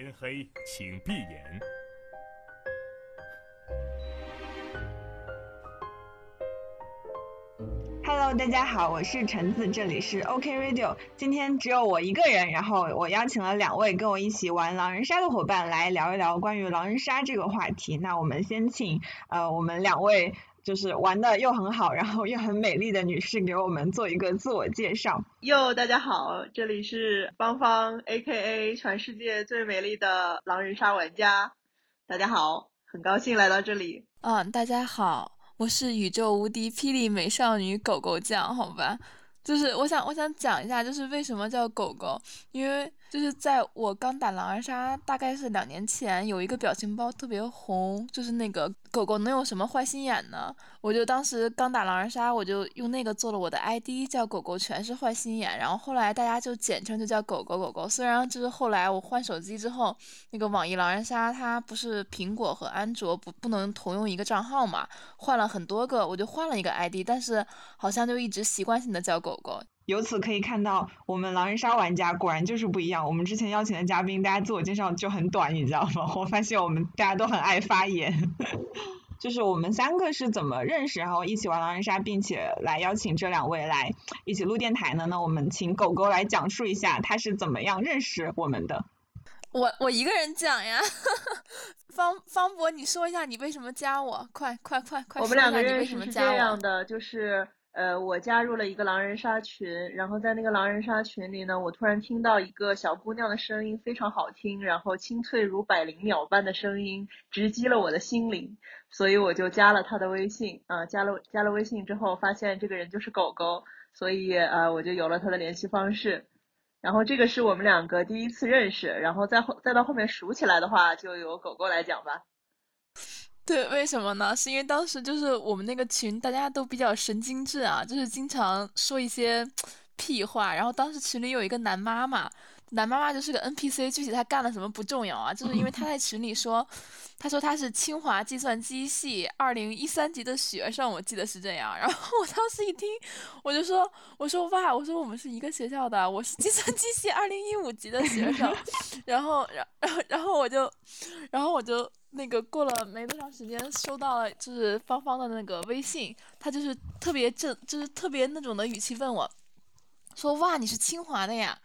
天黑，请闭眼。Hello，大家好，我是橙子，这里是 OK Radio。今天只有我一个人，然后我邀请了两位跟我一起玩狼人杀的伙伴来聊一聊关于狼人杀这个话题。那我们先请呃我们两位就是玩的又很好，然后又很美丽的女士给我们做一个自我介绍。哟，大家好，这里是芳芳 A.K.A 全世界最美丽的狼人杀玩家。大家好，很高兴来到这里。嗯，大家好。我是宇宙无敌霹雳美少女狗狗酱，好吧，就是我想我想讲一下，就是为什么叫狗狗，因为。就是在我刚打狼人杀，大概是两年前，有一个表情包特别红，就是那个狗狗能有什么坏心眼呢？我就当时刚打狼人杀，我就用那个做了我的 ID，叫狗狗全是坏心眼。然后后来大家就简称就叫狗狗狗狗。虽然就是后来我换手机之后，那个网易狼人杀它不是苹果和安卓不不能同用一个账号嘛，换了很多个，我就换了一个 ID，但是好像就一直习惯性的叫狗狗。由此可以看到，我们狼人杀玩家果然就是不一样。我们之前邀请的嘉宾，大家自我介绍就很短，你知道吗？我发现我们大家都很爱发言。就是我们三个是怎么认识，然后一起玩狼人杀，并且来邀请这两位来一起录电台呢？那我们请狗狗来讲述一下他是怎么样认识我们的。我我一个人讲呀。方方博，你说一下你为什么加我？快快快快！我们两个认识是这样的，就是。呃，我加入了一个狼人杀群，然后在那个狼人杀群里呢，我突然听到一个小姑娘的声音非常好听，然后清脆如百灵鸟般的声音直击了我的心灵，所以我就加了她的微信啊，加了加了微信之后，发现这个人就是狗狗，所以呃，我就有了她的联系方式，然后这个是我们两个第一次认识，然后再后再到后面熟起来的话，就由狗狗来讲吧。对，为什么呢？是因为当时就是我们那个群大家都比较神经质啊，就是经常说一些 屁话。然后当时群里有一个男妈妈，男妈妈就是个 NPC，具体他干了什么不重要啊，就是因为他在群里说，他说他是清华计算机系二零一三级的学生，我记得是这样。然后我当时一听，我就说，我说哇，我说我们是一个学校的，我是计算机系二零一五级的学生。然后，然，然后，然后我就，然后我就。那个过了没多长时间，收到了就是芳芳的那个微信，他就是特别正，就是特别那种的语气问我，说哇你是清华的呀。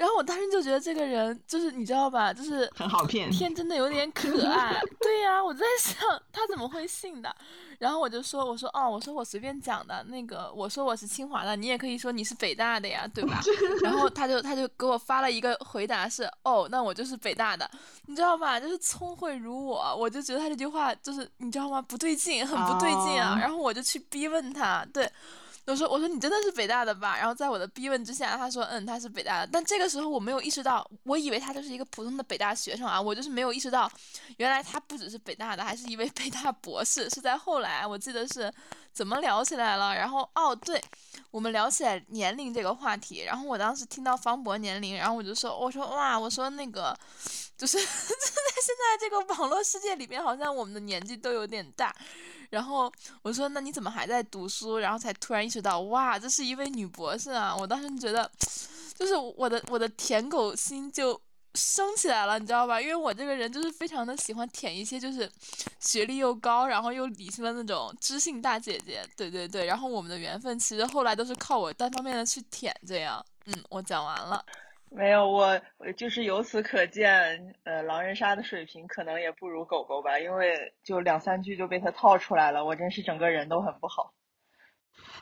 然后我当时就觉得这个人就是你知道吧，就是很好骗，天真的有点可 爱。对呀，我在想他怎么会信的。然后我就说，我说哦，我说我随便讲的。那个我说我是清华的，你也可以说你是北大的呀，对吧？然后他就他就给我发了一个回答是哦，那我就是北大的，你知道吧？就是聪慧如我，我就觉得他这句话就是你知道吗？不对劲，很不对劲啊。然后我就去逼问他，对。我说我说你真的是北大的吧？然后在我的逼问之下，他说嗯他是北大的。但这个时候我没有意识到，我以为他就是一个普通的北大学生啊，我就是没有意识到，原来他不只是北大的，还是一位 北大博士。是在后来我记得是怎么聊起来了？然后哦对，我们聊起来年龄这个话题。然后我当时听到方博年龄，然后我就说我说哇我说那个就是 在现在这个网络世界里面，好像我们的年纪都有点大。然后我说那你怎么还在读书？然后才突然意识到，哇，这是一位女博士啊！我当时觉得，就是我的我的舔狗心就升起来了，你知道吧？因为我这个人就是非常的喜欢舔一些就是学历又高，然后又理性的那种知性大姐姐。对对对，然后我们的缘分其实后来都是靠我单方面的去舔这样。嗯，我讲完了。没有我，就是由此可见，呃，狼人杀的水平可能也不如狗狗吧，因为就两三句就被他套出来了，我真是整个人都很不好。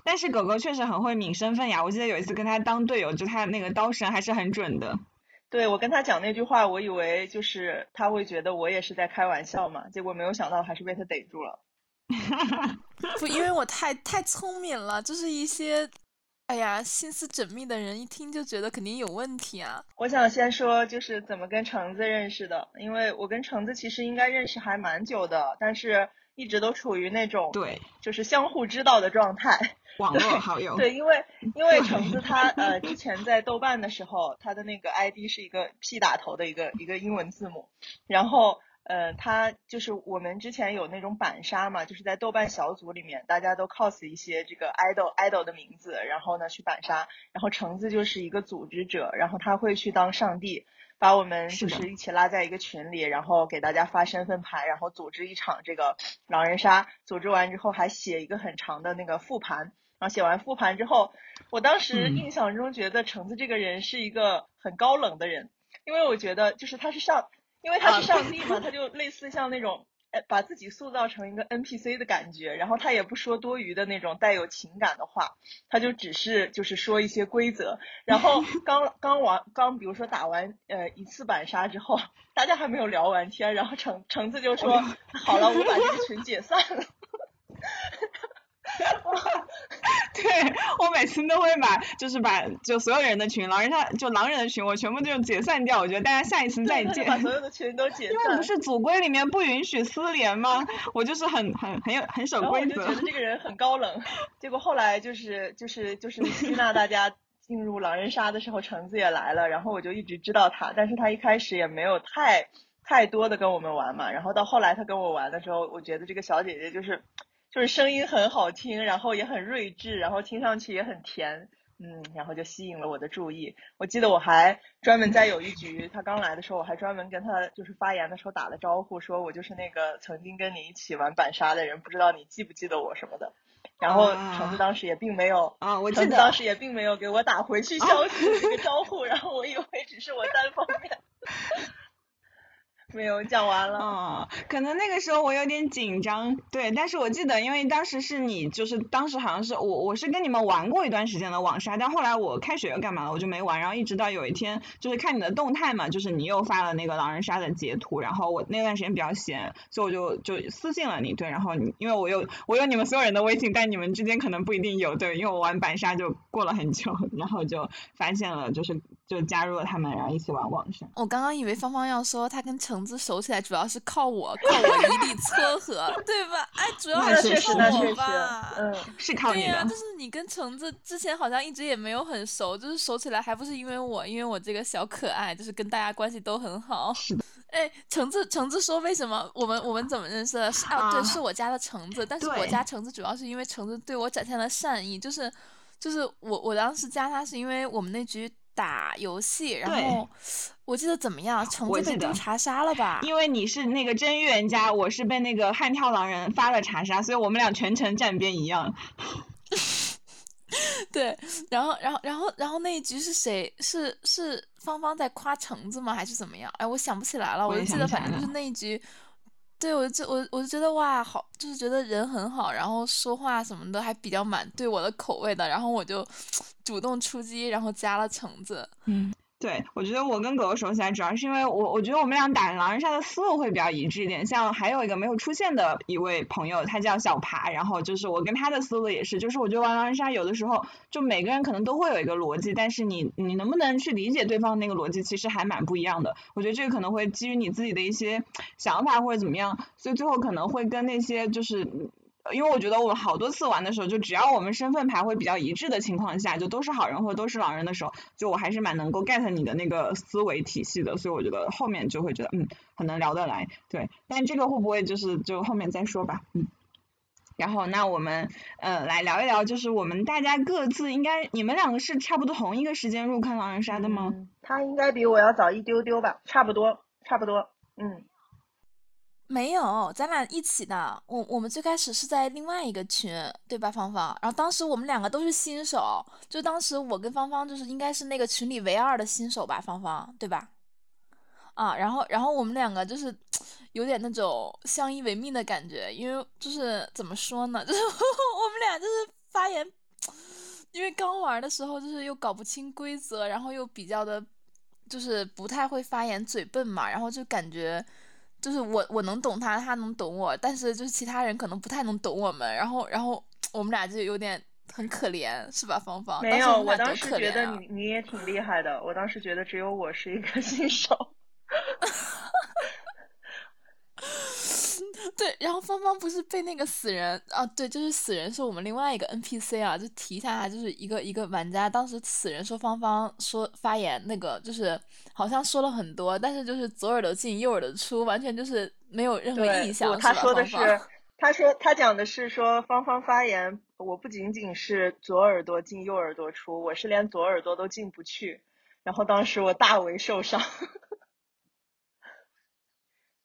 但是狗狗确实很会抿身份呀，我记得有一次跟他当队友，就他那个刀神还是很准的。对，我跟他讲那句话，我以为就是他会觉得我也是在开玩笑嘛，结果没有想到还是被他逮住了。不，因为我太太聪明了，就是一些。哎呀，心思缜密的人一听就觉得肯定有问题啊！我想先说就是怎么跟橙子认识的，因为我跟橙子其实应该认识还蛮久的，但是一直都处于那种对，就是相互知道的状态。网络好友。对，因为 因为橙子他 呃之前在豆瓣的时候，他的那个 ID 是一个 P 打头的一个一个英文字母，然后。呃，他就是我们之前有那种板杀嘛，就是在豆瓣小组里面，大家都 cos 一些这个 idol idol 的名字，然后呢去板杀，然后橙子就是一个组织者，然后他会去当上帝，把我们就是一起拉在一个群里，然后给大家发身份牌，然后组织一场这个狼人杀。组织完之后还写一个很长的那个复盘。然后写完复盘之后，我当时印象中觉得橙子这个人是一个很高冷的人，因为我觉得就是他是上，因为他是上帝嘛，他就类似像那种。呃，把自己塑造成一个 NPC 的感觉，然后他也不说多余的那种带有情感的话，他就只是就是说一些规则。然后刚刚完刚，比如说打完呃一次板杀之后，大家还没有聊完天，然后橙橙子就说：“好了，我把这个群解散了。” 对我每次都会把，就是把就所有人的群，狼人杀就狼人的群，我全部就解散掉。我觉得大家下一次再见。把所有的群都解散。因为不是组规里面不允许私联吗？我就是很很很有很守规则。我就觉得这个人很高冷。结果后来就是就是就是吸纳大家进入狼人杀的时候，橙子也来了，然后我就一直知道他，但是他一开始也没有太太多的跟我们玩嘛。然后到后来他跟我玩的时候，我觉得这个小姐姐就是。就是声音很好听，然后也很睿智，然后听上去也很甜，嗯，然后就吸引了我的注意。我记得我还专门在有一局他刚来的时候，我还专门跟他就是发言的时候打了招呼，说我就是那个曾经跟你一起玩板杀的人，不知道你记不记得我什么的。然后橙子当时也并没有啊，我记得当时也并没有给我打回去消息这个招呼，然后我以为只是我单方面。没有讲完了。可能那个时候我有点紧张，对，但是我记得，因为当时是你，就是当时好像是我，我是跟你们玩过一段时间的网杀，但后来我开学又干嘛了，我就没玩，然后一直到有一天，就是看你的动态嘛，就是你又发了那个狼人杀的截图，然后我那段时间比较闲，所以我就就私信了你，对，然后你因为我有我有你们所有人的微信，但你们之间可能不一定有，对，因为我玩白杀就过了很久，然后就发现了，就是就加入了他们，然后一起玩网上。我刚刚以为芳芳要说她跟。橙子熟起来主要是靠我，靠我一力撮合，对吧？哎，主要是靠我吧，嗯，是靠你的。就是你跟橙子之前好像一直也没有很熟，就是熟起来还不是因为我，因为我这个小可爱，就是跟大家关系都很好。是的。哎，橙子，橙子说为什么我们我们怎么认识的？是啊，对，是我家的橙子，但是我家橙子主要是因为橙子对我展现了善意，就是就是我我当时加他是因为我们那局。打游戏，然后我记得怎么样？橙子被丢查杀了吧？因为你是那个真预言家，我是被那个悍跳狼人发了查杀，所以我们俩全程站边一样。对，然后，然后，然后，然后那一局是谁？是是芳芳在夸橙子吗？还是怎么样？哎，我想不起来了。我就记得反正就是那一局。对，我就我我就觉得哇，好，就是觉得人很好，然后说话什么的还比较蛮对我的口味的，然后我就 主动出击，然后加了橙子。嗯。对，我觉得我跟狗狗熟起来，主要是因为我我觉得我们俩打狼人杀的思路会比较一致一点。像还有一个没有出现的一位朋友，他叫小爬，然后就是我跟他的思路也是，就是我觉得玩狼人杀有的时候就每个人可能都会有一个逻辑，但是你你能不能去理解对方那个逻辑，其实还蛮不一样的。我觉得这个可能会基于你自己的一些想法或者怎么样，所以最后可能会跟那些就是。因为我觉得我好多次玩的时候，就只要我们身份牌会比较一致的情况下，就都是好人或者都是狼人的时候，就我还是蛮能够 get 你的那个思维体系的，所以我觉得后面就会觉得嗯很能聊得来，对。但这个会不会就是就后面再说吧，嗯。然后那我们呃来聊一聊，就是我们大家各自应该，你们两个是差不多同一个时间入坑狼人杀的吗？他应该比我要早一丢丢吧，差不多，差不多，嗯。没有，咱俩一起的。我我们最开始是在另外一个群，对吧，芳芳？然后当时我们两个都是新手，就当时我跟芳芳就是应该是那个群里唯二的新手吧，芳芳，对吧？啊，然后然后我们两个就是 有点那种相依为命的感觉，因为就是怎么说呢，就是我们俩就是发言，因为刚玩的时候就是又搞不清规则，然后又比较的，就是不太会发言，嘴笨嘛，然后就感觉。就是我我能懂他，他能懂我，但是就是其他人可能不太能懂我们，然后然后我们俩就有点很可怜，是吧，芳芳？没有，我当时觉得你你也挺厉害的，我当时觉得只有我是一个 新手。对，然后芳芳不是被那个死人啊？对，就是死人是我们另外一个 NPC 啊，就提一下，就是一个一个玩家，当时死人说芳芳说发言那个就是好像说了很多，但是就是左耳朵进右耳朵出，完全就是没有任何印象。他说的是，他说他讲的是说芳芳发言，我不仅仅是左耳朵进右耳朵出，我是连左耳朵都进不去。然后当时我大为受伤。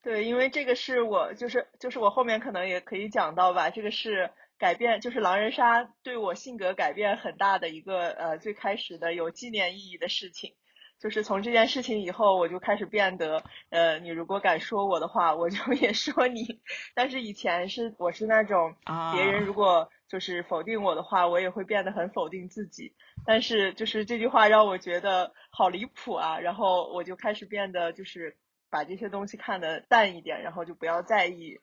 对，因为这个是我就是就是我后面可能也可以讲到吧，这个是改变，就是狼人杀对我性格改变很大的一个呃最开始的有纪念意义的事情。就是从这件事情以后，我就开始变得，呃，你如果敢说我的话，我就也说你。但是以前是我是那种，别人如果就是否定我的话，我也会变得很否定自己。但是就是这句话让我觉得好离谱啊，然后我就开始变得就是把这些东西看得淡一点，然后就不要在意。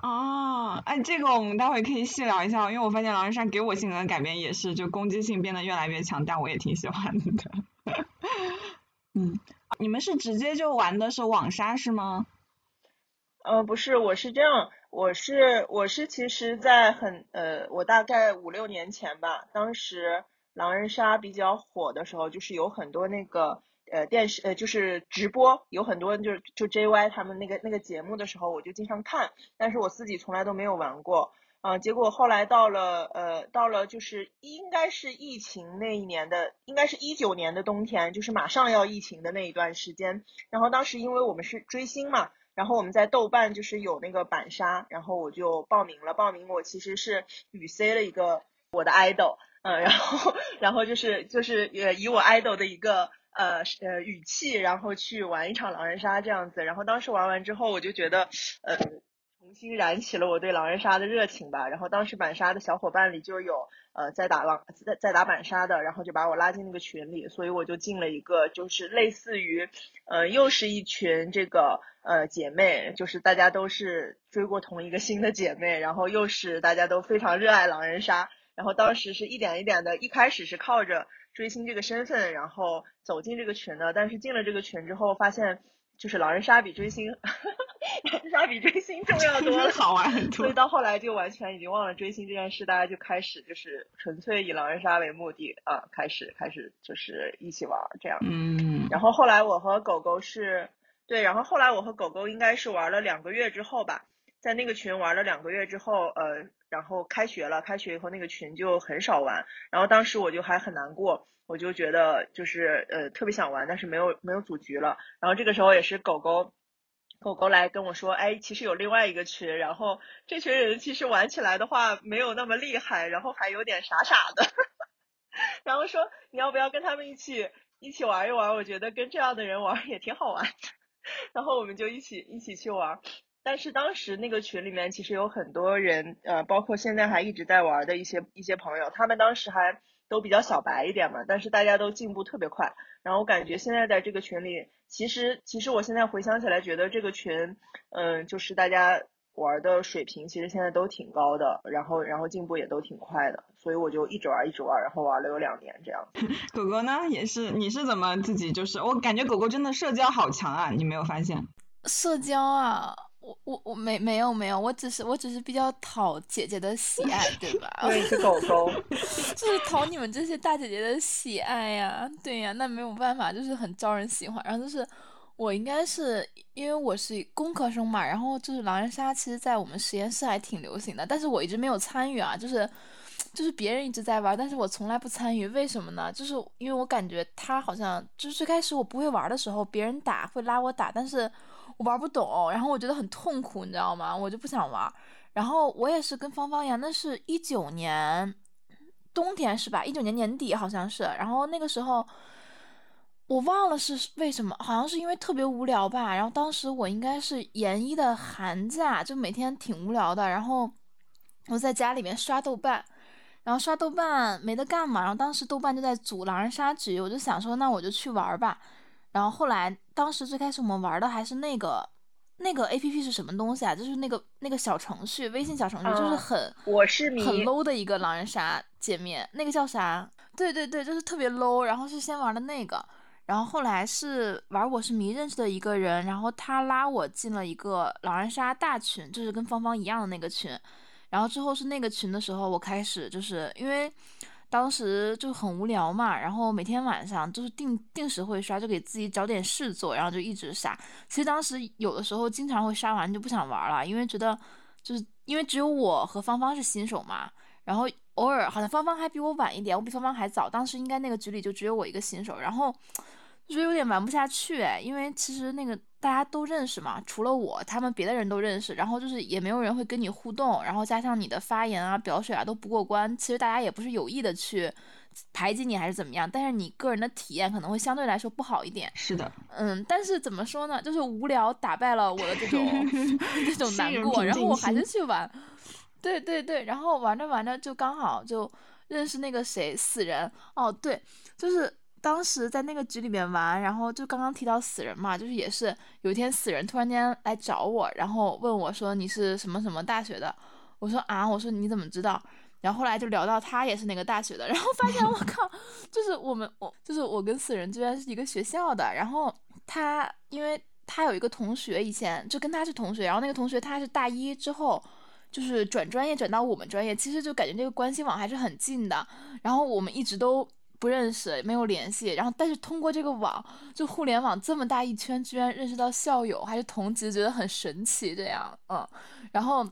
哦，哎，这个我们待会可以细聊一下，因为我发现狼人杀给我性格的改变也是，就攻击性变得越来越强，但我也挺喜欢的。嗯，你们是直接就玩的是网杀是吗？呃，不是，我是这样，我是我是其实，在很呃，我大概五六年前吧，当时狼人杀比较火的时候，就是有很多那个呃电视呃就是直播，有很多就是就 JY 他们那个那个节目的时候，我就经常看，但是我自己从来都没有玩过。啊，结果后来到了，呃，到了就是应该是疫情那一年的，应该是一九年的冬天，就是马上要疫情的那一段时间。然后当时因为我们是追星嘛，然后我们在豆瓣就是有那个板杀，然后我就报名了。报名我其实是雨 C 了一个我的 idol，嗯，然后然后就是就是呃以我 idol 的一个呃呃语气，然后去玩一场狼人杀这样子。然后当时玩完之后，我就觉得，呃。重新燃起了我对狼人杀的热情吧。然后当时板杀的小伙伴里就有呃在打狼在在打板杀的，然后就把我拉进那个群里，所以我就进了一个就是类似于呃又是一群这个呃姐妹，就是大家都是追过同一个星的姐妹，然后又是大家都非常热爱狼人杀。然后当时是一点一点的，一开始是靠着追星这个身份，然后走进这个群的。但是进了这个群之后，发现就是狼人杀比追星。狼人杀比追星重要多了，好玩很多。所以到后来就完全已经忘了追星这件事，大家就开始就是纯粹以狼人杀为目的啊，开始开始就是一起玩这样。嗯。然后后来我和狗狗是，对，然后后来我和狗狗应该是玩了两个月之后吧，在那个群玩了两个月之后，呃，然后开学了，开学以后那个群就很少玩，然后当时我就还很难过，我就觉得就是呃特别想玩，但是没有没有组局了，然后这个时候也是狗狗。狗狗来跟我说，哎，其实有另外一个群，然后这群人其实玩起来的话没有那么厉害，然后还有点傻傻的，然后说你要不要跟他们一起一起玩一玩？我觉得跟这样的人玩也挺好玩的，然后我们就一起一起去玩。但是当时那个群里面其实有很多人，呃，包括现在还一直在玩的一些一些朋友，他们当时还。都比较小白一点嘛，但是大家都进步特别快。然后我感觉现在在这个群里，其实其实我现在回想起来，觉得这个群，嗯，就是大家玩的水平其实现在都挺高的，然后然后进步也都挺快的，所以我就一直玩一直玩，然后玩了有两年这样。狗狗呢，也是，你是怎么自己就是？我感觉狗狗真的社交好强啊，你没有发现？社交啊。我我我没没有没有，我只是我只是比较讨姐姐的喜爱，对吧？我也是狗狗，就是讨你们这些大姐姐的喜爱呀，对呀，那没有办法，就是很招人喜欢。然后就是我应该是因为我是工科生嘛，然后就是狼人杀，其实在我们实验室还挺流行的，但是我一直没有参与啊，就是就是别人一直在玩，但是我从来不参与，为什么呢？就是因为我感觉他好像就是最开始我不会玩的时候，别人打会拉我打，但是。我玩不懂，然后我觉得很痛苦，你知道吗？我就不想玩。然后我也是跟芳芳一样，那是一九年冬天是吧？一九年年底好像是。然后那个时候我忘了是为什么，好像是因为特别无聊吧。然后当时我应该是研一的寒假，就每天挺无聊的。然后我在家里面刷豆瓣，然后刷豆瓣没得干嘛。然后当时豆瓣就在组狼人杀局，我就想说，那我就去玩吧。然后后来，当时最开始我们玩的还是那个那个 A P P 是什么东西啊？就是那个那个小程序，微信小程序，就是很我是很 low 的一个狼人杀界面。那个叫啥？对对对，就是特别 low。然后是先玩的那个，然后后来是玩我是迷认识的一个人，然后他拉我进了一个狼人杀大群，就是跟芳芳一样的那个群。然后之后是那个群的时候，我开始就是因为。当时就很无聊嘛，然后每天晚上就是定定时会刷，就给自己找点事做，然后就一直刷。其实当时有的时候经常会刷完就不想玩了，因为觉得就是因为只有我和芳芳是新手嘛，然后偶尔好像芳芳还比我晚一点，我比芳芳还早。当时应该那个局里就只有我一个新手，然后 就觉得有点玩不下去哎，因为其实那个大家都认识嘛，除了我，他们别的人都认识，然后就是也没有人会跟你互动，然后加上你的发言啊、表水啊都不过关，其实大家也不是有意的去排挤你还是怎么样，但是你个人的体验可能会相对来说不好一点。是的，嗯，但是怎么说呢，就是无聊打败了我的这种 这种难过，然后我还是去玩。对对对，然后玩着玩着就刚好就认识那个谁死人哦，对，就是当时在那个局里面玩，然后就刚刚提到死人嘛，就是也是有一天死人突然间来找我，然后问我说你是什么什么大学的，我说啊，我说你怎么知道？然后后来就聊到他也是那个大学的，然后发现我 靠，就是我们我就是我跟死人居然是一个学校的，然后他因为他有一个同学以前就跟他是同学，然后那个同学他是大一之后。就是转专业转到我们专业，其实就感觉这个关系网还是很近的。然后我们一直都不认识，没有联系。然后但是通过这个网，就互联网这么大一圈，居然认识到校友还是同级，觉得很神奇。这样，嗯。然后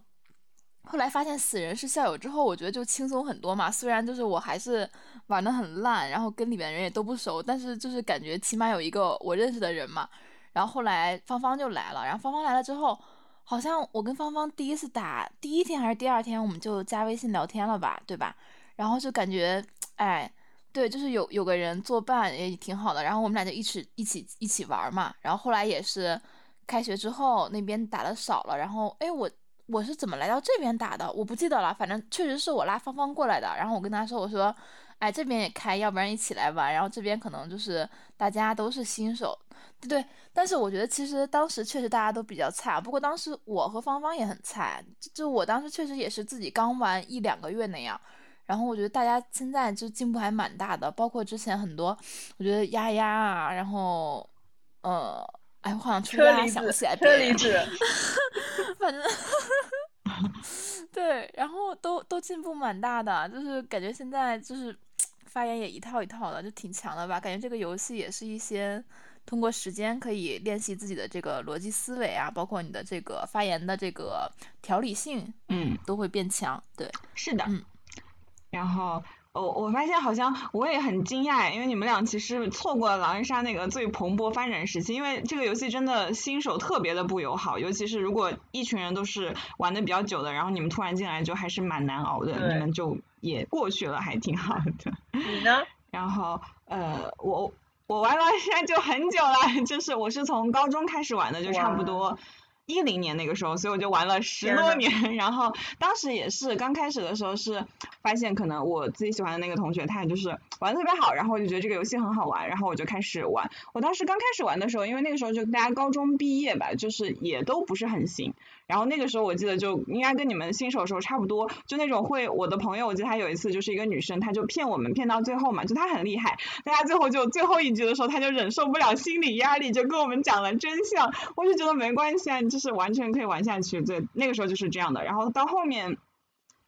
后来发现死人是校友之后，我觉得就轻松很多嘛。虽然就是我还是玩的很烂，然后跟里面人也都不熟，但是就是感觉起码有一个我认识的人嘛。然后后来芳芳就来了，然后芳芳来了之后。好像我跟芳芳第一次打第一天还是第二天，我们就加微信聊天了吧，对吧？然后就感觉，哎，对，就是有有个人作伴也挺好的。然后我们俩就一起一起一起玩嘛。然后后来也是开学之后那边打的少了，然后哎我我是怎么来到这边打的？我不记得了，反正确实是我拉芳芳过来的。然后我跟他说，我说，哎这边也开，要不然一起来玩。然后这边可能就是大家都是新手。对对，但是我觉得其实当时确实大家都比较菜，不过当时我和芳芳也很菜，就我当时确实也是自己刚玩一两个月那样，然后我觉得大家现在就进步还蛮大的，包括之前很多，我觉得丫丫啊，然后，呃，哎，我好像突然想不起来别人，反正，对，然后都都进步蛮大的，就是感觉现在就是发言也一套一套的，就挺强的吧，感觉这个游戏也是一些。通过时间可以练习自己的这个逻辑思维啊，包括你的这个发言的这个条理性，嗯，都会变强。对，是的，嗯。然后我我发现好像我也很惊讶，因为你们俩其实错过了狼人杀那个最蓬勃发展时期，因为这个游戏真的新手特别的不友好，尤其是如果一群人都是玩的比较久的，然后你们突然进来就还是蛮难熬的，你们就也过去了，还挺好的。你呢？然后呃，我。我玩狼人杀就很久了，就是我是从高中开始玩的，就差不多一零年那个时候，所以我就玩了十多年。然后当时也是刚开始的时候是发现可能我自己喜欢的那个同学他也就是玩的特别好，然后我就觉得这个游戏很好玩，然后我就开始玩。我当时刚开始玩的时候，因为那个时候就大家高中毕业吧，就是也都不是很行。然后那个时候我记得就应该跟你们新手时候差不多，就那种会我的朋友，我记得他有一次就是一个女生，她就骗我们骗到最后嘛，就她很厉害，但她最后就最后一局的时候，她就忍受不了心理压力，就跟我们讲了真相。我就觉得没关系啊，就是完全可以玩下去。对，那个时候就是这样的。然后到后面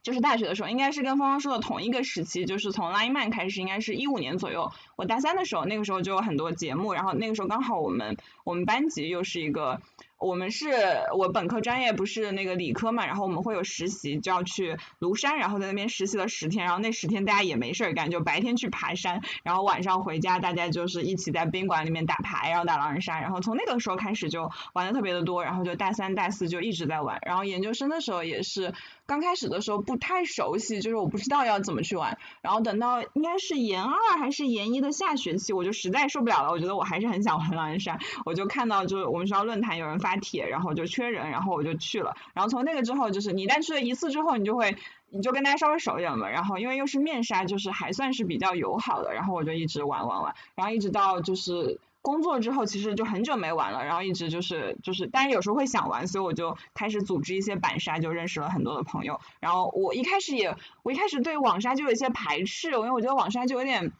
就是大学的时候，应该是跟芳芳说的同一个时期，就是从拉伊曼开始，应该是一五年左右。我大三的时候，那个时候就有很多节目，然后那个时候刚好我们我们班级又是一个。我们是我本科专业不是那个理科嘛，然后我们会有实习，就要去庐山，然后在那边实习了十天，然后那十天大家也没事儿干，就白天去爬山，然后晚上回家，大家就是一起在宾馆里面打牌，然后打狼人杀，然后从那个时候开始就玩的特别的多，然后就大三大四就一直在玩，然后研究生的时候也是。刚开始的时候不太熟悉，就是我不知道要怎么去玩。然后等到应该是研二还是研一的下学期，我就实在受不了了。我觉得我还是很想玩狼人杀，我就看到就是我们学校论坛有人发帖，然后就缺人，然后我就去了。然后从那个之后，就是你一旦去了一次之后，你就会你就跟大家稍微熟一点嘛。然后因为又是面杀，就是还算是比较友好的。然后我就一直玩玩玩，然后一直到就是。工作之后其实就很久没玩了，然后一直就是就是，但是有时候会想玩，所以我就开始组织一些板杀，就认识了很多的朋友。然后我一开始也，我一开始对网杀就有一些排斥，因为我觉得网杀就有点。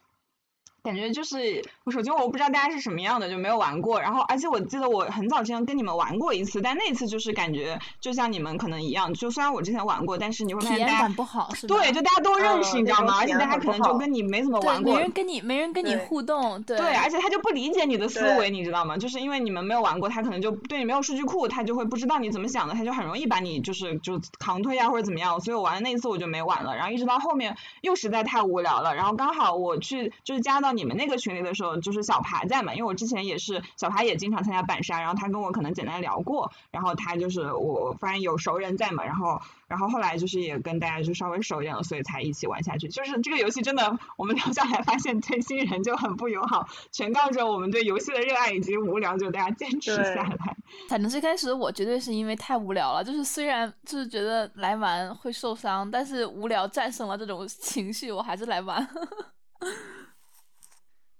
感觉就是我首先我不知道大家是什么样的，就没有玩过。然后而且我记得我很早之前跟你们玩过一次，但那次就是感觉就像你们可能一样，就虽然我之前玩过，但是你会发现大家不好，对，就大家都认识，你知道吗？而且大家可能就跟你没怎么玩过，没人跟你没人跟你互动，对，对，而且他就不理解你的思维，你知道吗？就是因为你们没有玩过，他可能就对你没有数据库，他就会不知道你怎么想的，他就很容易把你就是就扛推啊或者怎么样。所以我玩的那一次我就没玩了。然后一直到后面又实在太无聊了，然后刚好我去就是加到。到你们那个群里的时候，就是小爬在嘛，因为我之前也是小爬也经常参加板杀，然后他跟我可能简单聊过，然后他就是我发现有熟人在嘛，然后然后后来就是也跟大家就稍微熟一点了，所以才一起玩下去。就是这个游戏真的，我们聊下来发现对新人就很不友好，全靠着我们对游戏的热爱以及无聊，就大家坚持下来。反正最开始我绝对是因为太无聊了，就是虽然就是觉得来玩会受伤，但是无聊战胜了这种情绪，我还是来玩。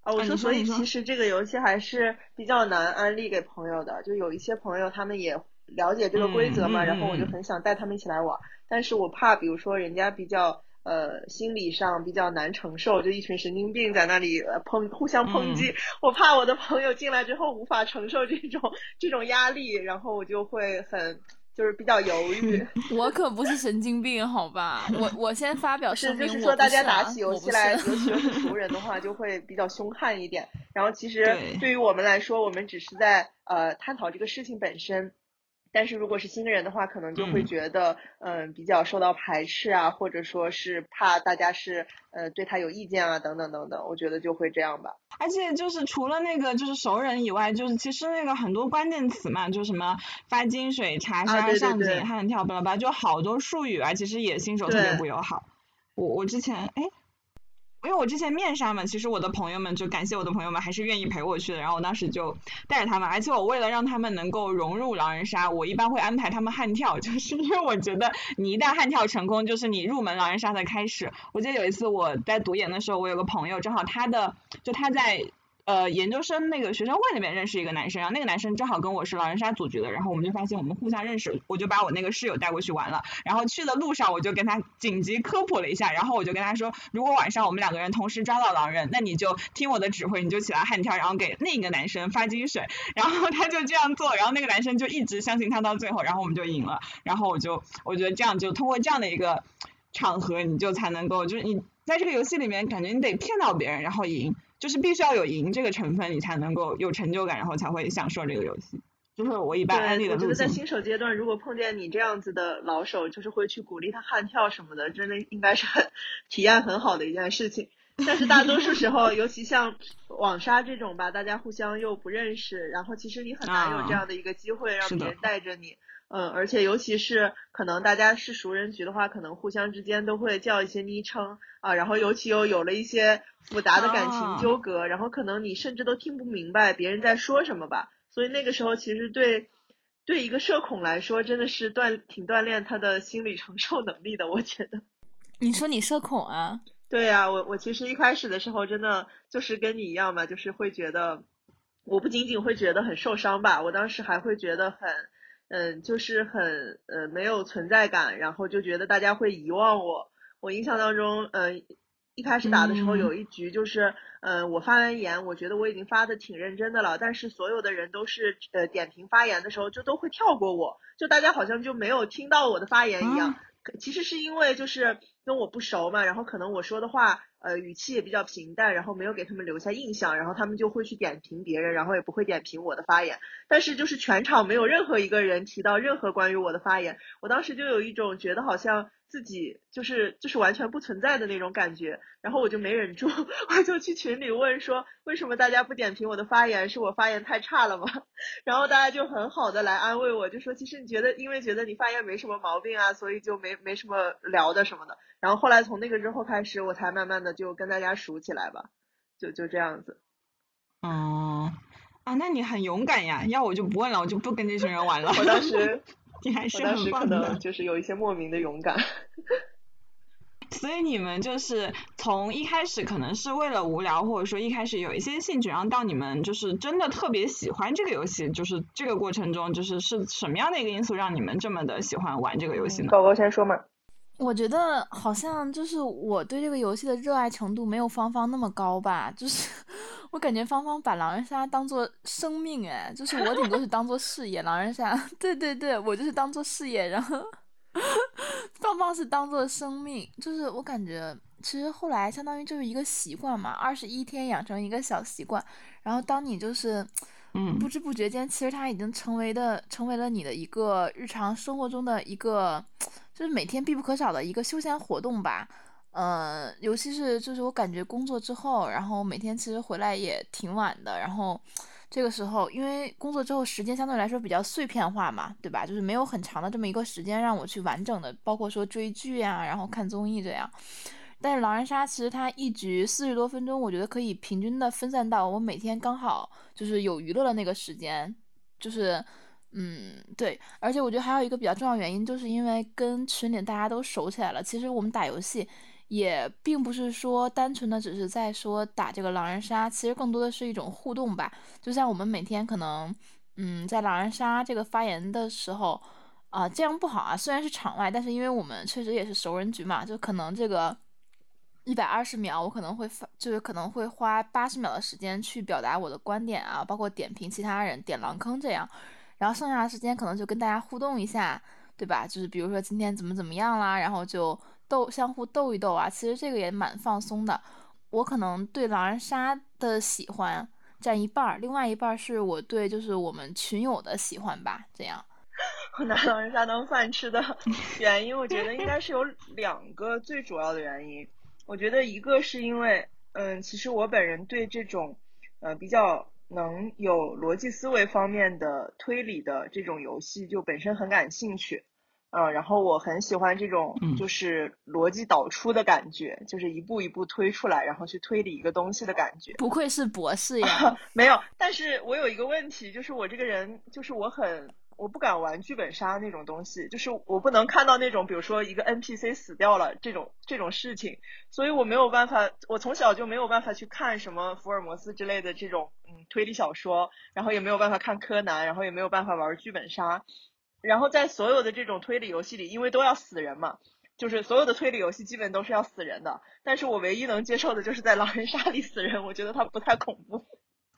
啊，我说，所以其实这个游戏还是比较难安利给朋友的。就有一些朋友他们也了解这个规则嘛，然后我就很想带他们一起来玩，但是我怕，比如说人家比较呃心理上比较难承受，就一群神经病在那里抨互相抨击，我怕我的朋友进来之后无法承受这种这种压力，然后我就会很。就是比较犹豫，我可不是神经病，好吧？我我先发表声明，就是说大家打起游戏来，尤其是 熟人的话，就会比较凶悍一点。然后其实对于我们来说，我们只是在呃探讨这个事情本身。但是如果是新人的话，可能就会觉得，嗯，比较受到排斥啊，或者说是怕大家是，呃，对他有意见啊，等等等等，我觉得就会这样吧。而且就是除了那个就是熟人以外，就是其实那个很多关键词嘛，就什么发金水、查杀、上井、悍跳，巴拉巴拉，就好多术语啊，其实也新手特别不友好。我我之前哎。因为我之前面纱嘛，其实我的朋友们就感谢我的朋友们还是愿意陪我去的，然后我当时就带着他们，而且我为了让他们能够融入狼人杀，我一般会安排他们悍跳，就是因为我觉得你一旦悍跳成功，就是你入门狼人杀的开始。我记得有一次我在读研的时候，我有个朋友正好他的就他在。呃，研究生那个学生会那边认识一个男生，然后那个男生正好跟我是狼人杀组局的，然后我们就发现我们互相认识，我就把我那个室友带过去玩了。然后去的路上我就跟他紧急科普了一下，然后我就跟他说，如果晚上我们两个人同时抓到狼人，那你就听我的指挥，你就起来悍跳，然后给另一个男生发金水。然后他就这样做，然后那个男生就一直相信他到最后，然后我们就赢了。然后我就我觉得这样就通过这样的一个场合，你就才能够就是你在这个游戏里面感觉你得骗到别人，然后赢。就是必须要有赢这个成分，你才能够有成就感，然后才会享受这个游戏。就是我一般安利的我觉得在新手阶段，如果碰见你这样子的老手，就是会去鼓励他悍跳什么的，真的应该是很体验很好的一件事情。但是大多数时候，尤其像网杀这种吧，大家互相又不认识，然后其实你很难有这样的一个机会让别人带着你。嗯，而且尤其是可能大家是熟人局的话，可能互相之间都会叫一些昵称啊，然后尤其又有了一些复杂的感情纠葛，然后可能你甚至都听不明白别人在说什么吧。所以那个时候其实对对一个社恐来说，真的是锻挺锻炼他的心理承受能力的，我觉得。你说你社恐啊？对呀，我我其实一开始的时候真的就是跟你一样嘛，就是会觉得，我不仅仅会觉得很受伤吧，我当时还会觉得很。嗯，就是很呃没有存在感，然后就觉得大家会遗忘我。我印象当中，嗯，一开始打的时候有一局就是，嗯，我发完言，我觉得我已经发的挺认真的了，但是所有的人都是呃点评发言的时候就都会跳过我，就大家好像就没有听到我的发言一样。其实是因为就是跟我不熟嘛，然后可能我说的话。呃，语气也比较平淡，然后没有给他们留下印象，然后他们就会去点评别人，然后也不会点评我的发言。但是就是全场没有任何一个人提到任何关于我的发言，我当时就有一种觉得好像。自己就是就是完全不存在的那种感觉，然后我就没忍住，我就去群里问说，为什么大家不点评我的发言？是我发言太差了吗？然后大家就很好的来安慰我，就说其实你觉得，因为觉得你发言没什么毛病啊，所以就没没什么聊的什么的。然后后来从那个之后开始，我才慢慢的就跟大家熟起来吧，就就这样子。哦，啊，那你很勇敢呀，要我就不问了，我就不跟这群人玩了。我当时。你还是很棒的，就是有一些莫名的勇敢。所以你们就是从一开始可能是为了无聊，或者说一开始有一些兴趣，然后到你们就是真的特别喜欢这个游戏，就是这个过程中就是是什么样的一个因素让你们这么的喜欢玩这个游戏呢？高高先说嘛。我觉得好像就是我对这个游戏的热爱程度没有芳芳那么高吧，就是 我感觉芳芳把狼人杀当做生命哎，就是我顶多是当做事业，狼人杀，对对对，我就是当做事业，然后 芳芳是当做生命，就是我感觉其实后来相当于就是一个习惯嘛，二十一天养成一个小习惯，然后当你就是嗯不知不觉间，其实它已经成为的成为了你的一个日常生活中的一个。就是每天必不可少的一个休闲活动吧，嗯，尤其是就是我感觉工作之后，然后每天其实回来也挺晚的，然后这个时候因为工作之后时间相对来说比较碎片化嘛，对吧？就是没有很长的这么一个时间让我去完整的，包括说追剧呀，然后看综艺这样。但是狼人杀其实它一局四十多分钟，我觉得可以平均的分散到我每天刚好就是有娱乐的那个时间，就是，嗯，对。而且我觉得还有一个比较重要原因，就是因为跟群里大家都熟起来了，其实我们打游戏也并不是说单纯的只是在说打这个狼人杀，其实更多的是一种互动吧。就像我们每天可能，嗯，在狼人杀这个发言的时候，啊，这样不好啊。虽然是场外，但是因为我们确实也是熟人局嘛，就可能这个。一百二十秒，我可能会发，就是可能会花八十秒的时间去表达我的观点啊，包括点评其他人、点狼坑这样，然后剩下的时间可能就跟大家互动一下，对吧？就是比如说今天怎么怎么样啦，然后就斗相互斗一斗啊，其实这个也蛮放松的。我可能对狼人杀的喜欢占一半儿，另外一半儿是我对就是我们群友的喜欢吧，这样。我拿狼人杀当饭吃的 原因，我觉得应该是有两个最主要的原因。我觉得一个是因为，嗯，其实我本人对这种，呃，比较能有逻辑思维方面的推理的这种游戏就本身很感兴趣，嗯，然后我很喜欢这种就是逻辑导出的感觉，就是一步一步推出来，然后去推理一个东西的感觉。不愧是博士呀！没有，但是我有一个问题，就是我这个人就是我很。我不敢玩剧本杀那种东西，就是我不能看到那种，比如说一个 NPC 死掉了这种这种事情，所以我没有办法，我从小就没有办法去看什么福尔摩斯之类的这种嗯推理小说，然后也没有办法看柯南，然后也没有办法玩剧本杀，然后在所有的这种推理游戏里，因为都要死人嘛，就是所有的推理游戏基本都是要死人的，但是我唯一能接受的就是在狼人杀里死人，我觉得它不太恐怖。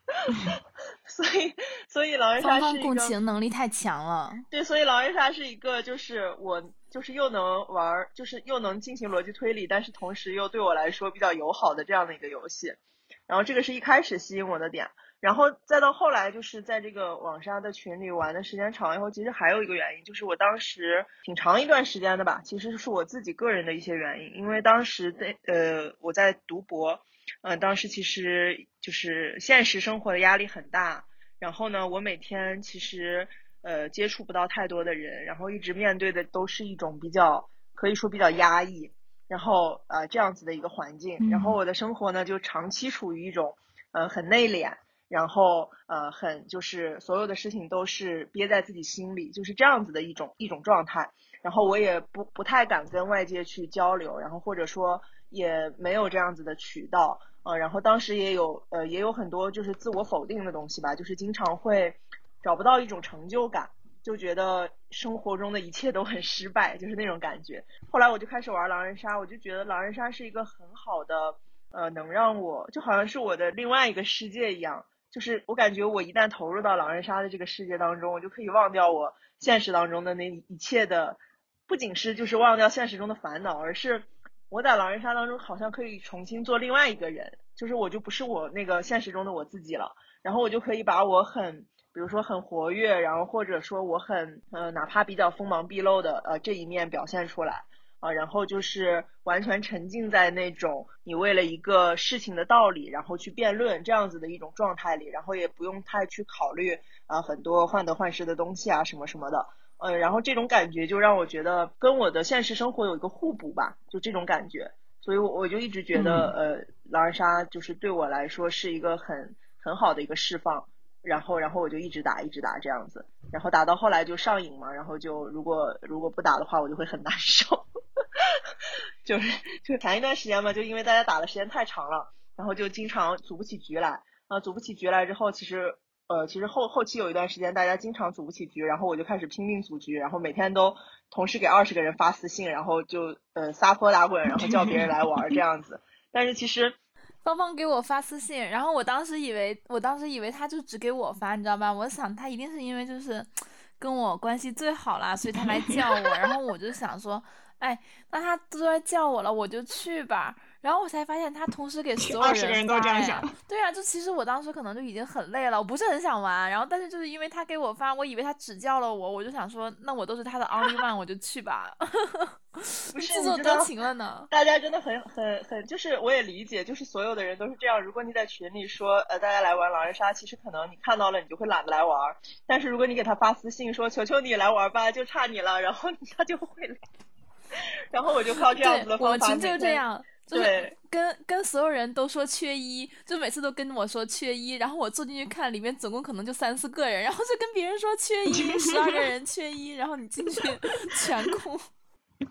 所以，所以狼人杀是一个共情能力太强了。对，所以狼人杀是一个，就是我就是又能玩，就是又能进行逻辑推理，但是同时又对我来说比较友好的这样的一个游戏。然后这个是一开始吸引我的点，然后再到后来就是在这个网上的群里玩的时间长以后，其实还有一个原因，就是我当时挺长一段时间的吧，其实是我自己个人的一些原因，因为当时在呃我在读博。嗯，当时其实就是现实生活的压力很大，然后呢，我每天其实呃接触不到太多的人，然后一直面对的都是一种比较可以说比较压抑，然后呃这样子的一个环境，然后我的生活呢就长期处于一种呃很内敛，然后呃很就是所有的事情都是憋在自己心里，就是这样子的一种一种状态，然后我也不不太敢跟外界去交流，然后或者说。也没有这样子的渠道，呃，然后当时也有，呃，也有很多就是自我否定的东西吧，就是经常会找不到一种成就感，就觉得生活中的一切都很失败，就是那种感觉。后来我就开始玩狼人杀，我就觉得狼人杀是一个很好的，呃，能让我就好像是我的另外一个世界一样，就是我感觉我一旦投入到狼人杀的这个世界当中，我就可以忘掉我现实当中的那一切的，不仅是就是忘掉现实中的烦恼，而是。我在狼人杀当中好像可以重新做另外一个人，就是我就不是我那个现实中的我自己了，然后我就可以把我很，比如说很活跃，然后或者说我很，呃，哪怕比较锋芒毕露的，呃，这一面表现出来，啊，然后就是完全沉浸在那种你为了一个事情的道理，然后去辩论这样子的一种状态里，然后也不用太去考虑啊很多患得患失的东西啊什么什么的。呃，然后这种感觉就让我觉得跟我的现实生活有一个互补吧，就这种感觉，所以我我就一直觉得，呃，狼人杀就是对我来说是一个很很好的一个释放，然后然后我就一直打一直打这样子，然后打到后来就上瘾嘛，然后就如果如果不打的话，我就会很难受，就是就前一段时间嘛，就因为大家打的时间太长了，然后就经常组不起局来，啊，组不起局来之后，其实。呃，其实后后期有一段时间，大家经常组不起局，然后我就开始拼命组局，然后每天都同时给二十个人发私信，然后就呃撒泼打滚，然后叫别人来玩这样子。但是其实 芳芳给我发私信，然后我当时以为，我当时以为他就只给我发，你知道吧？我想他一定是因为就是跟我关系最好啦，所以他来叫我。然后我就想说，哎，那他都来叫我了，我就去吧。然后我才发现他同时给 所有二十个人都这样想。对啊，就其实我当时可能就已经很累了，我不是很想玩。然后但是就是因为他给我发，我以为他指教了我，我就想说，那我都是他的 only one，我就去吧。不是自作多情了呢？大家真的很很很，就是我也理解，就是所有的人都是这样。如果你在群里说，呃，大家来玩狼人杀，其实可能你看到了，你就会懒得来玩。但是如果你给他发私信说，求求你来玩吧，就差你了，然后 他就会来。然后我就靠这样子的方法。我们群就这样，就是跟跟所有人都说缺一，就每次都跟我说缺一，然后我坐进去看，里面总共可能就三四个人，然后就跟别人说缺一，十二个人缺一，然后你进去 全空。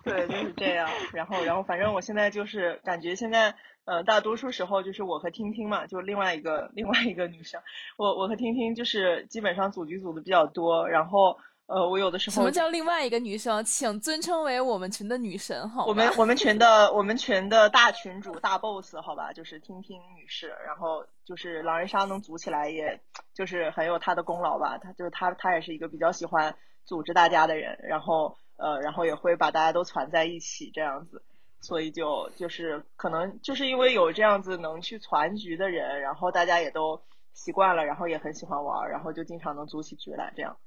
对，就是这样。然后，然后反正我现在就是感觉现在，呃，大多数时候就是我和听听嘛，就另外一个另外一个女生，我我和听听就是基本上组局组的比较多，然后。呃，我有的时候什么叫另外一个女生？请尊称为我们群的女神，好我们我们群的我们群的大群主大 boss，好吧，就是听听女士。然后就是狼人杀能组起来，也就是很有她的功劳吧。她就是她，她也是一个比较喜欢组织大家的人。然后呃，然后也会把大家都攒在一起这样子。所以就就是可能就是因为有这样子能去攒局的人，然后大家也都习惯了，然后也很喜欢玩，然后就经常能组起局来这样。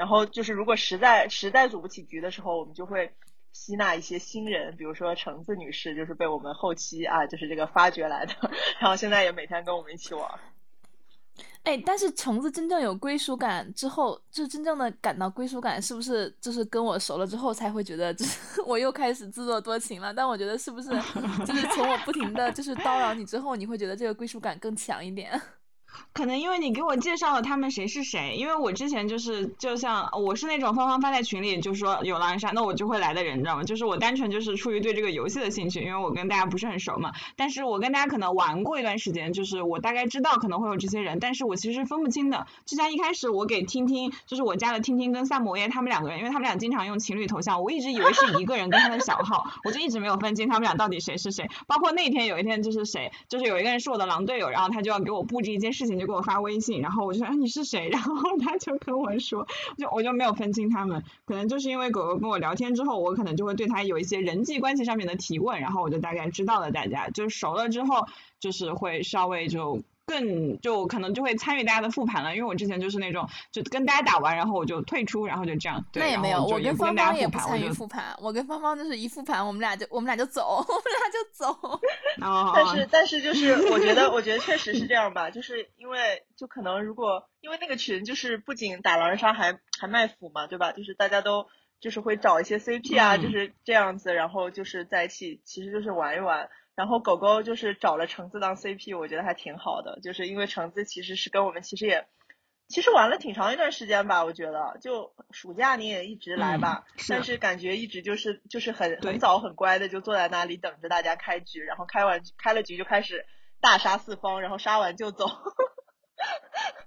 然后就是，如果实在实在组不起局的时候，我们就会吸纳一些新人，比如说橙子女士，就是被我们后期啊，就是这个发掘来的，然后现在也每天跟我们一起玩。哎，但是橙子真正有归属感之后，就真正的感到归属感，是不是就是跟我熟了之后才会觉得，就是我又开始自作多情了？但我觉得是不是，就是从我不停的就是叨扰你之后，你会觉得这个归属感更强一点？可能因为你给我介绍了他们谁是谁，因为我之前就是就像我是那种芳芳发在群里就说有狼人杀，那我就会来的人，你知道吗？就是我单纯就是出于对这个游戏的兴趣，因为我跟大家不是很熟嘛。但是我跟大家可能玩过一段时间，就是我大概知道可能会有这些人，但是我其实分不清的。就像一开始我给听听，就是我加了听听跟萨摩耶他们两个人，因为他们俩经常用情侣头像，我一直以为是一个人跟他的小号，我就一直没有分清他们俩到底谁是谁。包括那天有一天就是谁，就是有一个人是我的狼队友，然后他就要给我布置一件事情，就给我发微。信，然后我就说你是谁？然后他就跟我说，就我就没有分清他们，可能就是因为狗狗跟我聊天之后，我可能就会对他有一些人际关系上面的提问，然后我就大概知道了大家，就是熟了之后，就是会稍微就。更就可能就会参与大家的复盘了，因为我之前就是那种就跟大家打完，然后我就退出，然后就这样。那也没有，我跟芳芳也不参与复盘，我跟芳芳就是一复盘，我们俩就我们俩就走，我们俩就走。但是但是就是我觉得 我觉得确实是这样吧，就是因为就可能如果因为那个群就是不仅打狼人杀还还卖腐嘛，对吧？就是大家都就是会找一些 CP 啊，就是这样子，然后就是在一起，其实就是玩一玩。然后狗狗就是找了橙子当 CP，我觉得还挺好的，就是因为橙子其实是跟我们其实也，其实玩了挺长一段时间吧，我觉得就暑假你也一直来吧，但是感觉一直就是就是很很早很乖的就坐在那里等着大家开局，然后开完开了局就开始大杀四方，然后杀完就走。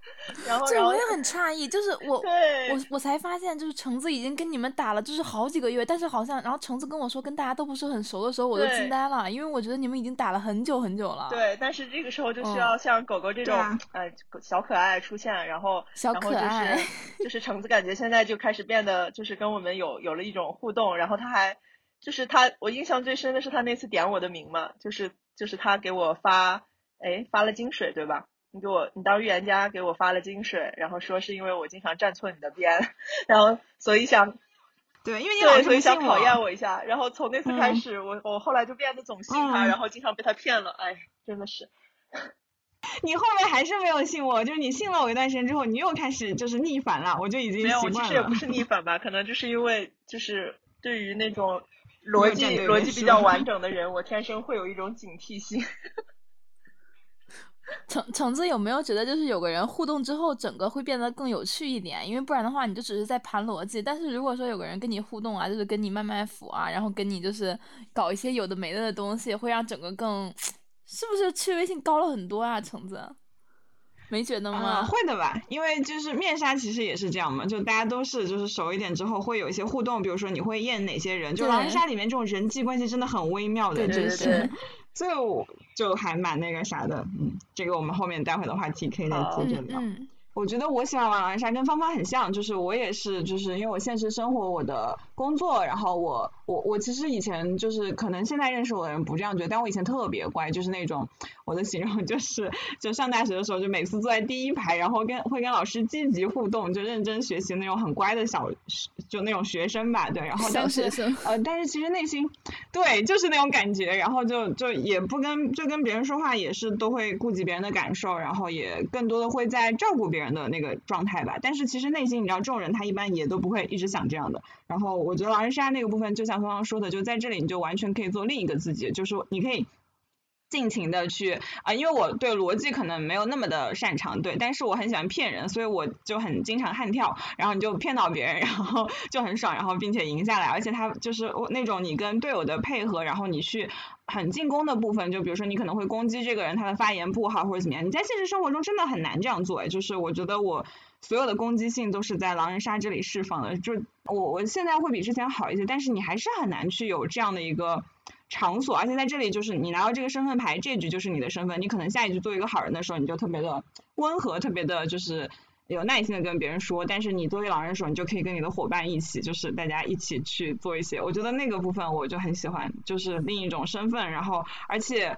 然后，这我也很诧异，就是 我，我我才发现，就是橙子已经跟你们打了，就是好几个月，但是好像，然后橙子跟我说跟大家都不是很熟的时候，我都惊呆了，因为我觉得你们已经打了很久很久了。对，但是这个时候就需要像狗狗这种，呃，小可爱出现，然后，小可爱，就是橙子感觉现在就开始变得，就是跟我们有有了一种互动，然后他还，就是他，我印象最深的是他那次点我的名嘛，就是就是他给我发，哎，发了金水对吧？你给我，你当预言家给我发了金水，然后说是因为我经常站错你的边，然后所以想，对，因为你老所以想考验我一下，然后从那次开始，我我后来就变得总信他，然后经常被他骗了，哎，真的是。你后面还是没有信我，就是你信了我一段时间之后，你又开始就是逆反了，我就已经没有，其实也不是逆反吧，可能就是因为就是对于那种逻辑逻辑比较完 整的人，我天生会有一种警惕性。橙橙子有没有觉得，就是有个人互动之后，整个会变得更有趣一点？因为不然的话，你就只是在盘逻辑。但是如果说有个人跟你互动啊，就是跟你慢慢抚啊，然后跟你就是搞一些有的没的的东西，会让整个更，是不是趣味性高了很多啊？橙子，没觉得吗？会的吧，因为就是面纱其实也是这样嘛，就大家都是就是熟一点之后会有一些互动，比如说你会验哪些人，就狼人杀里面这种人际关系真的很微妙的，真是。就就还蛮那个啥的，嗯，这个我们后面待会的话题可以再接着聊。我觉得我喜欢玩狼人杀跟芳芳很像，就是我也是，就是因为我现实生活我的工作，然后我我我其实以前就是可能现在认识我的人不这样觉得，但我以前特别乖，就是那种我的形容就是就上大学的时候就每次坐在第一排，然后跟会跟老师积极互动，就认真学习那种很乖的小就那种学生吧，对，然后但是呃但是其实内心对就是那种感觉，然后就就也不跟就跟别人说话也是都会顾及别人的感受，然后也更多的会在照顾别人的那个状态吧，但是其实内心你知道这种人他一般也都不会一直想这样的，然后我觉得狼人杀那个部分就像。像芳芳说的，就在这里，你就完全可以做另一个自己，就是你可以尽情的去啊，因为我对逻辑可能没有那么的擅长，对，但是我很喜欢骗人，所以我就很经常悍跳，然后你就骗到别人，然后 就很爽，然后并且赢下来，而且他就是那种你跟队友的配合，然后你去很进攻的部分，就比如说你可能会攻击这个人他的发言不好或者怎么样，你在现实生活中真的很难这样做，就是我觉得我。所有的攻击性都是在狼人杀这里释放的，就我我现在会比之前好一些，但是你还是很难去有这样的一个场所，而且在这里就是你拿到这个身份牌，这局就是你的身份，你可能下一局做一个好人的时候，你就特别的温和，特别的就是有耐心的跟别人说，但是你作为狼人的时候，你就可以跟你的伙伴一起，就是大家一起去做一些，我觉得那个部分我就很喜欢，就是另一种身份，然后而且。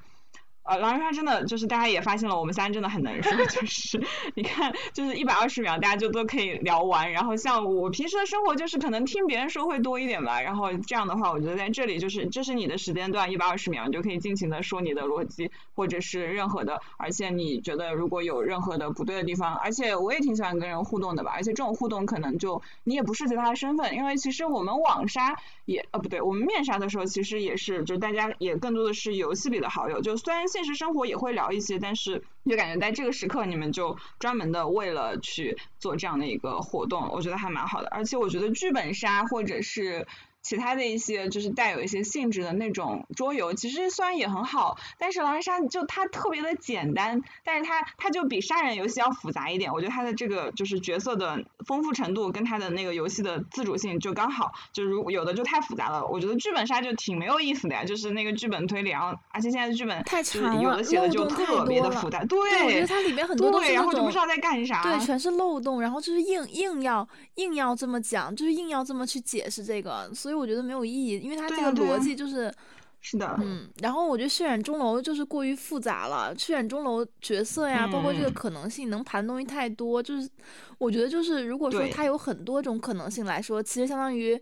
呃，狼人杀真的就是大家也发现了，我们三真的很能说，就是你看，就是一百二十秒大家就都可以聊完。然后像我平时的生活就是可能听别人说会多一点吧。然后这样的话，我觉得在这里就是这是你的时间段一百二十秒，你就可以尽情的说你的逻辑或者是任何的。而且你觉得如果有任何的不对的地方，而且我也挺喜欢跟人互动的吧。而且这种互动可能就你也不涉及他的身份，因为其实我们网杀也呃不对，我们面杀的时候其实也是就大家也更多的是游戏里的好友，就虽然。现实生活也会聊一些，但是就感觉在这个时刻，你们就专门的为了去做这样的一个活动，我觉得还蛮好的。而且我觉得剧本杀或者是。其他的一些就是带有一些性质的那种桌游，其实虽然也很好，但是狼人杀就它特别的简单，但是它它就比杀人游戏要复杂一点。我觉得它的这个就是角色的丰富程度跟它的那个游戏的自主性就刚好，就如有的就太复杂了。我觉得剧本杀就挺没有意思的呀，就是那个剧本推理，然后而且现在的剧本太长了，有的写的就特别的复杂。对，我觉得它里面很多都是然后就不知道在干啥。对，全是漏洞，然后就是硬硬要硬要这么讲，就是硬要这么去解释这个，所以。我觉得没有意义，因为它这个逻辑就是是的，嗯，然后我觉得血染钟楼就是过于复杂了，血染钟楼角色呀，包括这个可能性能盘的东西太多，就是我觉得就是如果说它有很多种可能性来说，其实相当于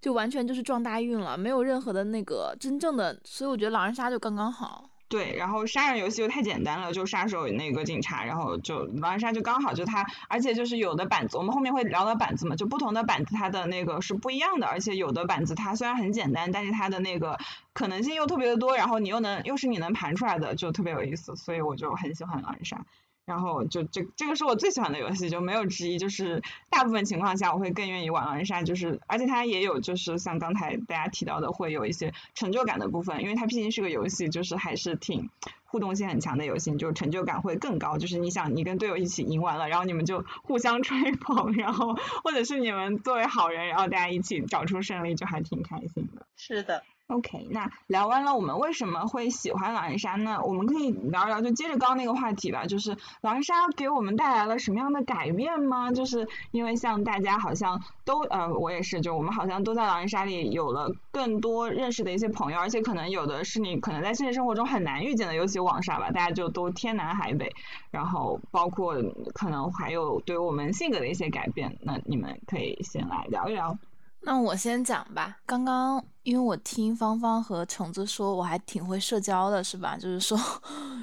就完全就是撞大运了，没有任何的那个真正的，所以我觉得狼人杀就刚刚好。对，然后杀人游戏又太简单了，就杀手那个警察，然后就狼人杀就刚好就他，而且就是有的板子，我们后面会聊到板子嘛，就不同的板子它的那个是不一样的，而且有的板子它虽然很简单，但是它的那个可能性又特别的多，然后你又能又是你能盘出来的，就特别有意思，所以我就很喜欢狼人杀。然后就这这个是我最喜欢的游戏，就没有之一。就是大部分情况下，我会更愿意玩狼人杀。就是而且它也有就是像刚才大家提到的，会有一些成就感的部分，因为它毕竟是个游戏，就是还是挺互动性很强的游戏，就成就感会更高。就是你想你跟队友一起赢完了，然后你们就互相吹捧，然后或者是你们作为好人，然后大家一起找出胜利，就还挺开心的。是的。OK，那聊完了我们为什么会喜欢狼人杀呢？我们可以聊一聊，就接着刚刚那个话题吧，就是狼人杀给我们带来了什么样的改变吗？就是因为像大家好像都呃，我也是，就我们好像都在狼人杀里有了更多认识的一些朋友，而且可能有的是你可能在现实生活中很难遇见的，尤其网杀吧，大家就都天南海北，然后包括可能还有对我们性格的一些改变，那你们可以先来聊一聊。那我先讲吧。刚刚因为我听芳芳和橙子说，我还挺会社交的，是吧？就是说，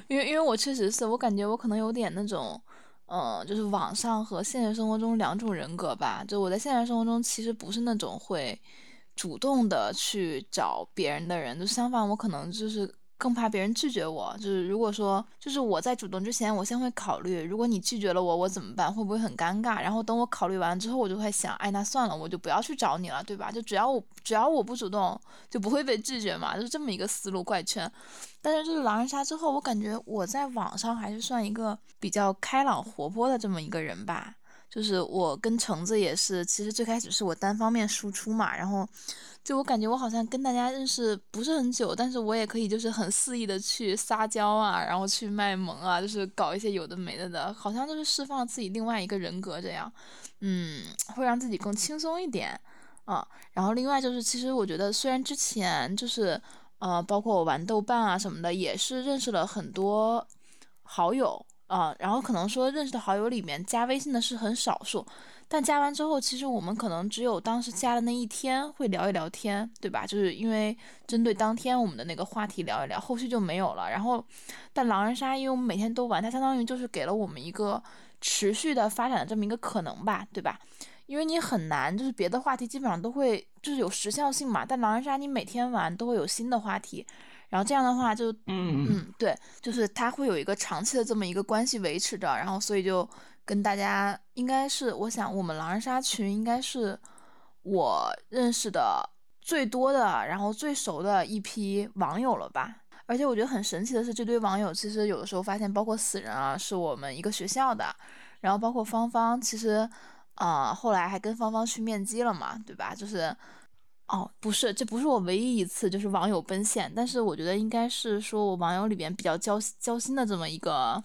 因为因为我确实是我感觉我可能有点那种，嗯，就是网上和现实生活中两种人格吧。就我在现实生活中其实不是那种会主动的去找别人的人，就相反，我可能就是。更怕别人拒绝我，就是如果说，就是我在主动之前，我先会考虑，如果你拒绝了我，我怎么办？会不会很尴尬？然后等我考虑完之后，我就会想，哎，那算了，我就不要去找你了，对吧？就只要我只要我不主动，就不会被拒绝嘛，就这么一个思路怪圈。但是就是狼人杀之后，我感觉我在网上还是算一个比较开朗活泼的这么一个人吧。就是我跟橙子也是，其实最开始是我单方面输出嘛，然后就我感觉我好像跟大家认识不是很久，但是我也可以就是很肆意的去撒娇啊，然后去卖萌啊，就是搞一些有的没的的，好像就是释放自己另外一个人格这样，嗯，会让自己更轻松一点。啊，然后另外就是，其实我觉得虽然之前就是呃，包括我玩豆瓣啊什么的，也是认识了很多好友啊，然后可能说认识的好友里面加微信的是很少数。但加完之后，其实我们可能只有当时加的那一天会聊一聊天，对吧？就是因为针对当天我们的那个话题聊一聊，后续就没有了。然后，但狼人杀，因为我们每天都玩，它相当于就是给了我们一个持续的发展的这么一个可能吧，对吧？因为你很难，就是别的话题基本上都会就是有时效性嘛，但狼人杀你每天玩都会有新的话题，然后这样的话就嗯嗯对，就是他会有一个长期的这么一个关系维持着，然后所以就。跟大家应该是，我想我们狼人杀群应该是我认识的最多的，然后最熟的一批网友了吧。而且我觉得很神奇的是，这堆网友其实有的时候发现，包括死人啊，是我们一个学校的，然后包括芳芳，其实啊，后来还跟芳芳去面基了嘛，对吧？就是，哦，不是，这不是我唯一一次就是网友奔现，但是我觉得应该是说我网友里边比较交交心的这么一个。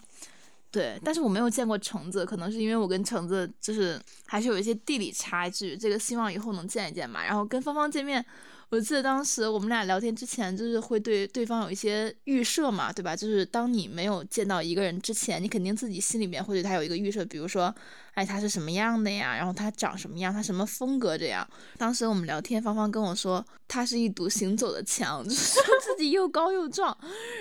对，但是我没有见过橙子，可能是因为我跟橙子就是还是有一些地理差距，这个希望以后能见一见嘛。然后跟芳芳见面。我记得当时我们俩聊天之前，就是会对对方有一些预设嘛，对吧？就是当你没有见到一个人之前，你肯定自己心里面会对他有一个预设，比如说，哎，他是什么样的呀？然后他长什么样？他什么风格这样？当时我们聊天，芳芳跟我说，他是一堵行走的墙，就是说自己又高又壮。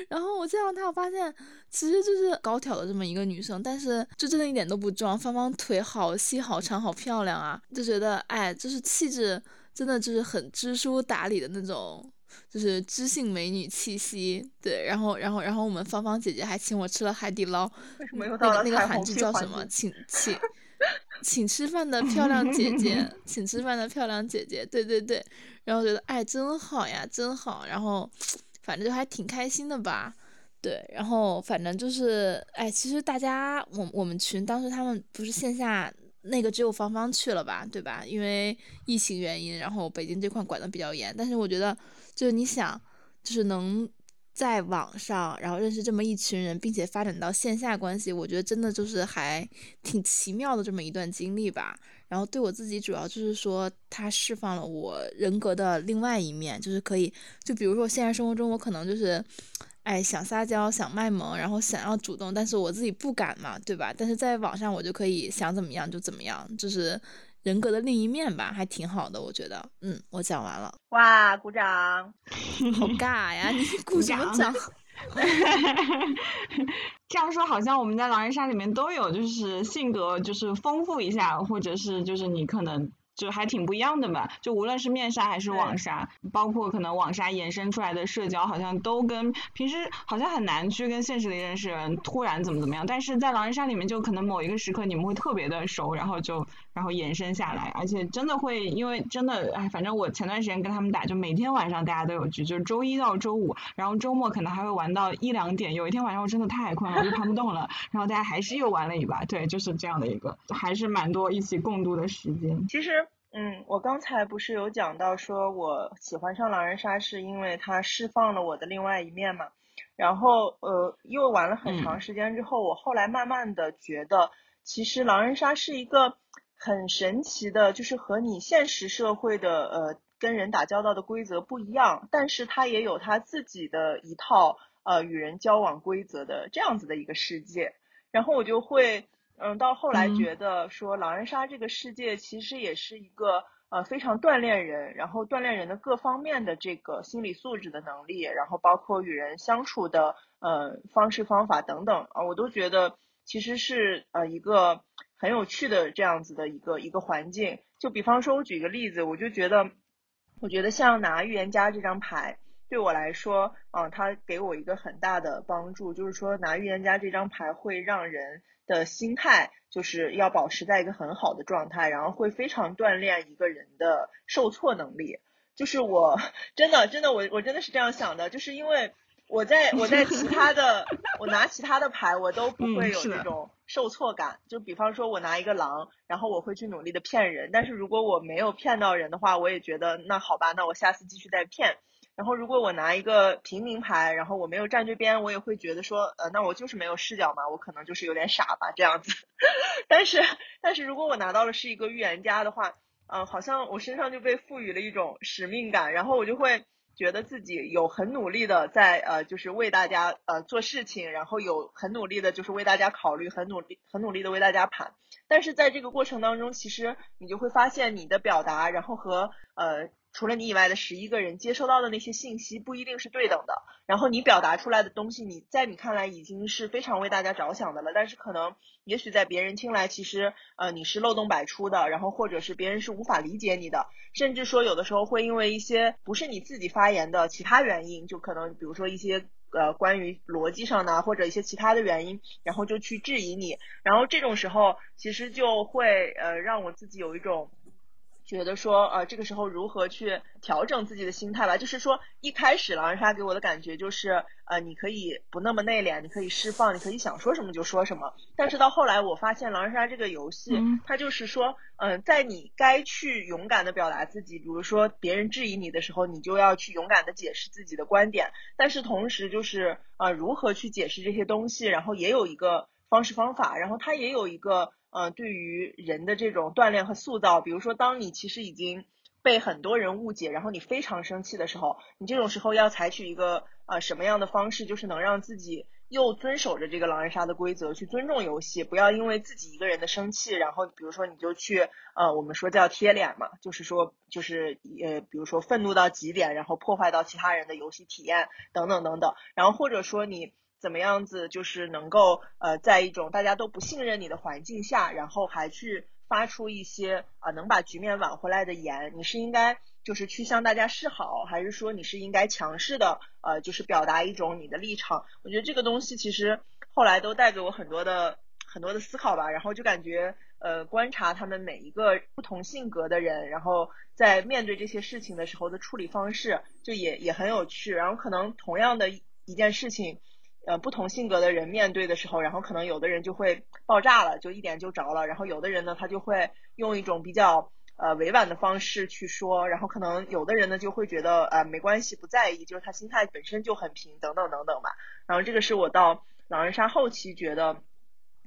然后我见到他，我发现其实就是高挑的这么一个女生，但是就真的一点都不壮。芳芳腿好细、好长、好漂亮啊，就觉得哎，就是气质。真的就是很知书达理的那种，就是知性美女气息。对，然后，然后，然后我们芳芳姐姐还请我吃了海底捞。为什么又到了那个韩剧叫什么？请请 请吃饭的漂亮姐姐，请吃饭的漂亮姐姐。对对对，然后觉得哎，真好呀，真好。然后反正就还挺开心的吧。对，然后反正就是哎，其实大家，我我们群当时他们不是线下。那个只有芳芳去了吧，对吧？因为疫情原因，然后北京这块管的比较严。但是我觉得，就是你想，就是能在网上，然后认识这么一群人，并且发展到线下关系，我觉得真的就是还挺奇妙的这么一段经历吧。然后对我自己，主要就是说，它释放了我人格的另外一面，就是可以，就比如说现实生活中，我可能就是。哎，想撒娇，想卖萌，然后想要主动，但是我自己不敢嘛，对吧？但是在网上，我就可以想怎么样就怎么样，就是人格的另一面吧，还挺好的，我觉得。嗯，我讲完了。哇，鼓掌！好尬呀，你 鼓什么掌？这样说好像我们在狼人杀里面都有，就是性格就是丰富一下，或者是就是你可能。就还挺不一样的吧，就无论是面纱还是网纱，包括可能网纱延伸出来的社交，好像都跟平时好像很难去跟现实里认识人突然怎么怎么样，但是在狼人杀里面就可能某一个时刻你们会特别的熟，然后就然后延伸下来，而且真的会因为真的哎，反正我前段时间跟他们打，就每天晚上大家都有局，就是周一到周五，然后周末可能还会玩到一两点，有一天晚上我真的太困了，我就爬不动了，然后大家还是又玩了一把，对，就是这样的一个，还是蛮多一起共度的时间。其实。嗯，我刚才不是有讲到说我喜欢上狼人杀是因为它释放了我的另外一面嘛，然后呃，又玩了很长时间之后，我后来慢慢的觉得，其实狼人杀是一个很神奇的，就是和你现实社会的呃跟人打交道的规则不一样，但是它也有它自己的一套呃与人交往规则的这样子的一个世界，然后我就会。嗯，到后来觉得说狼人杀这个世界其实也是一个呃非常锻炼人，然后锻炼人的各方面的这个心理素质的能力，然后包括与人相处的呃方式方法等等啊，我都觉得其实是呃一个很有趣的这样子的一个一个环境。就比方说，我举个例子，我就觉得，我觉得像拿预言家这张牌对我来说，啊，它给我一个很大的帮助，就是说拿预言家这张牌会让人。的心态就是要保持在一个很好的状态，然后会非常锻炼一个人的受挫能力。就是我真的真的我我真的是这样想的，就是因为我在我在其他的 我拿其他的牌，我都不会有那种受挫感。就比方说我拿一个狼，然后我会去努力的骗人，但是如果我没有骗到人的话，我也觉得那好吧，那我下次继续再骗。然后如果我拿一个平民牌，然后我没有站这边，我也会觉得说，呃，那我就是没有视角嘛，我可能就是有点傻吧这样子。但是但是如果我拿到了是一个预言家的话，嗯，好像我身上就被赋予了一种使命感，然后我就会觉得自己有很努力的在呃，就是为大家呃做事情，然后有很努力的就是为大家考虑，很努力很努力的为大家盘。但是在这个过程当中，其实你就会发现你的表达，然后和呃。除了你以外的十一个人接收到的那些信息不一定是对等的，然后你表达出来的东西，你在你看来已经是非常为大家着想的了，但是可能也许在别人听来，其实呃你是漏洞百出的，然后或者是别人是无法理解你的，甚至说有的时候会因为一些不是你自己发言的其他原因，就可能比如说一些呃关于逻辑上的或者一些其他的原因，然后就去质疑你，然后这种时候其实就会呃让我自己有一种。觉得说，呃，这个时候如何去调整自己的心态吧？就是说，一开始狼人杀给我的感觉就是，呃，你可以不那么内敛，你可以释放，你可以想说什么就说什么。但是到后来，我发现狼人杀这个游戏，它就是说，嗯，在你该去勇敢的表达自己，比如说别人质疑你的时候，你就要去勇敢的解释自己的观点。但是同时，就是呃，如何去解释这些东西，然后也有一个方式方法，然后它也有一个。呃，对于人的这种锻炼和塑造，比如说，当你其实已经被很多人误解，然后你非常生气的时候，你这种时候要采取一个呃什么样的方式，就是能让自己又遵守着这个狼人杀的规则，去尊重游戏，不要因为自己一个人的生气，然后比如说你就去呃我们说叫贴脸嘛，就是说就是呃比如说愤怒到极点，然后破坏到其他人的游戏体验等等等等，然后或者说你。怎么样子就是能够呃在一种大家都不信任你的环境下，然后还去发出一些啊能把局面挽回来的言？你是应该就是去向大家示好，还是说你是应该强势的呃就是表达一种你的立场？我觉得这个东西其实后来都带给我很多的很多的思考吧。然后就感觉呃观察他们每一个不同性格的人，然后在面对这些事情的时候的处理方式，就也也很有趣。然后可能同样的一件事情。呃，不同性格的人面对的时候，然后可能有的人就会爆炸了，就一点就着了。然后有的人呢，他就会用一种比较呃委婉的方式去说。然后可能有的人呢，就会觉得呃没关系，不在意，就是他心态本身就很平，等等等等吧。然后这个是我到狼人杀后期觉得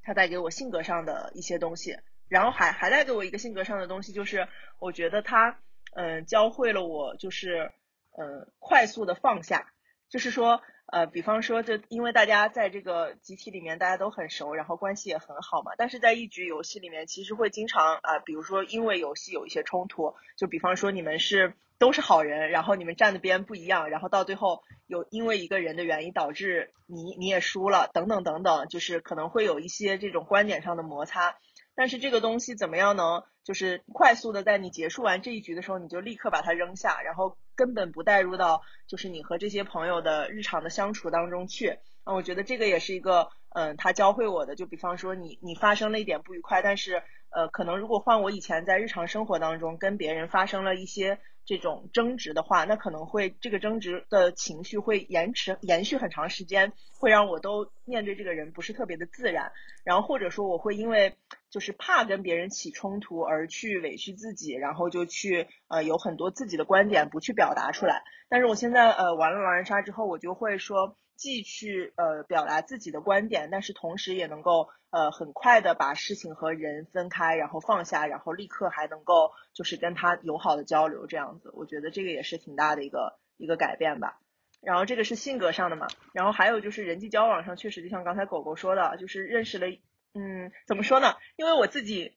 他带给我性格上的一些东西。然后还还带给我一个性格上的东西，就是我觉得他嗯教会了我，就是嗯快速的放下，就是说。呃，比方说，就因为大家在这个集体里面大家都很熟，然后关系也很好嘛。但是在一局游戏里面，其实会经常啊，比如说因为游戏有一些冲突，就比方说你们是都是好人，然后你们站的边不一样，然后到最后有因为一个人的原因导致你你也输了，等等等等，就是可能会有一些这种观点上的摩擦。但是这个东西怎么样能？就是快速的在你结束完这一局的时候，你就立刻把它扔下，然后根本不带入到就是你和这些朋友的日常的相处当中去。啊，我觉得这个也是一个，嗯，他教会我的。就比方说你你发生了一点不愉快，但是呃，可能如果换我以前在日常生活当中跟别人发生了一些。这种争执的话，那可能会这个争执的情绪会延迟延续很长时间，会让我都面对这个人不是特别的自然。然后或者说我会因为就是怕跟别人起冲突而去委屈自己，然后就去呃有很多自己的观点不去表达出来。但是我现在呃玩了狼人杀之后，我就会说。既去呃表达自己的观点，但是同时也能够呃很快的把事情和人分开，然后放下，然后立刻还能够就是跟他友好的交流这样子，我觉得这个也是挺大的一个一个改变吧。然后这个是性格上的嘛，然后还有就是人际交往上，确实就像刚才狗狗说的，就是认识了，嗯，怎么说呢？因为我自己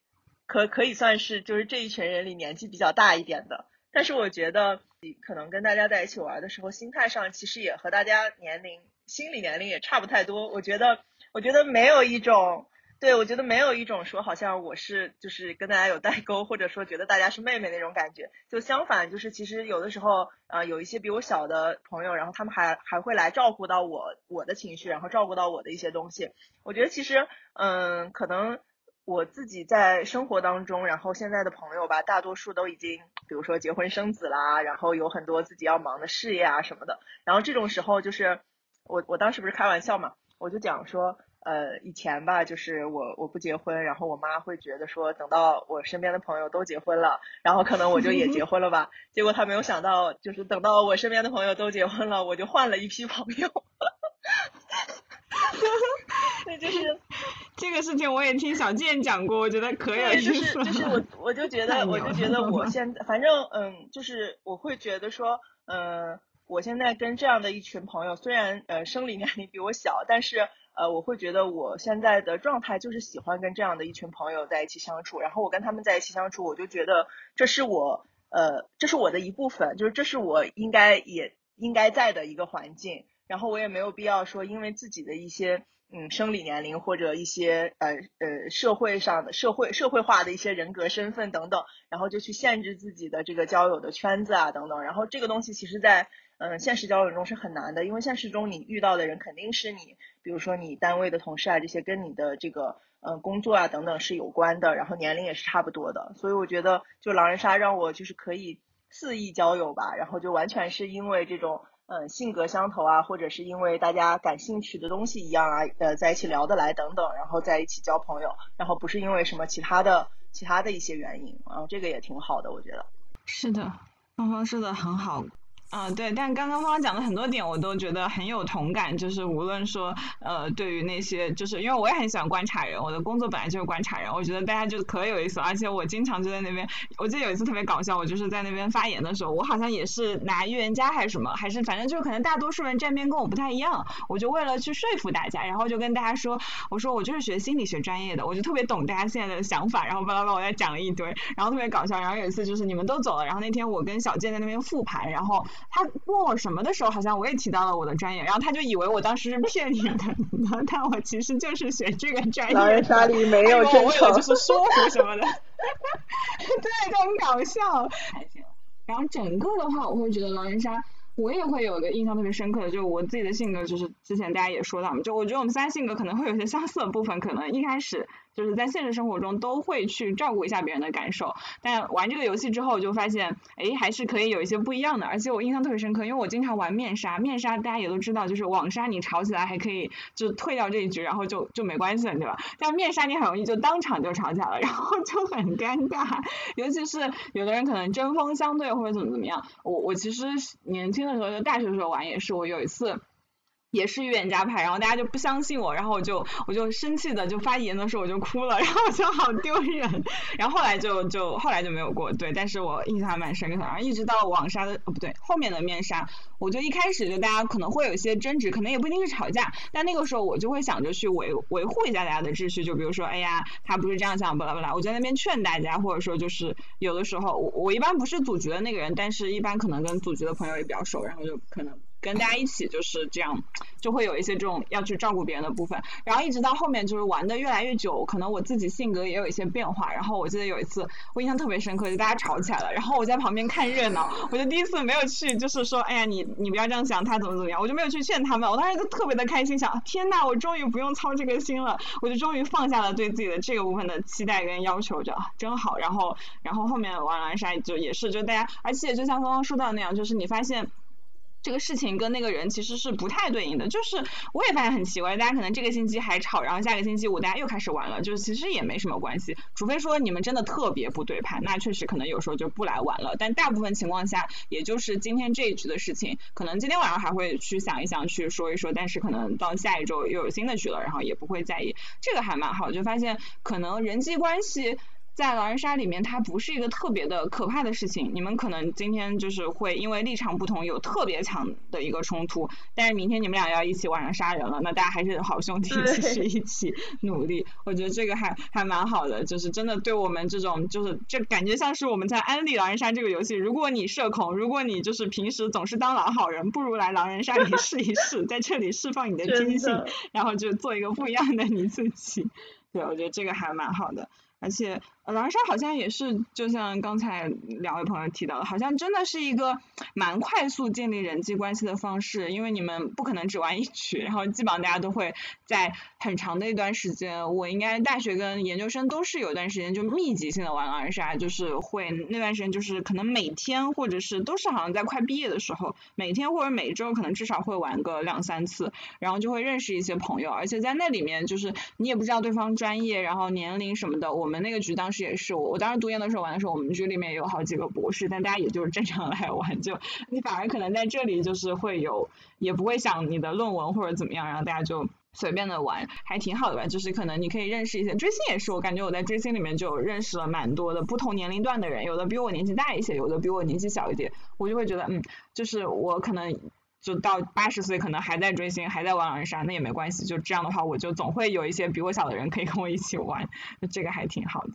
可可以算是就是这一群人里年纪比较大一点的。但是我觉得，可能跟大家在一起玩的时候，心态上其实也和大家年龄、心理年龄也差不太多。我觉得，我觉得没有一种，对我觉得没有一种说好像我是就是跟大家有代沟，或者说觉得大家是妹妹那种感觉。就相反，就是其实有的时候，呃，有一些比我小的朋友，然后他们还还会来照顾到我我的情绪，然后照顾到我的一些东西。我觉得其实，嗯，可能。我自己在生活当中，然后现在的朋友吧，大多数都已经，比如说结婚生子啦，然后有很多自己要忙的事业啊什么的。然后这种时候，就是我我当时不是开玩笑嘛，我就讲说，呃，以前吧，就是我我不结婚，然后我妈会觉得说，等到我身边的朋友都结婚了，然后可能我就也结婚了吧。结果她没有想到，就是等到我身边的朋友都结婚了，我就换了一批朋友。那就是。这个事情我也听小健讲过，我觉得可有意思了。就是就是我我就觉得我就觉得我现在反正嗯，就是我会觉得说嗯，我现在跟这样的一群朋友，虽然呃生理年龄比我小，但是呃我会觉得我现在的状态就是喜欢跟这样的一群朋友在一起相处，然后我跟他们在一起相处，我就觉得这是我呃这是我的一部分，就是这是我应该也应该在的一个环境。然后我也没有必要说，因为自己的一些嗯生理年龄或者一些呃呃社会上的社会社会化的一些人格身份等等，然后就去限制自己的这个交友的圈子啊等等。然后这个东西其实，在嗯现实交友中是很难的，因为现实中你遇到的人肯定是你，比如说你单位的同事啊这些，跟你的这个嗯工作啊等等是有关的，然后年龄也是差不多的。所以我觉得，就狼人杀让我就是可以肆意交友吧，然后就完全是因为这种。嗯，性格相投啊，或者是因为大家感兴趣的东西一样啊，呃，在一起聊得来等等，然后在一起交朋友，然后不是因为什么其他的其他的一些原因，啊，这个也挺好的，我觉得。是的，芳芳说的很好。嗯，对，但刚刚芳芳讲的很多点我都觉得很有同感，就是无论说呃，对于那些，就是因为我也很喜欢观察人，我的工作本来就是观察人，我觉得大家就可有意思，而且我经常就在那边，我记得有一次特别搞笑，我就是在那边发言的时候，我好像也是拿预言家还是什么，还是反正就是可能大多数人站边跟我不太一样，我就为了去说服大家，然后就跟大家说，我说我就是学心理学专业的，我就特别懂大家现在的想法，然后巴拉巴拉我在讲了一堆，然后特别搞笑，然后有一次就是你们都走了，然后那天我跟小健在那边复盘，然后他问我。什么的时候，好像我也提到了我的专业，然后他就以为我当时是骗你的，但我其实就是学这个专业。狼人杀里没有真诚，就是说服什么的，对，很搞笑。然后整个的话，我会觉得狼人杀。我也会有个印象特别深刻的，就我自己的性格，就是之前大家也说到嘛，就我觉得我们仨性格可能会有些相似的部分，可能一开始就是在现实生活中都会去照顾一下别人的感受，但玩这个游戏之后就发现，哎，还是可以有一些不一样的，而且我印象特别深刻，因为我经常玩面杀，面杀大家也都知道，就是网杀你吵起来还可以就退掉这一局，然后就就没关系了，对吧？但面杀你很容易就当场就吵起来了，然后就很尴尬，尤其是有的人可能针锋相对或者怎么怎么样，我我其实年轻。的时候就大学的时候玩也是，我有一次。也是预言家派，然后大家就不相信我，然后我就我就生气的就发言的时候我就哭了，然后我就好丢人，然后后来就就后来就没有过，对，但是我印象还蛮深刻，然后一直到网杀的哦不对，后面的面杀，我就一开始就大家可能会有一些争执，可能也不一定是吵架，但那个时候我就会想着去维维护一下大家的秩序，就比如说哎呀他不是这样想，巴拉巴拉，我在那边劝大家，或者说就是有的时候我我一般不是组局的那个人，但是一般可能跟组局的朋友也比较熟，然后就可能。跟大家一起就是这样，就会有一些这种要去照顾别人的部分，然后一直到后面就是玩的越来越久，可能我自己性格也有一些变化。然后我记得有一次我印象特别深刻，就大家吵起来了，然后我在旁边看热闹，我就第一次没有去，就是说，哎呀，你你不要这样想，他怎么怎么样，我就没有去劝他们。我当时就特别的开心，想，天呐，我终于不用操这个心了，我就终于放下了对自己的这个部分的期待跟要求，就真好。然后然后后面玩狼人杀就也是，就大家，而且就像刚刚说到那样，就是你发现。这个事情跟那个人其实是不太对应的，就是我也发现很奇怪，大家可能这个星期还吵，然后下个星期五大家又开始玩了，就是其实也没什么关系，除非说你们真的特别不对盘，那确实可能有时候就不来玩了。但大部分情况下，也就是今天这一局的事情，可能今天晚上还会去想一想，去说一说，但是可能到下一周又有新的局了，然后也不会在意，这个还蛮好，就发现可能人际关系。在狼人杀里面，它不是一个特别的可怕的事情。你们可能今天就是会因为立场不同有特别强的一个冲突，但是明天你们俩要一起晚上杀人了，那大家还是好兄弟，其实一起努力。我觉得这个还还蛮好的，就是真的对我们这种就是这感觉像是我们在安利狼人杀这个游戏。如果你社恐，如果你就是平时总是当老好人，不如来狼人杀里 试一试，在这里释放你的天性，然后就做一个不一样的你自己。对，我觉得这个还蛮好的。而且狼人杀好像也是，就像刚才两位朋友提到的，好像真的是一个蛮快速建立人际关系的方式，因为你们不可能只玩一局，然后基本上大家都会在很长的一段时间，我应该大学跟研究生都是有一段时间就密集性的玩狼人杀，就是会那段时间就是可能每天或者是都是好像在快毕业的时候，每天或者每周可能至少会玩个两三次，然后就会认识一些朋友，而且在那里面就是你也不知道对方专业，然后年龄什么的，我。们那个局当时也是我，我当时读研的时候玩的时候，我们局里面有好几个博士，但大家也就是正常来玩，就你反而可能在这里就是会有，也不会想你的论文或者怎么样，然后大家就随便的玩，还挺好的吧。就是可能你可以认识一些追星也是，我感觉我在追星里面就认识了蛮多的不同年龄段的人，有的比我年纪大一些，有的比我年纪小一点，我就会觉得嗯，就是我可能就到八十岁可能还在追星，还在玩狼人杀，那也没关系。就这样的话，我就总会有一些比我小的人可以跟我一起玩，这个还挺好的。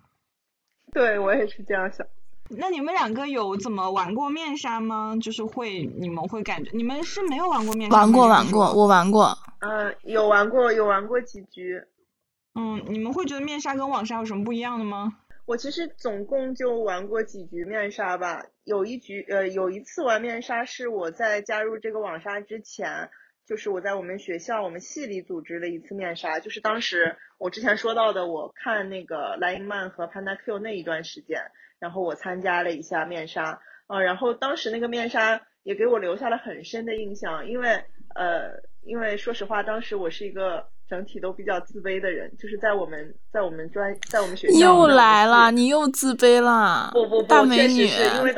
对我也是这样想。那你们两个有怎么玩过面纱吗？就是会，你们会感觉你们是没有玩过面纱？玩过，玩过，我玩过。嗯，有玩过，有玩过几局。嗯，你们会觉得面纱跟网纱有什么不一样的吗？我其实总共就玩过几局面纱吧。有一局，呃，有一次玩面纱是我在加入这个网纱之前，就是我在我们学校我们系里组织了一次面纱，就是当时我之前说到的，我看那个莱茵曼和 Panda Q 那一段时间。然后我参加了一下面纱，啊，然后当时那个面纱也给我留下了很深的印象，因为呃，因为说实话，当时我是一个。整体都比较自卑的人，就是在我们在我们专在我们学校又来了，你又自卑了。不不不，大美女，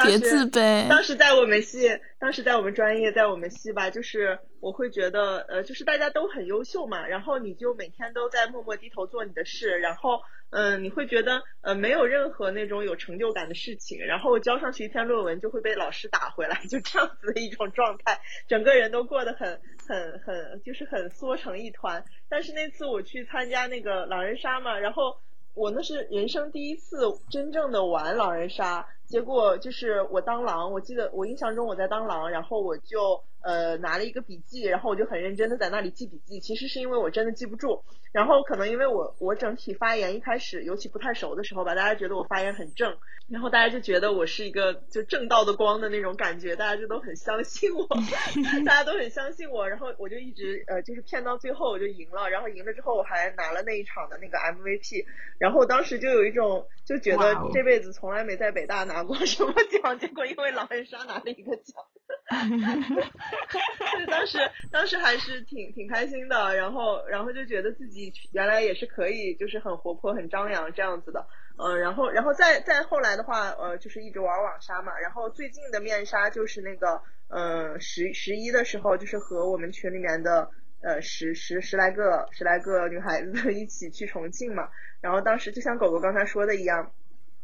别自卑。当时在我们系，当时在我们专业，在我们系吧，就是我会觉得，呃，就是大家都很优秀嘛，然后你就每天都在默默低头做你的事，然后嗯，你会觉得呃没有任何那种有成就感的事情，然后交上去一篇论文就会被老师打回来，就这样子的一种状态，整个人都过得很很很就是很缩成一团。但是那次我去参加那个狼人杀嘛，然后我那是人生第一次真正的玩狼人杀，结果就是我当狼，我记得我印象中我在当狼，然后我就呃拿了一个笔记，然后我就很认真的在那里记笔记，其实是因为我真的记不住，然后可能因为我我整体发言一开始尤其不太熟的时候吧，大家觉得我发言很正。然后大家就觉得我是一个就正道的光的那种感觉，大家就都很相信我，大家都很相信我，然后我就一直呃就是骗到最后我就赢了，然后赢了之后我还拿了那一场的那个 MVP，然后当时就有一种就觉得这辈子从来没在北大拿过什么奖，结果因为狼人杀拿了一个奖，当时当时还是挺挺开心的，然后然后就觉得自己原来也是可以就是很活泼很张扬这样子的。嗯，然后，然后再再后来的话，呃，就是一直玩网杀嘛。然后最近的面杀就是那个，嗯，十十一的时候，就是和我们群里面的呃十十十来个十来个女孩子 一起去重庆嘛。然后当时就像狗狗刚才说的一样，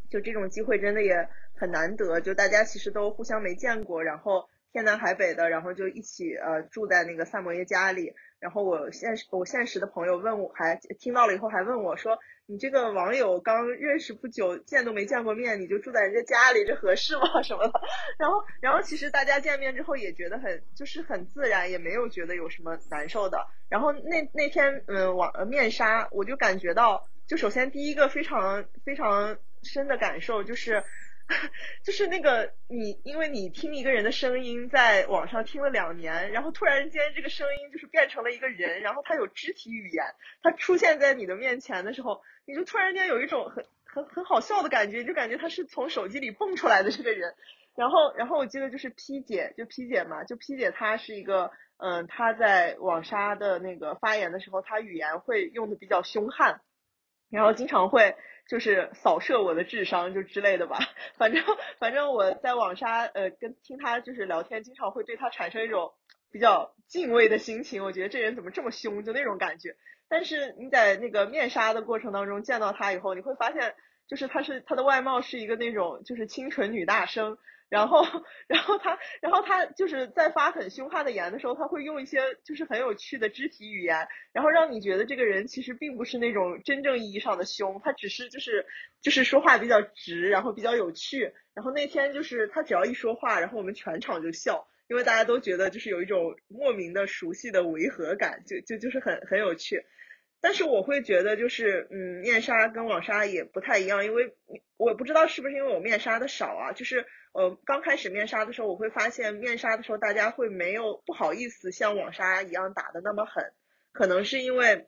就这种机会真的也很难得，就大家其实都互相没见过，然后天南海北的，然后就一起呃住在那个萨摩耶家里。然后我现实我现实的朋友问我，还听到了以后还问我说。你这个网友刚认识不久，见都没见过面，你就住在人家家里，这合适吗？什么的。然后，然后其实大家见面之后也觉得很，就是很自然，也没有觉得有什么难受的。然后那那天，嗯，网面纱，我就感觉到，就首先第一个非常非常深的感受就是。就是那个你，因为你听一个人的声音，在网上听了两年，然后突然间这个声音就是变成了一个人，然后他有肢体语言，他出现在你的面前的时候，你就突然间有一种很很很好笑的感觉，就感觉他是从手机里蹦出来的这个人。然后，然后我记得就是 P 姐，就 P 姐嘛，就 P 姐她是一个，嗯，她在网杀的那个发言的时候，她语言会用的比较凶悍，然后经常会。就是扫射我的智商就之类的吧，反正反正我在网杀呃跟听他就是聊天，经常会对他产生一种比较敬畏的心情。我觉得这人怎么这么凶，就那种感觉。但是你在那个面杀的过程当中见到他以后，你会发现，就是他是他的外貌是一个那种就是清纯女大生。然后，然后他，然后他就是在发很凶悍的言的时候，他会用一些就是很有趣的肢体语言，然后让你觉得这个人其实并不是那种真正意义上的凶，他只是就是就是说话比较直，然后比较有趣。然后那天就是他只要一说话，然后我们全场就笑，因为大家都觉得就是有一种莫名的熟悉的违和感，就就就是很很有趣。但是我会觉得就是嗯，面纱跟网纱也不太一样，因为我不知道是不是因为我面纱的少啊，就是。呃，刚开始面杀的时候，我会发现面杀的时候，大家会没有不好意思像网杀一样打的那么狠，可能是因为，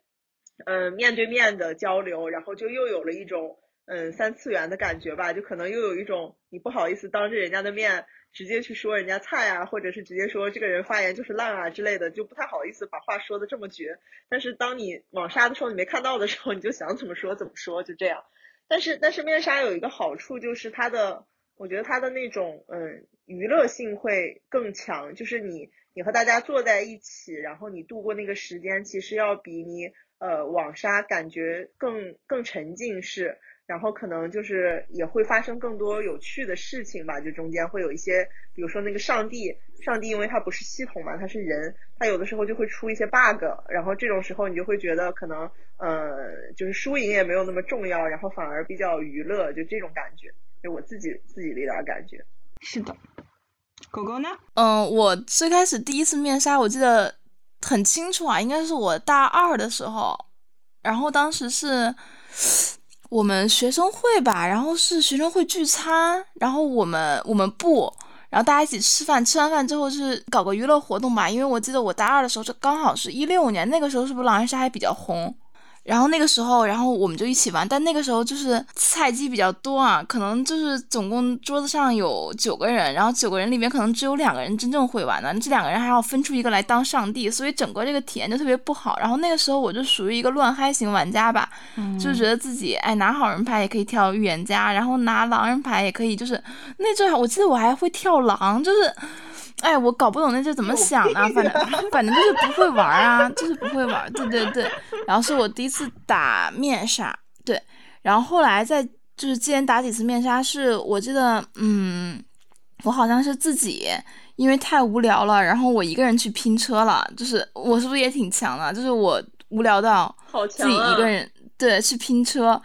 嗯，面对面的交流，然后就又有了一种嗯三次元的感觉吧，就可能又有一种你不好意思当着人家的面直接去说人家菜啊，或者是直接说这个人发言就是烂啊之类的，就不太好意思把话说的这么绝。但是当你网杀的时候，你没看到的时候，你就想怎么说怎么说，就这样。但是但是面杀有一个好处就是它的。我觉得它的那种嗯娱乐性会更强，就是你你和大家坐在一起，然后你度过那个时间，其实要比你呃网杀感觉更更沉浸式。然后可能就是也会发生更多有趣的事情吧，就中间会有一些，比如说那个上帝，上帝因为他不是系统嘛，他是人，他有的时候就会出一些 bug，然后这种时候你就会觉得可能，呃，就是输赢也没有那么重要，然后反而比较娱乐，就这种感觉，就我自己自己的一点感觉。是的，狗狗呢？嗯，我最开始第一次面纱，我记得很清楚啊，应该是我大二的时候，然后当时是。我们学生会吧，然后是学生会聚餐，然后我们我们部，然后大家一起吃饭，吃完饭之后是搞个娱乐活动吧，因为我记得我大二的时候，这刚好是一六年，那个时候是不是狼人杀还比较红？然后那个时候，然后我们就一起玩，但那个时候就是菜鸡比较多啊，可能就是总共桌子上有九个人，然后九个人里面可能只有两个人真正会玩的，这两个人还要分出一个来当上帝，所以整个这个体验就特别不好。然后那个时候我就属于一个乱嗨型玩家吧，就觉得自己哎拿好人牌也可以跳预言家，然后拿狼人牌也可以，就是那阵我记得我还会跳狼，就是。哎，我搞不懂那是怎么想的，反正 反正就是不会玩啊，就是不会玩。对对对，然后是我第一次打面纱，对，然后后来再就是接连打几次面纱，是我记得，嗯，我好像是自己因为太无聊了，然后我一个人去拼车了，就是我是不是也挺强的？就是我无聊到自己一个人对去拼车。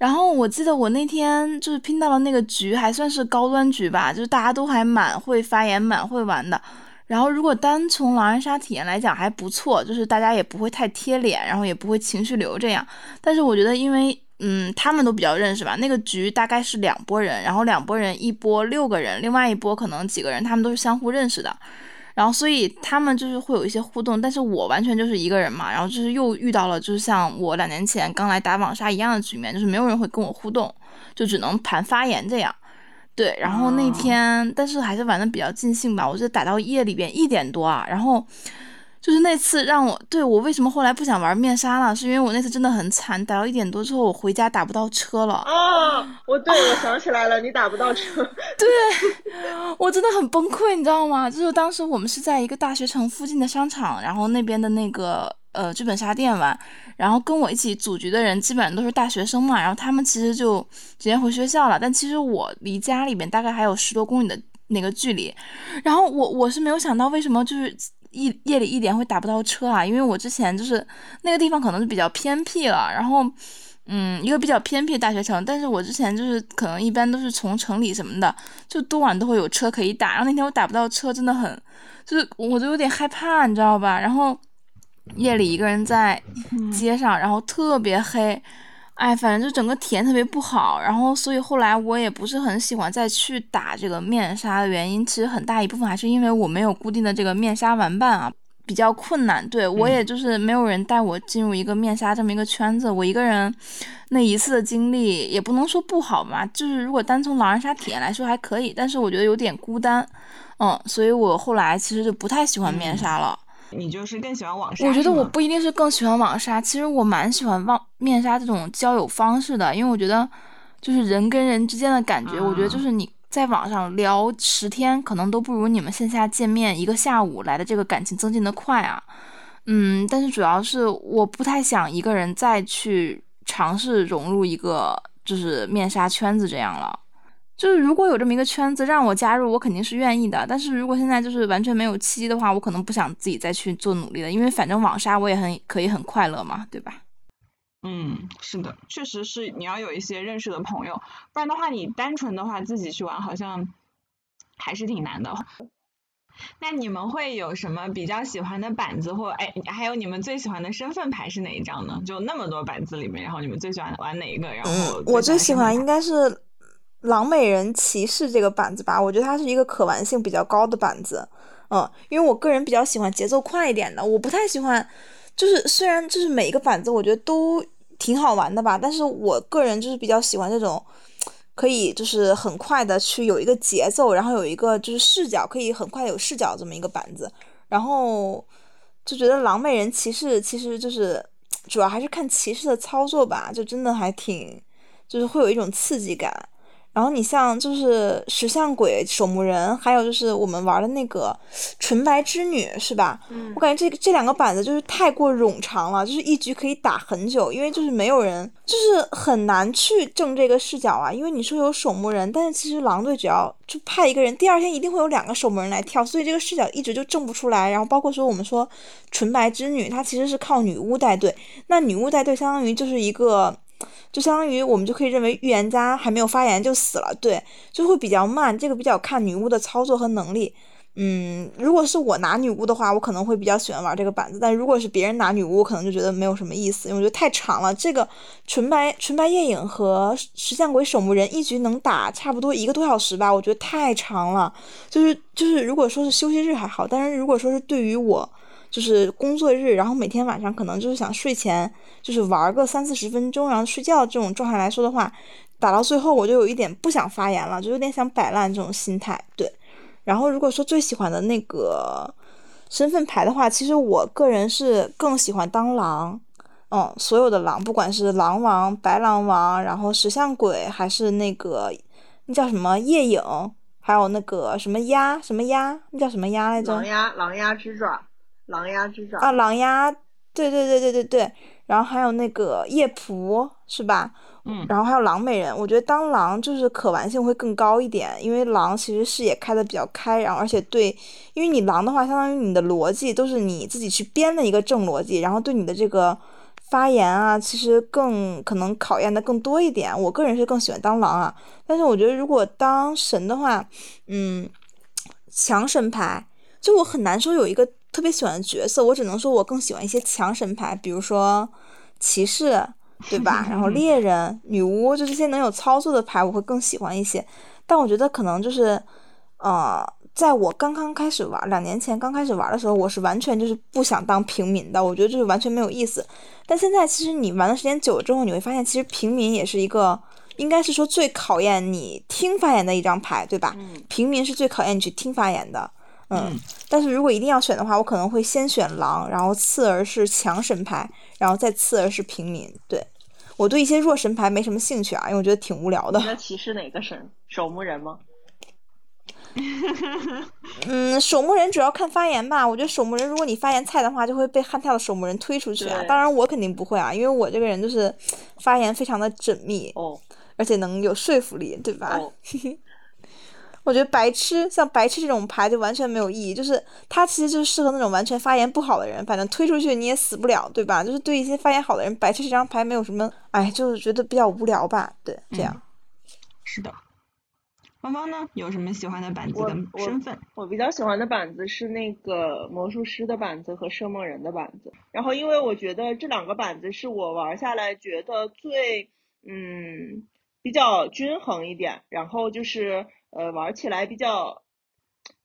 然后我记得我那天就是拼到了那个局，还算是高端局吧，就是大家都还蛮会发言、蛮会玩的。然后如果单从狼人杀体验来讲还不错，就是大家也不会太贴脸，然后也不会情绪流这样。但是我觉得，因为嗯，他们都比较认识吧，那个局大概是两拨人，然后两拨人一波六个人，另外一波可能几个人，他们都是相互认识的。然后，所以他们就是会有一些互动，但是我完全就是一个人嘛。然后就是又遇到了，就是像我两年前刚来打网杀一样的局面，就是没有人会跟我互动，就只能盘发言这样。对，然后那天，但是还是玩的比较尽兴吧。我就打到夜里边一点多啊，然后。就是那次让我对我为什么后来不想玩面纱了，是因为我那次真的很惨，打到一点多之后我回家打不到车了。哦，我对我想起来了，你打不到车。对，我真的很崩溃，你知道吗？就是当时我们是在一个大学城附近的商场，然后那边的那个呃剧本杀店玩，然后跟我一起组局的人基本上都是大学生嘛，然后他们其实就直接回学校了，但其实我离家里面大概还有十多公里的那个距离，然后我我是没有想到为什么就是。一夜里一点会打不到车啊，因为我之前就是那个地方可能是比较偏僻了，然后，嗯，一个比较偏僻的大学城，但是我之前就是可能一般都是从城里什么的，就多晚都会有车可以打，然后那天我打不到车，真的很，就是我都有点害怕，你知道吧？然后夜里一个人在街上，然后特别黑。哎，反正就整个体验特别不好，然后所以后来我也不是很喜欢再去打这个面杀的原因，其实很大一部分还是因为我没有固定的这个面杀玩伴啊，比较困难。对我也就是没有人带我进入一个面杀这么一个圈子，我一个人那一次的经历也不能说不好嘛，就是如果单从狼人杀体验来说还可以，但是我觉得有点孤单，嗯，所以我后来其实就不太喜欢面杀了。你就是更喜欢网杀？我觉得我不一定是更喜欢网杀，其实我蛮喜欢网面杀这种交友方式的，因为我觉得就是人跟人之间的感觉，我觉得就是你在网上聊十天，可能都不如你们线下见面一个下午来的这个感情增进的快啊。嗯，但是主要是我不太想一个人再去尝试融入一个就是面纱圈子这样了。就是如果有这么一个圈子让我加入，我肯定是愿意的。但是如果现在就是完全没有契机的话，我可能不想自己再去做努力了，因为反正网杀我也很可以很快乐嘛，对吧？嗯，是的，确实是你要有一些认识的朋友，不然的话你单纯的话自己去玩好像还是挺难的。那你们会有什么比较喜欢的板子，或哎，还有你们最喜欢的身份牌是哪一张呢？就那么多板子里面，然后你们最喜欢玩哪一个？然后我最喜欢应该是。狼美人骑士这个板子吧，我觉得它是一个可玩性比较高的板子，嗯，因为我个人比较喜欢节奏快一点的，我不太喜欢，就是虽然就是每一个板子我觉得都挺好玩的吧，但是我个人就是比较喜欢这种可以就是很快的去有一个节奏，然后有一个就是视角可以很快有视角这么一个板子，然后就觉得狼美人骑士其实就是主要还是看骑士的操作吧，就真的还挺就是会有一种刺激感。然后你像就是石像鬼、守墓人，还有就是我们玩的那个纯白之女，是吧？嗯我感觉这个这两个板子就是太过冗长了，就是一局可以打很久，因为就是没有人，就是很难去正这个视角啊。因为你说有守墓人，但是其实狼队只要就派一个人，第二天一定会有两个守墓人来跳，所以这个视角一直就正不出来。然后包括说我们说纯白之女，她其实是靠女巫带队，那女巫带队相当于就是一个。就相当于我们就可以认为预言家还没有发言就死了，对，就会比较慢。这个比较看女巫的操作和能力。嗯，如果是我拿女巫的话，我可能会比较喜欢玩这个板子。但如果是别人拿女巫，我可能就觉得没有什么意思，因为我觉得太长了。这个纯白纯白夜影和石像鬼守墓人一局能打差不多一个多小时吧，我觉得太长了。就是就是，如果说是休息日还好，但是如果说是对于我。就是工作日，然后每天晚上可能就是想睡前就是玩个三四十分钟，然后睡觉这种状态来说的话，打到最后我就有一点不想发言了，就有点想摆烂这种心态。对，然后如果说最喜欢的那个身份牌的话，其实我个人是更喜欢当狼。嗯，所有的狼，不管是狼王、白狼王，然后石像鬼，还是那个那叫什么夜影，还有那个什么鸭什么鸭，那叫什么鸭来着？狼鸦，狼鸦之爪。狼牙之爪啊，狼牙，对对对对对对，然后还有那个夜仆是吧？嗯，然后还有狼美人，我觉得当狼就是可玩性会更高一点，因为狼其实视野开的比较开，然后而且对，因为你狼的话，相当于你的逻辑都是你自己去编的一个正逻辑，然后对你的这个发言啊，其实更可能考验的更多一点。我个人是更喜欢当狼啊，但是我觉得如果当神的话，嗯，强神牌，就我很难说有一个。特别喜欢的角色，我只能说，我更喜欢一些强神牌，比如说骑士，对吧？然后 猎人、女巫，就这些能有操作的牌，我会更喜欢一些。但我觉得可能就是，呃，在我刚刚开始玩，两年前刚开始玩的时候，我是完全就是不想当平民的，我觉得就是完全没有意思。但现在其实你玩的时间久了之后，你会发现，其实平民也是一个，应该是说最考验你听发言的一张牌，对吧？平民是最考验你去听发言的。嗯，但是如果一定要选的话，我可能会先选狼，然后次而是强神牌，然后再次而是平民。对我对一些弱神牌没什么兴趣啊，因为我觉得挺无聊的。你的骑士哪个神？守墓人吗？嗯，守墓人主要看发言吧。我觉得守墓人，如果你发言菜的话，就会被悍跳的守墓人推出去啊。当然我肯定不会啊，因为我这个人就是发言非常的缜密，哦，而且能有说服力，对吧？哦 我觉得白痴像白痴这种牌就完全没有意义，就是它其实就是适合那种完全发言不好的人，反正推出去你也死不了，对吧？就是对一些发言好的人，白痴这张牌没有什么，哎，就是觉得比较无聊吧，对，这样。是的。芳芳呢，有什么喜欢的板子跟身份？我比较喜欢的板子是那个魔术师的板子和摄梦人的板子，然后因为我觉得这两个板子是我玩下来觉得最嗯比较均衡一点，然后就是。呃，玩起来比较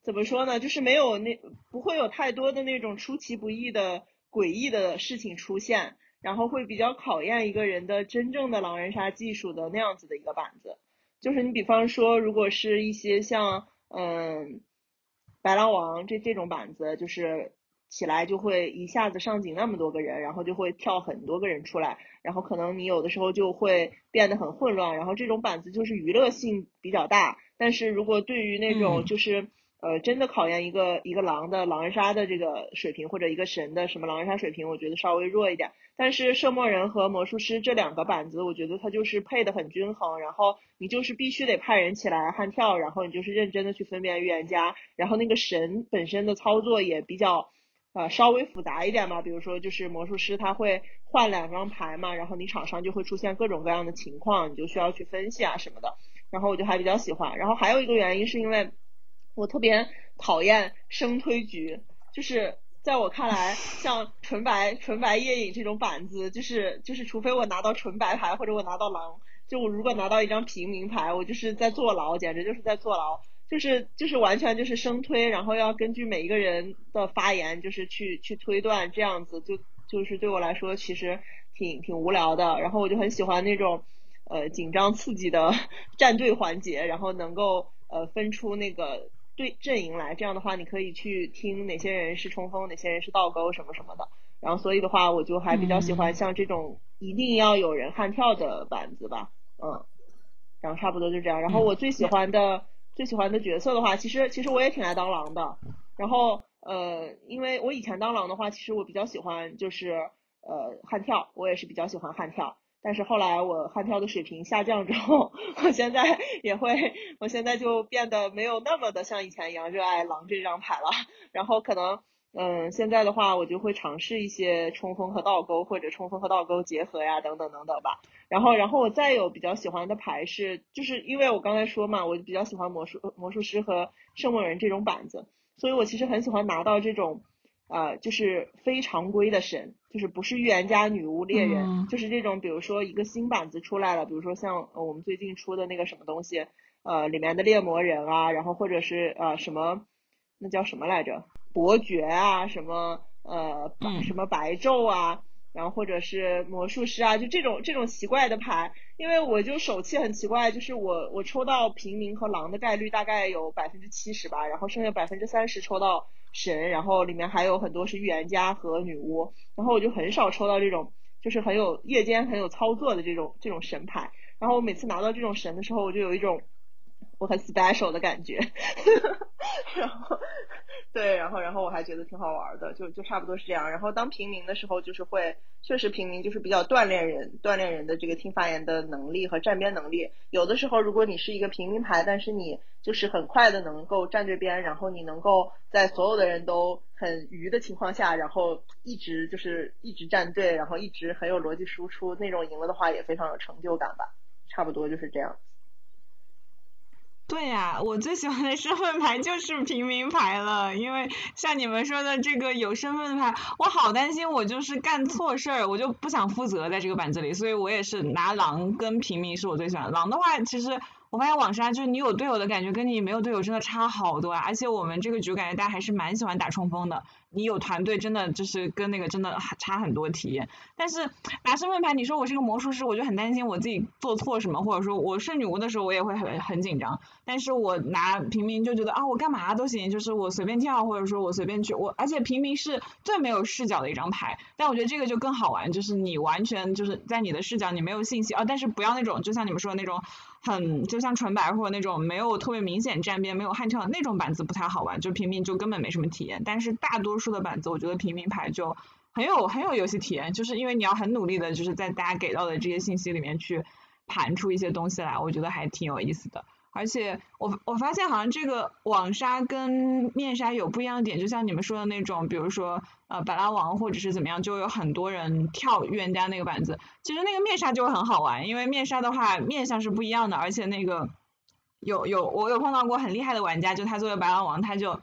怎么说呢？就是没有那不会有太多的那种出其不意的诡异的事情出现，然后会比较考验一个人的真正的狼人杀技术的那样子的一个板子。就是你比方说，如果是一些像嗯白狼王这这种板子，就是。起来就会一下子上井那么多个人，然后就会跳很多个人出来，然后可能你有的时候就会变得很混乱，然后这种板子就是娱乐性比较大，但是如果对于那种就是呃真的考验一个一个狼的狼人杀的这个水平或者一个神的什么狼人杀水平，我觉得稍微弱一点。但是摄魔人和魔术师这两个板子，我觉得它就是配的很均衡，然后你就是必须得派人起来悍跳，然后你就是认真的去分辨预言家，然后那个神本身的操作也比较。呃，稍微复杂一点嘛，比如说就是魔术师他会换两张牌嘛，然后你场上就会出现各种各样的情况，你就需要去分析啊什么的。然后我就还比较喜欢。然后还有一个原因是因为我特别讨厌生推局，就是在我看来，像纯白纯白夜影这种板子，就是就是除非我拿到纯白牌或者我拿到狼，就我如果拿到一张平民牌，我就是在坐牢，简直就是在坐牢。就是就是完全就是生推，然后要根据每一个人的发言，就是去去推断这样子，就就是对我来说其实挺挺无聊的。然后我就很喜欢那种呃紧张刺激的 战队环节，然后能够呃分出那个对阵营来。这样的话，你可以去听哪些人是冲锋，哪些人是倒钩什么什么的。然后所以的话，我就还比较喜欢像这种一定要有人悍跳的板子吧，嗯。然后差不多就这样。然后我最喜欢的最喜欢的角色的话，其实其实我也挺爱当狼的。然后呃，因为我以前当狼的话，其实我比较喜欢就是呃悍跳，我也是比较喜欢悍跳。但是后来我悍跳的水平下降之后，我现在也会，我现在就变得没有那么的像以前一样热爱狼这张牌了。然后可能，嗯，现在的话我就会尝试一些冲锋和倒钩，或者冲锋和倒钩结合呀，等等等等吧。然后，然后我再有比较喜欢的牌是，就是因为我刚才说嘛，我比较喜欢魔术魔术师和圣魔人这种板子，所以我其实很喜欢拿到这种。呃，就是非常规的神，就是不是预言家、女巫、猎人，就是这种，比如说一个新板子出来了，比如说像我们最近出的那个什么东西，呃，里面的猎魔人啊，然后或者是呃什么，那叫什么来着？伯爵啊，什么呃什么白昼啊，然后或者是魔术师啊，就这种这种奇怪的牌，因为我就手气很奇怪，就是我我抽到平民和狼的概率大概有百分之七十吧，然后剩下百分之三十抽到。神，然后里面还有很多是预言家和女巫，然后我就很少抽到这种，就是很有夜间很有操作的这种这种神牌，然后我每次拿到这种神的时候，我就有一种我很 special 的感觉，然后。对，然后然后我还觉得挺好玩的，就就差不多是这样。然后当平民的时候，就是会确实平民就是比较锻炼人，锻炼人的这个听发言的能力和站边能力。有的时候，如果你是一个平民牌，但是你就是很快的能够站这边，然后你能够在所有的人都很愚的情况下，然后一直就是一直站队，然后一直很有逻辑输出，那种赢了的话也非常有成就感吧。差不多就是这样。对呀，我最喜欢的身份牌就是平民牌了，因为像你们说的这个有身份牌，我好担心我就是干错事儿，我就不想负责在这个板子里，所以我也是拿狼跟平民是我最喜欢。狼的话，其实。我发现网杀就是你有队友的感觉，跟你没有队友真的差好多啊！而且我们这个局感觉大家还是蛮喜欢打冲锋的。你有团队真的就是跟那个真的差很多体验。但是拿身份牌，你说我是个魔术师，我就很担心我自己做错什么，或者说我是女巫的时候我也会很很紧张。但是我拿平民就觉得啊，我干嘛都行，就是我随便跳，或者说我随便去我，而且平民是最没有视角的一张牌。但我觉得这个就更好玩，就是你完全就是在你的视角，你没有信息啊。但是不要那种就像你们说的那种。很就像纯白或那种没有特别明显站边、没有悍跳的那种板子不太好玩，就平民就根本没什么体验。但是大多数的板子，我觉得平民牌就很有很有游戏体验，就是因为你要很努力的，就是在大家给到的这些信息里面去盘出一些东西来，我觉得还挺有意思的。而且我我发现好像这个网杀跟面杀有不一样的点，就像你们说的那种，比如说呃白狼王或者是怎么样，就有很多人跳预言家那个板子。其实那个面杀就很好玩，因为面杀的话面相是不一样的，而且那个有有我有碰到过很厉害的玩家，就他作为白狼王，他就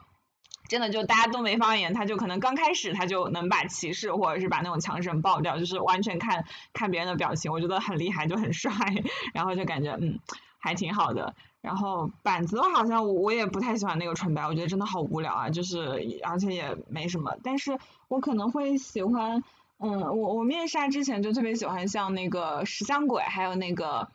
真的就大家都没发言，他就可能刚开始他就能把骑士或者是把那种强神爆掉，就是完全看看别人的表情，我觉得很厉害，就很帅，然后就感觉嗯还挺好的。然后板子，好像我也不太喜欢那个纯白，我觉得真的好无聊啊，就是而且也没什么。但是我可能会喜欢，嗯，我我面纱之前就特别喜欢像那个石像鬼，还有那个。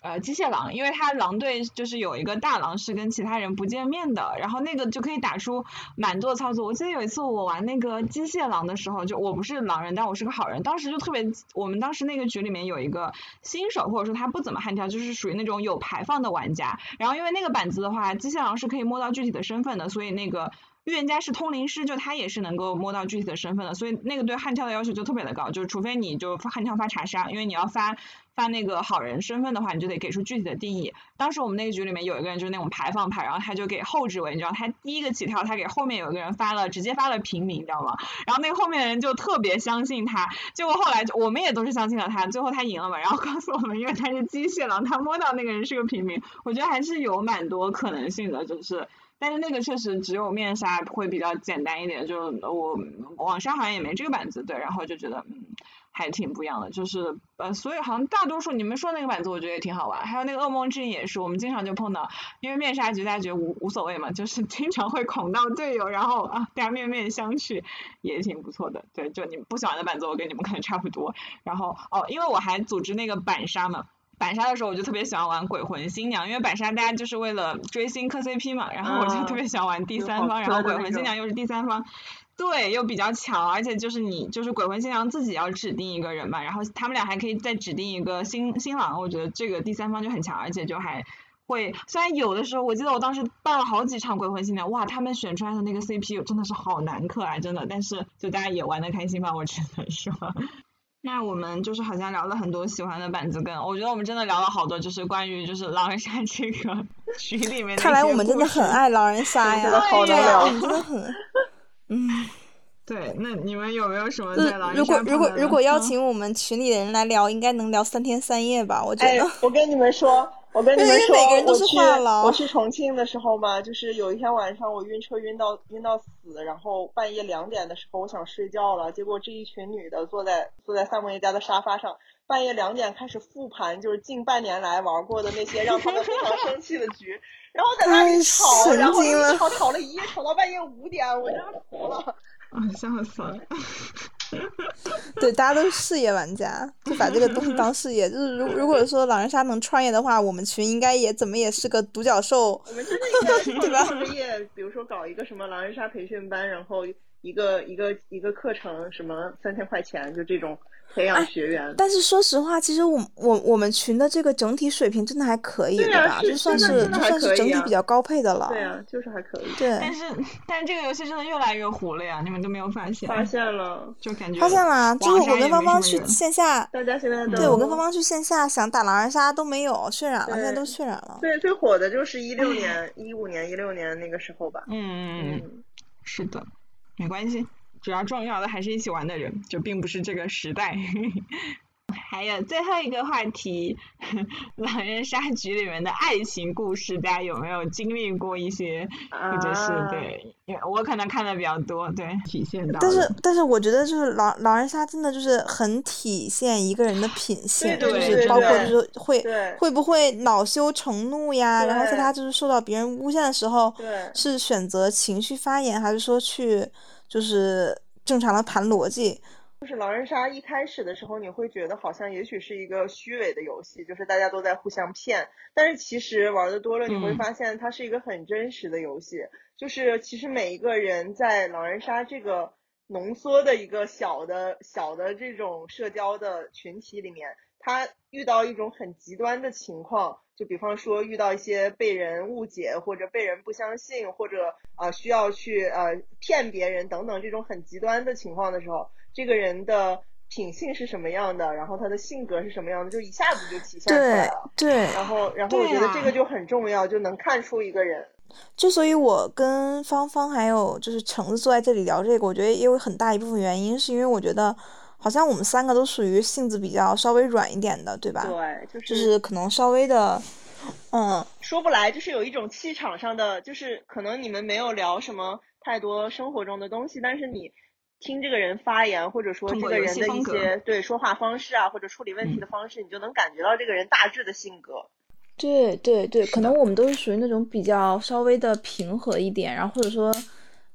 呃，机械狼，因为他狼队就是有一个大狼是跟其他人不见面的，然后那个就可以打出蛮多操作。我记得有一次我玩那个机械狼的时候，就我不是狼人，但我是个好人，当时就特别，我们当时那个局里面有一个新手，或者说他不怎么悍跳，就是属于那种有牌放的玩家。然后因为那个板子的话，机械狼是可以摸到具体的身份的，所以那个。预言家是通灵师，就他也是能够摸到具体的身份的，所以那个对悍跳的要求就特别的高，就是除非你就悍跳发查杀，因为你要发发那个好人身份的话，你就得给出具体的定义。当时我们那个局里面有一个人就是那种排放派，然后他就给后置位，你知道，他第一个起跳，他给后面有一个人发了，直接发了平民，你知道吗？然后那个后面的人就特别相信他，结果后来我们也都是相信了他，最后他赢了嘛，然后告诉我们，因为他是机械狼，他摸到那个人是个平民，我觉得还是有蛮多可能性的，就是。但是那个确实只有面纱会比较简单一点，就我网上好像也没这个板子，对，然后就觉得嗯还挺不一样的，就是呃所以好像大多数你们说那个板子我觉得也挺好玩，还有那个噩梦之影也是，我们经常就碰到，因为面杀局大家觉得无无所谓嘛，就是经常会恐到队友，然后啊大家面面相觑，也挺不错的，对，就你们不喜欢的板子我跟你们可能差不多，然后哦因为我还组织那个板杀嘛。板杀的时候，我就特别喜欢玩鬼魂新娘，因为板杀大家就是为了追星磕 CP 嘛，然后我就特别喜欢玩第三方，然后鬼魂新娘又是第三方，对，又比较巧，而且就是你就是鬼魂新娘自己要指定一个人嘛，然后他们俩还可以再指定一个新新郎，我觉得这个第三方就很强，而且就还会，虽然有的时候我记得我当时办了好几场鬼魂新娘，哇，他们选出来的那个 CP 真的是好难磕啊，真的，但是就大家也玩的开心吧，我只能说。那我们就是好像聊了很多喜欢的板子跟，我觉得我们真的聊了好多，就是关于就是狼人杀这个 局里面。看来我们真的很爱狼人杀呀，对呀，真的很，嗯，对。那你们有没有什么在狼？如果如果如果邀请我们群里的人来聊，应该能聊三天三夜吧？我觉得。我跟你们说。我跟你们说，我去我去重庆的时候嘛，就是有一天晚上我晕车晕到晕到死，然后半夜两点的时候我想睡觉了，结果这一群女的坐在坐在萨摩耶家的沙发上，半夜两点开始复盘，就是近半年来玩过的那些让他们非常生气的局，然后在那里吵，然后吵吵了一夜，吵到半夜五点，我真的服了。啊，笑死了！对，大家都是事业玩家，就把这个东西当事业。就是如如果说狼人杀能创业的话，我们群应该也怎么也是个独角兽。我们真的应该？创业，比如说搞一个什么狼人杀培训班，然后一个一个一个课程，什么三千块钱，就这种。培养学员，但是说实话，其实我我我们群的这个整体水平真的还可以，对吧？就算是就算是整体比较高配的了。对啊，就是还可以。对。但是但是这个游戏真的越来越糊了呀！你们都没有发现？发现了，就感觉发现了。就是我跟芳芳去线下，大家现在对我跟芳芳去线下想打狼人杀都没有渲染了，现在都渲染了。对，最火的就是一六 年、一五年、一六年那个时候吧。嗯嗯嗯，是的，没关系。主要重要的还是一起玩的人，就并不是这个时代。还有最后一个话题，狼人杀局里面的爱情故事，大家有没有经历过一些，或者是对，我可能看的比较多，对，体现到。但是但是我觉得就是狼狼人杀真的就是很体现一个人的品性，就是包括就是会会不会恼羞成怒呀，然后在他就是受到别人诬陷的时候，是选择情绪发言，还是说去就是正常的谈逻辑？就是狼人杀一开始的时候，你会觉得好像也许是一个虚伪的游戏，就是大家都在互相骗。但是其实玩的多了，你会发现它是一个很真实的游戏。就是其实每一个人在狼人杀这个浓缩的一个小的小的这种社交的群体里面，他遇到一种很极端的情况，就比方说遇到一些被人误解或者被人不相信，或者啊需要去呃骗别人等等这种很极端的情况的时候。这个人的品性是什么样的，然后他的性格是什么样的，就一下子就体现出来了。对，然后，然后我觉得这个就很重要，就能看出一个人。之所以我跟芳芳还有就是橙子坐在这里聊这个，我觉得也有很大一部分原因，是因为我觉得好像我们三个都属于性子比较稍微软一点的，对吧？对，就是就是可能稍微的，嗯，说不来，就是有一种气场上的，就是可能你们没有聊什么太多生活中的东西，但是你。听这个人发言，或者说这个人的一些对说话方式啊，或者处理问题的方式，你就能感觉到这个人大致的性格。对对对，可能我们都是属于那种比较稍微的平和一点，然后或者说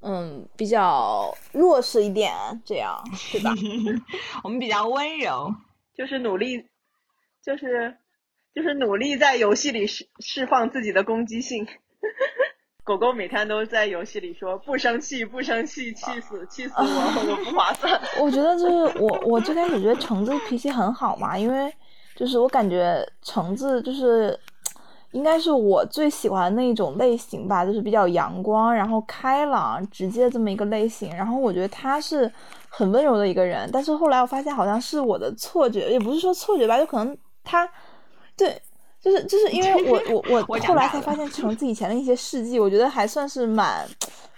嗯比较弱势一点，这样对吧？我们比较温柔，就是努力，就是就是努力在游戏里释释放自己的攻击性。狗狗每天都在游戏里说不生气，不生气，气死，气死我，我不划算。我觉得就是我，我最开始觉得橙子脾气很好嘛，因为就是我感觉橙子就是应该是我最喜欢那一种类型吧，就是比较阳光，然后开朗、直接这么一个类型。然后我觉得他是很温柔的一个人，但是后来我发现好像是我的错觉，也不是说错觉吧，就可能他对。就是就是因为我我我后来才发现橙子以前的一些事迹，我觉得还算是蛮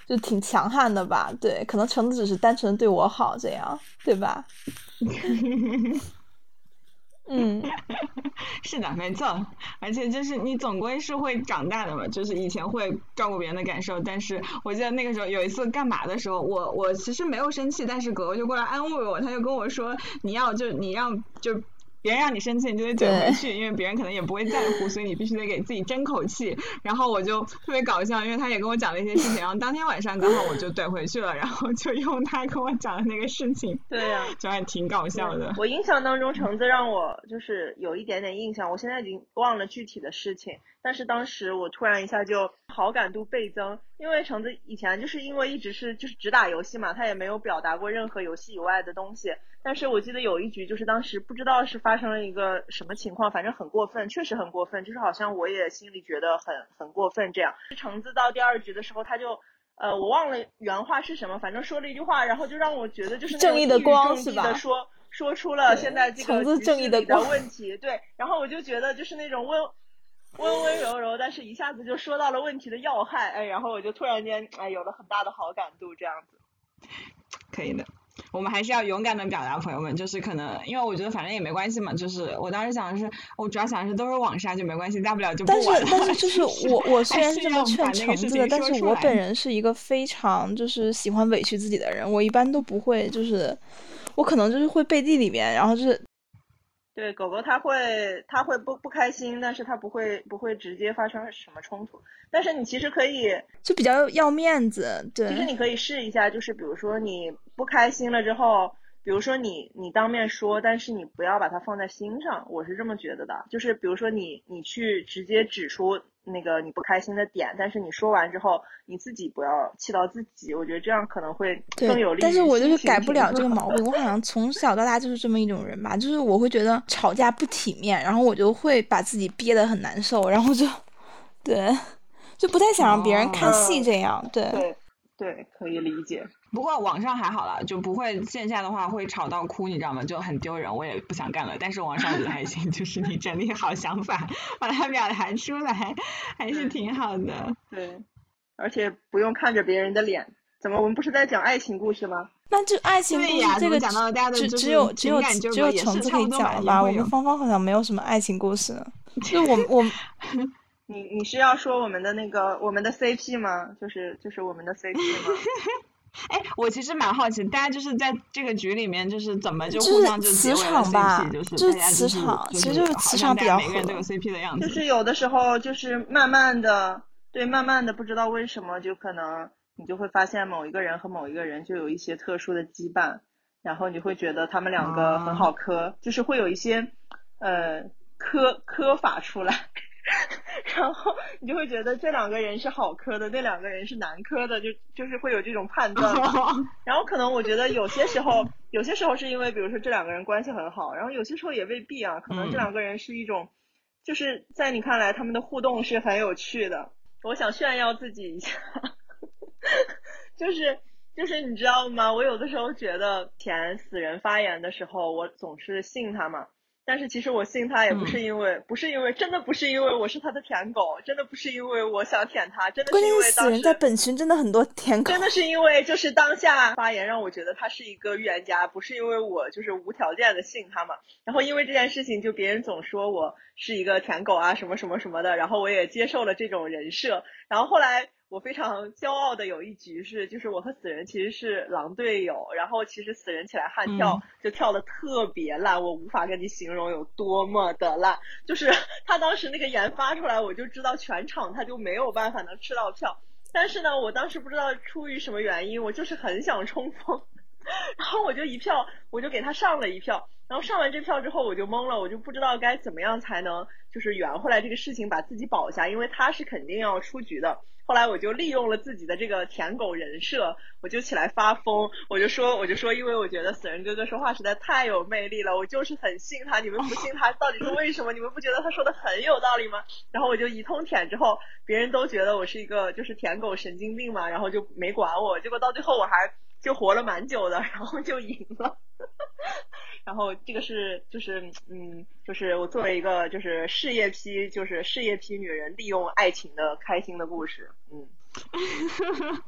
就挺强悍的吧。对，可能橙子只是单纯对我好，这样对吧？嗯，是的，没错。而且就是你总归是会长大的嘛，就是以前会照顾别人的感受，但是我记得那个时候有一次干嘛的时候，我我其实没有生气，但是狗狗就过来安慰我，他就跟我说你要就你让就。别人让你生气，你就得怼回去，因为别人可能也不会在乎，所以你必须得给自己争口气。然后我就特别搞笑，因为他也跟我讲了一些事情，然后当天晚上刚好我就怼回去了，然后就用他跟我讲的那个事情，对呀，就还挺搞笑的。我印象当中，橙子让我就是有一点点印象，我现在已经忘了具体的事情。但是当时我突然一下就好感度倍增，因为橙子以前就是因为一直是就是只打游戏嘛，他也没有表达过任何游戏以外的东西。但是我记得有一局就是当时不知道是发生了一个什么情况，反正很过分，确实很过分，就是好像我也心里觉得很很过分这样。橙子到第二局的时候，他就呃我忘了原话是什么，反正说了一句话，然后就让我觉得就是正义的光是吧？说说出了现在这个正义的问题，对，然后我就觉得就是那种温。温温柔柔，但是一下子就说到了问题的要害，哎，然后我就突然间哎有了很大的好感度，这样子。可以的，我们还是要勇敢的表达，朋友们，就是可能因为我觉得反正也没关系嘛，就是我当时想的是，我主要想的是都是网杀就没关系，大不了就不玩了。但是 但是就是我我虽然这么劝橙子的，但是我本人是一个非常就是喜欢委屈自己的人，我一般都不会就是我可能就是会背地里面，然后就是。对狗狗，它会它会不不开心，但是它不会不会直接发生什么冲突。但是你其实可以，就比较要面子。对，其实你可以试一下，就是比如说你不开心了之后，比如说你你当面说，但是你不要把它放在心上。我是这么觉得的，就是比如说你你去直接指出。那个你不开心的点，但是你说完之后，你自己不要气到自己，我觉得这样可能会更有利。但是我就是改不了这个毛病，我好像从小到大就是这么一种人吧，就是我会觉得吵架不体面，然后我就会把自己憋得很难受，然后就，对，就不太想让别人看戏这样，对。对，对，可以理解。不过网上还好了，就不会线下的话会吵到哭，你知道吗？就很丢人，我也不想干了。但是网上我觉得还行，就是你整理好想法，把它表达出来，还是挺好的。对，而且不用看着别人的脸。怎么？我们不是在讲爱情故事吗？那就爱情故事这个只只有只有只有橙子可以讲了吧？我们芳芳好像没有什么爱情故事。就我我你你是要说我们的那个我们的 CP 吗？就是就是我们的 CP 吗？哎，我其实蛮好奇，大家就是在这个局里面，就是怎么就互相就结为 CP，就是大家磁场，其实就是磁场比较每个人都有 CP 的样子。就是有的时候就是慢慢的，对，慢慢的不知道为什么就可能你就会发现某一个人和某一个人就有一些特殊的羁绊，然后你会觉得他们两个很好磕，就是会有一些呃磕磕法出来。然后你就会觉得这两个人是好磕的，那两个人是难磕的，就就是会有这种判断。然后可能我觉得有些时候，有些时候是因为比如说这两个人关系很好，然后有些时候也未必啊，可能这两个人是一种，就是在你看来他们的互动是很有趣的。我想炫耀自己一下，就是就是你知道吗？我有的时候觉得前死人发言的时候，我总是信他嘛。但是其实我信他也不是因为，不是因为，真的不是因为我是他的舔狗，真的不是因为我想舔他，真的是因为死人在本群真的很多舔狗，真的是因为就是当下发言让我觉得他是一个预言家，不是因为我就是无条件的信他嘛。然后因为这件事情，就别人总说我是一个舔狗啊什么什么什么的，然后我也接受了这种人设，然后后来。我非常骄傲的有一局是，就是我和死人其实是狼队友，然后其实死人起来悍跳就跳的特别烂，我无法跟你形容有多么的烂。就是 他当时那个研发出来，我就知道全场他就没有办法能吃到票。但是呢，我当时不知道出于什么原因，我就是很想冲锋，然后我就一票，我就给他上了一票。然后上完这票之后，我就懵了，我就不知道该怎么样才能就是圆回来这个事情，把自己保下，因为他是肯定要出局的。后来我就利用了自己的这个舔狗人设，我就起来发疯，我就说，我就说，因为我觉得死人哥哥说话实在太有魅力了，我就是很信他，你们不信他到底是为什么？你们不觉得他说的很有道理吗？然后我就一通舔之后，别人都觉得我是一个就是舔狗神经病嘛，然后就没管我，结果到最后我还就活了蛮久的，然后就赢了。然后这个是就是嗯，就是我作为一个就是事业批就是事业批女人，利用爱情的开心的故事，嗯，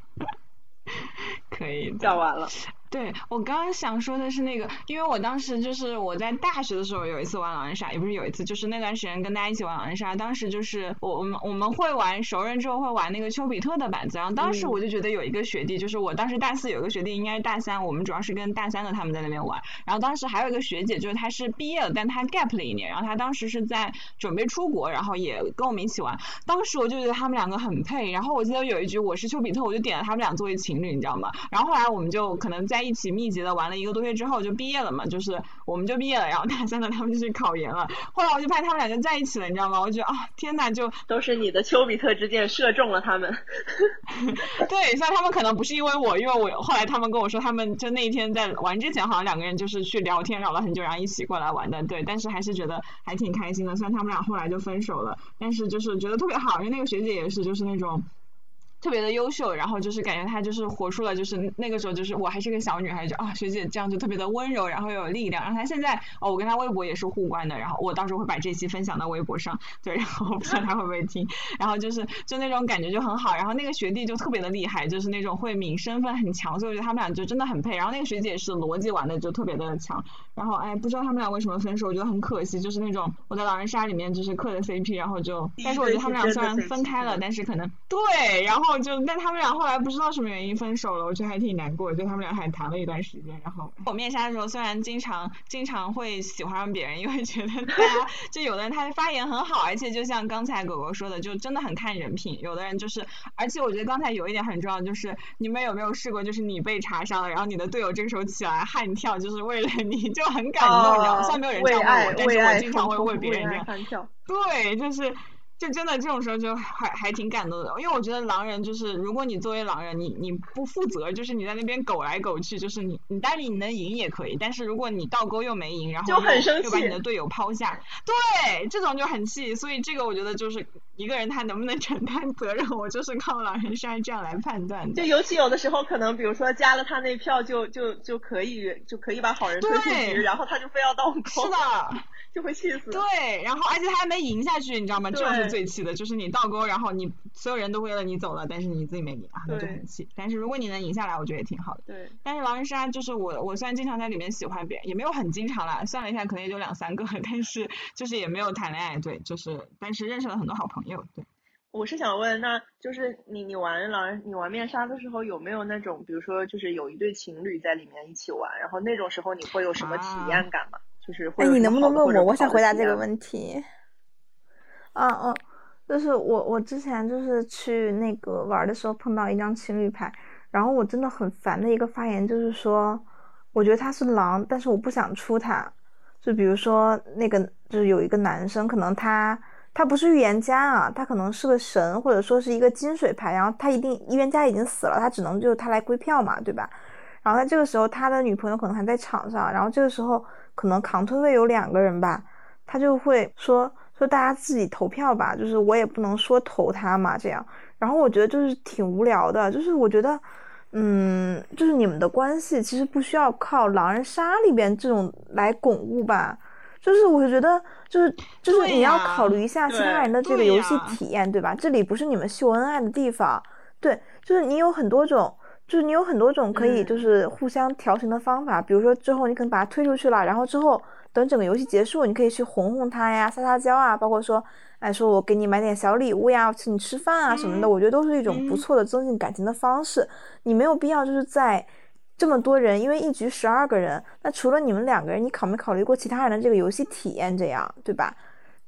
可以讲完了。对我刚刚想说的是那个，因为我当时就是我在大学的时候有一次玩狼人杀，也不是有一次，就是那段时间跟大家一起玩狼人杀，当时就是我我们我们会玩熟人之后会玩那个丘比特的板子，然后当时我就觉得有一个学弟，就是我当时大四有一个学弟应该是大三，我们主要是跟大三的他们在那边玩，然后当时还有一个学姐，就是她是毕业了，但她 gap 了一年，然后她当时是在准备出国，然后也跟我们一起玩，当时我就觉得他们两个很配，然后我记得有一局我是丘比特，我就点了他们俩作为情侣，你知道吗？然后后来我们就可能在一起密集的玩了一个多月之后就毕业了嘛，就是我们就毕业了，然后大三的他们就去考研了。后来我就发现他们俩就在一起了，你知道吗？我觉得啊，天呐，就都是你的丘比特之箭射中了他们。对，虽然他们可能不是因为我，因为我后来他们跟我说，他们就那一天在玩之前好像两个人就是去聊天聊了很久，然后一起过来玩的。对，但是还是觉得还挺开心的。虽然他们俩后来就分手了，但是就是觉得特别好，因为那个学姐也是就是那种。特别的优秀，然后就是感觉她就是活出了，就是那个时候就是我还是个小女孩，就啊学姐这样就特别的温柔，然后又有力量。然后她现在哦，我跟她微博也是互关的，然后我到时候会把这期分享到微博上，对，然后不知道她会不会听。然后就是就那种感觉就很好，然后那个学弟就特别的厉害，就是那种慧敏身份很强，所以我觉得他们俩就真的很配。然后那个学姐是逻辑玩的就特别的强，然后哎不知道他们俩为什么分手，我觉得很可惜，就是那种我在狼人杀里面就是磕的 CP，然后就但是我觉得他们俩虽然分开了，但是可能对，然后就但他们俩。后来不知道什么原因分手了，我觉得还挺难过。就他们俩还谈了一段时间，然后我面杀的时候，虽然经常经常会喜欢上别人，因为觉得大家就有的人他的发言很好，而且就像刚才狗狗说的，就真的很看人品。有的人就是，而且我觉得刚才有一点很重要，就是你们有没有试过，就是你被查伤了，然后你的队友这个时候起来悍跳，就是为了你，就很感动。然后虽然没有人这样问我，但是我经常会为别人这样。对，就是。就真的这种时候就还还挺感动的，因为我觉得狼人就是，如果你作为狼人，你你不负责，就是你在那边苟来苟去，就是你你当然你能赢也可以，但是如果你倒钩又没赢，然后就很生气，又把你的队友抛下，对，这种就很气。所以这个我觉得就是一个人他能不能承担责任，我就是靠狼人杀这样来判断的。就尤其有的时候可能，比如说加了他那票，就就就可以就可以把好人推出局，然后他就非要倒钩。是的。就会气死。对，然后而且他还没赢下去，你知道吗？这是最气的，就是你倒钩，然后你所有人都为了你走了，但是你自己没赢，那就很气。但是如果你能赢下来，我觉得也挺好的。对。但是狼人杀就是我，我虽然经常在里面喜欢别人，也没有很经常啦，算了一下可能也就两三个，但是就是也没有谈恋爱，对，就是但是认识了很多好朋友，对。我是想问，那就是你你玩狼人，你玩面杀的时候有没有那种，比如说就是有一对情侣在里面一起玩，然后那种时候你会有什么体验感吗？就是哎，你能不能问我？我想回答这个问题。啊嗯，就是我我之前就是去那个玩的时候碰到一张情侣牌，然后我真的很烦的一个发言就是说，我觉得他是狼，但是我不想出他。就比如说那个就是有一个男生，可能他他不是预言家啊，他可能是个神，或者说是一个金水牌，然后他一定预言家已经死了，他只能就是他来归票嘛，对吧？然后在这个时候，他的女朋友可能还在场上，然后这个时候。可能扛推位有两个人吧，他就会说说大家自己投票吧，就是我也不能说投他嘛这样。然后我觉得就是挺无聊的，就是我觉得，嗯，就是你们的关系其实不需要靠狼人杀里边这种来巩固吧。就是我觉得就是就是你要考虑一下其他人的这个游戏体验，对吧？这里不是你们秀恩爱的地方，对，就是你有很多种。就是你有很多种可以就是互相调情的方法，比如说之后你可能把他推出去了，然后之后等整个游戏结束，你可以去哄哄他呀，撒撒娇啊，包括说，哎，说我给你买点小礼物呀，请你吃饭啊什么的，我觉得都是一种不错的增进感情的方式。你没有必要就是在这么多人，因为一局十二个人，那除了你们两个人，你考没考虑过其他人的这个游戏体验？这样对吧？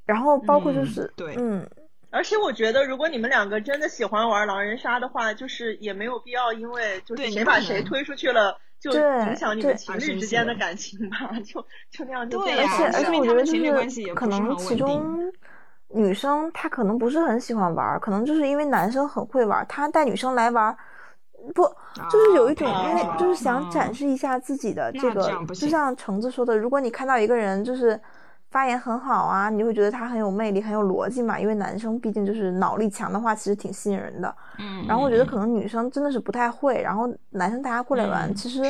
然后包括就是对，嗯。而且我觉得，如果你们两个真的喜欢玩狼人杀的话，就是也没有必要因为就是谁把谁推出去了，就影响你们情侣之间的感情吧？就就那样就对而且而且我觉得就是可能其中女生她可能不是很喜欢玩，可能就是因为男生很会玩，他带女生来玩，不就是有一种因为就是想展示一下自己的这个，就像橙子说的，如果你看到一个人就是。发言很好啊，你就会觉得他很有魅力，很有逻辑嘛。因为男生毕竟就是脑力强的话，其实挺吸引人的。嗯。然后我觉得可能女生真的是不太会，然后男生大家过来玩，其实，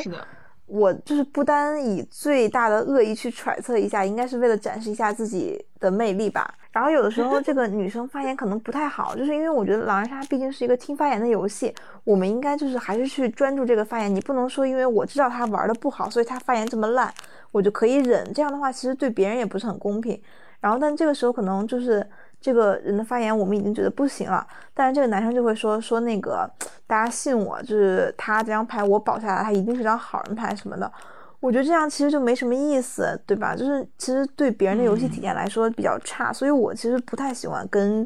我就是不单以最大的恶意去揣测一下，应该是为了展示一下自己的魅力吧。然后有的时候这个女生发言可能不太好，就是因为我觉得狼人杀毕竟是一个听发言的游戏，我们应该就是还是去专注这个发言。你不能说因为我知道他玩的不好，所以他发言这么烂，我就可以忍。这样的话其实对别人也不是很公平。然后但这个时候可能就是这个人的发言我们已经觉得不行了，但是这个男生就会说说那个大家信我，就是他这张牌我保下来，他一定是张好人牌什么的。我觉得这样其实就没什么意思，对吧？就是其实对别人的游戏体验来说比较差，所以我其实不太喜欢跟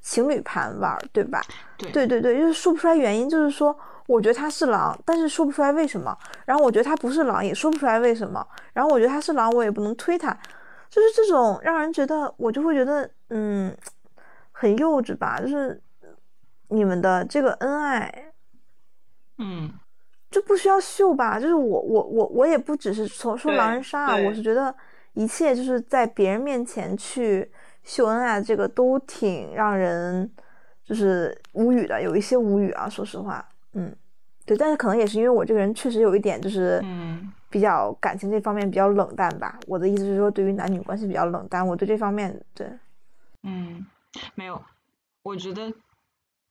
情侣盘玩，对吧？对对对对，就是说不出来原因，就是说我觉得他是狼，但是说不出来为什么；然后我觉得他不是狼，也说不出来为什么；然后我觉得他是狼，我也不能推他，就是这种让人觉得我就会觉得嗯很幼稚吧，就是你们的这个恩爱，嗯。就不需要秀吧，就是我我我我也不只是从说狼人杀，我是觉得一切就是在别人面前去秀恩爱，这个都挺让人就是无语的，有一些无语啊，说实话，嗯，对，但是可能也是因为我这个人确实有一点就是嗯。比较感情这方面比较冷淡吧，我的意思是说对于男女关系比较冷淡，我对这方面对，嗯，没有，我觉得。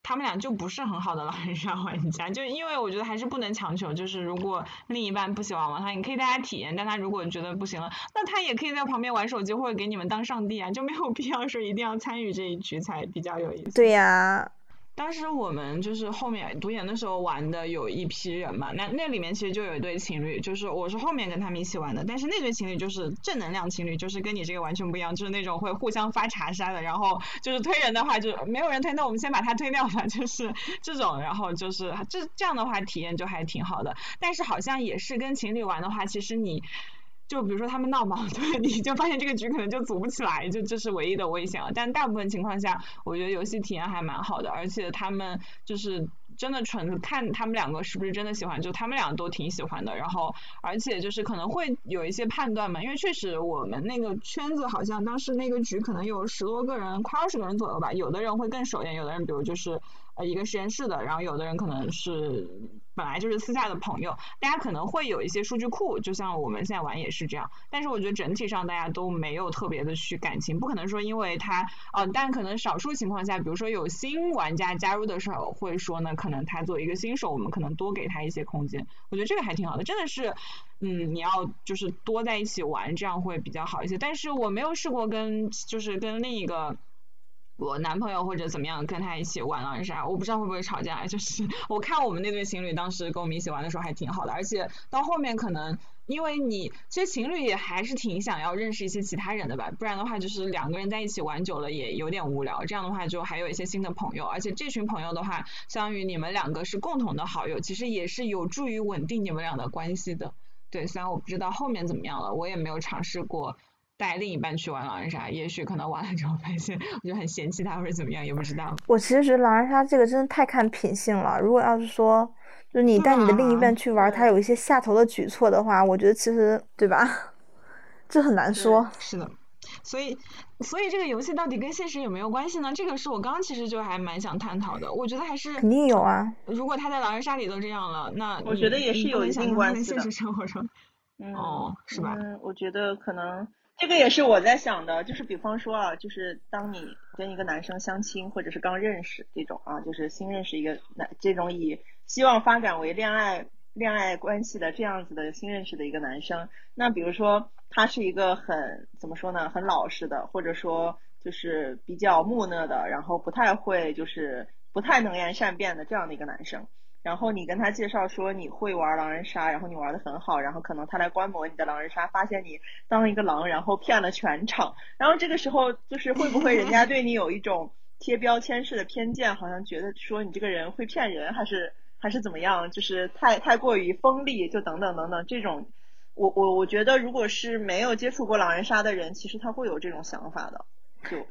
他们俩就不是很好的狼人杀玩家，就因为我觉得还是不能强求。就是如果另一半不喜欢玩他，你可以带他体验，但他如果觉得不行了，那他也可以在旁边玩手机或者给你们当上帝啊，就没有必要说一定要参与这一局才比较有意思。对呀。当时我们就是后面读研的时候玩的有一批人嘛，那那里面其实就有一对情侣，就是我是后面跟他们一起玩的，但是那对情侣就是正能量情侣，就是跟你这个完全不一样，就是那种会互相发查杀的，然后就是推人的话就没有人推，那我们先把他推掉吧，就是这种，然后就是这这样的话体验就还挺好的，但是好像也是跟情侣玩的话，其实你。就比如说他们闹矛盾，你就发现这个局可能就组不起来，就这是唯一的危险了。但大部分情况下，我觉得游戏体验还蛮好的，而且他们就是真的纯看他们两个是不是真的喜欢，就他们俩都挺喜欢的。然后而且就是可能会有一些判断嘛，因为确实我们那个圈子好像当时那个局可能有十多个人，快二十个人左右吧。有的人会更熟练，有的人比如就是呃一个实验室的，然后有的人可能是。本来就是私下的朋友，大家可能会有一些数据库，就像我们现在玩也是这样。但是我觉得整体上大家都没有特别的去感情，不可能说因为他，呃，但可能少数情况下，比如说有新玩家加入的时候，会说呢，可能他作为一个新手，我们可能多给他一些空间。我觉得这个还挺好的，真的是，嗯，你要就是多在一起玩，这样会比较好一些。但是我没有试过跟就是跟另一个。我男朋友或者怎么样跟他一起玩狼人杀，我不知道会不会吵架。就是我看我们那对情侣当时跟我们一起玩的时候还挺好的，而且到后面可能因为你其实情侣也还是挺想要认识一些其他人的吧，不然的话就是两个人在一起玩久了也有点无聊。这样的话就还有一些新的朋友，而且这群朋友的话，相当于你们两个是共同的好友，其实也是有助于稳定你们俩的关系的。对，虽然我不知道后面怎么样了，我也没有尝试过。带另一半去玩狼人杀，也许可能玩了之后发现我就很嫌弃他或者怎么样，也不知道。我其实觉得狼人杀这个真的太看品性了。如果要是说，就是你带你的另一半去玩，他有一些下头的举措的话，我觉得其实对吧？这很难说。是的，所以所以这个游戏到底跟现实有没有关系呢？这个是我刚刚其实就还蛮想探讨的。我觉得还是肯定有啊。如果他在狼人杀里都这样了，那我觉得也是有一定关系的。现实生活中，哦，是吧？嗯，我觉得可能。这个也是我在想的，就是比方说啊，就是当你跟一个男生相亲，或者是刚认识这种啊，就是新认识一个男这种以希望发展为恋爱恋爱关系的这样子的新认识的一个男生，那比如说他是一个很怎么说呢，很老实的，或者说就是比较木讷的，然后不太会就是不太能言善辩的这样的一个男生。然后你跟他介绍说你会玩狼人杀，然后你玩的很好，然后可能他来观摩你的狼人杀，发现你当一个狼，然后骗了全场，然后这个时候就是会不会人家对你有一种贴标签式的偏见，好像觉得说你这个人会骗人，还是还是怎么样，就是太太过于锋利，就等等等等这种，我我我觉得如果是没有接触过狼人杀的人，其实他会有这种想法的。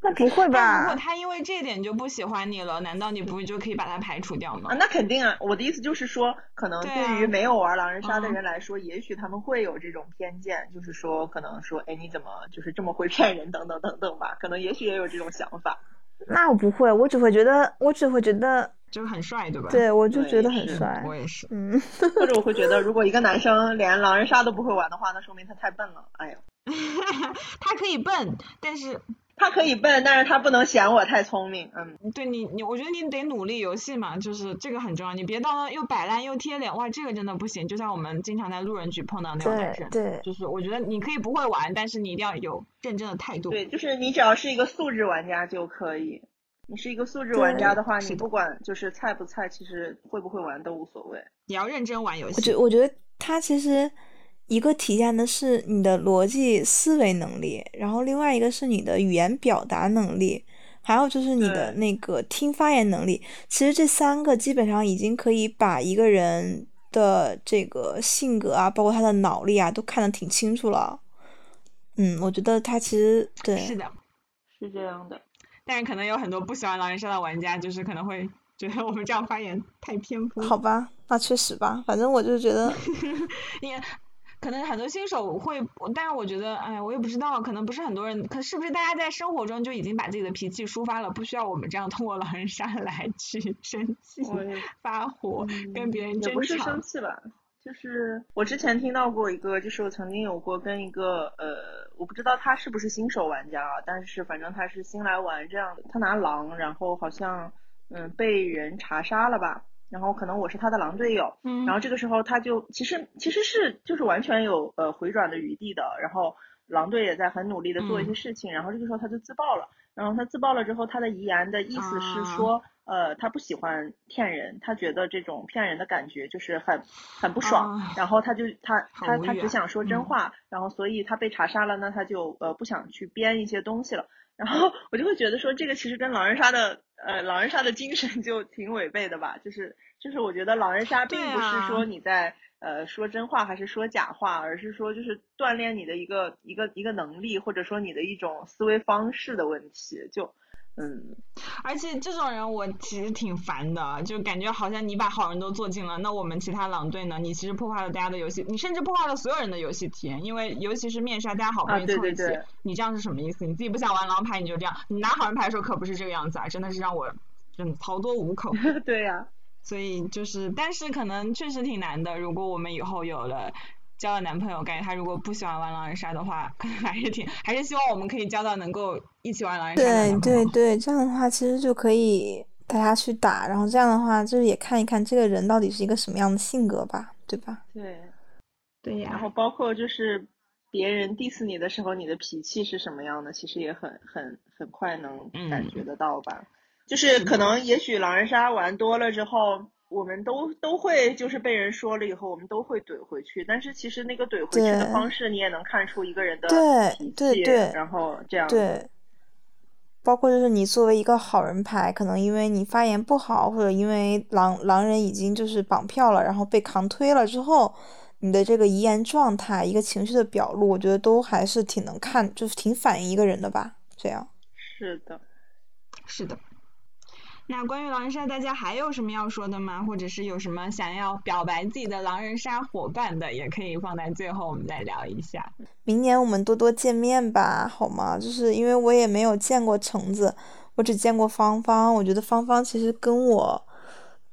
那不会吧？如果他因为这点就不喜欢你了，难道你不就可以把他排除掉吗？啊，那肯定啊！我的意思就是说，可能对于没有玩狼人杀的人来说，也许他们会有这种偏见，就是说，可能说，哎，你怎么就是这么会骗人，等等等等吧？可能也许也有这种想法。那我不会，我只会觉得，我只会觉得，就是很帅，对吧？对，我就觉得很帅。我也是。嗯，或者我会觉得，如果一个男生连狼人杀都不会玩的话，那说明他太笨了。哎呦，他可以笨，但是他可以笨，但是他不能嫌我太聪明。嗯，对你你，我觉得你得努力游戏嘛，就是这个很重要。你别到那又摆烂又贴脸，哇，这个真的不行。就像我们经常在路人局碰到那种男生，对对，就是我觉得你可以不会玩，但是你一定要有认真的态度。对，就是你只要是一个素质玩家就可以。你是一个素质玩家的话，你不管就是菜不菜，其实会不会玩都无所谓。你要认真玩游戏我觉戏。我觉得他其实一个体现的是你的逻辑思维能力，然后另外一个是你的语言表达能力，还有就是你的那个听发言能力。其实这三个基本上已经可以把一个人的这个性格啊，包括他的脑力啊，都看得挺清楚了。嗯，我觉得他其实对是的，是这样的。但是可能有很多不喜欢狼人杀的玩家，就是可能会觉得我们这样发言太偏颇。好吧，那确实吧，反正我就觉得也 可能很多新手会，但是我觉得，哎，我也不知道，可能不是很多人，可是不是大家在生活中就已经把自己的脾气抒发了，不需要我们这样通过狼人杀来去 生气、发火、跟别人争也不是生。气吧，就是我之前听到过一个，就是我曾经有过跟一个呃，我不知道他是不是新手玩家啊，但是反正他是新来玩这样的，他拿狼，然后好像嗯被人查杀了吧，然后可能我是他的狼队友，嗯。然后这个时候他就其实其实是就是完全有呃回转的余地的，然后狼队也在很努力的做一些嗯。事情，然后这个时候他就自爆了，然后他自爆了之后，他的遗言的意思是啊说，呃，他不喜欢骗人，他觉得这种骗人的感觉就是很很不爽，啊。然后他就他他他只想说真嗯。话，然后所以他被查杀了那，他就呃不想去编一些东西了。然后我就会觉得说，这个其实跟狼人杀的呃狼人杀的精神就挺违背的吧，就是就是我觉得狼人杀并不是啊说你在呃说真话还是说假话，而是说就是锻炼你的一个一个一个能力，或者说你的一种思维方式的问题，就嗯而且这种人我其实挺烦的，就感觉好像你把好人都做尽了，那我们其他狼队呢？你其实破坏了大家的游戏，你甚至破坏了所有人的游戏体验，因为尤其是面杀，大家好不容易凑一起，对对你这样是什么意思？你自己不想玩狼牌你就这样，你拿好人牌的时候可不是这个样子啊，真的是让我真的逃多无口。对呀、所以就是，但是可能确实挺难的。如果我们以后有了交了男朋友，感觉他如果不喜欢玩狼人杀的话，可能还是挺，还是希望我们可以交到能够一起玩狼人杀的对男朋友。对对，这样的话其实就可以大家去打，然后这样的话就是也看一看这个人到底是一个什么样的性格吧，对吧？对。对呀、然后包括就是别人 diss 你的时候，你的脾气是什么样的，其实也很很很快能感嗯觉得到吧。就是可能也许狼人杀玩多了之后，我们都都会就是被人说了以后，我们都会怼回去。但是其实那个怼回去的方式，你也能看出一个人的对脾气，对对然后这样对，包括就是你作为一个好人牌，可能因为你发言不好，或者因为狼狼人已经就是绑票了，然后被扛推了之后，你的这个遗言状态、一个情绪的表露，我觉得都还是挺能看，就是挺反映一个人的吧。这样，是的。是的。那关于狼人杀，大家还有什么要说的吗？或者是有什么想要表白自己的狼人杀伙伴的，也可以放在最后，我们再聊一下。明年我们多多见面吧，好吗？就是因为我也没有见过橙子，我只见过芳芳，我觉得芳芳其实跟我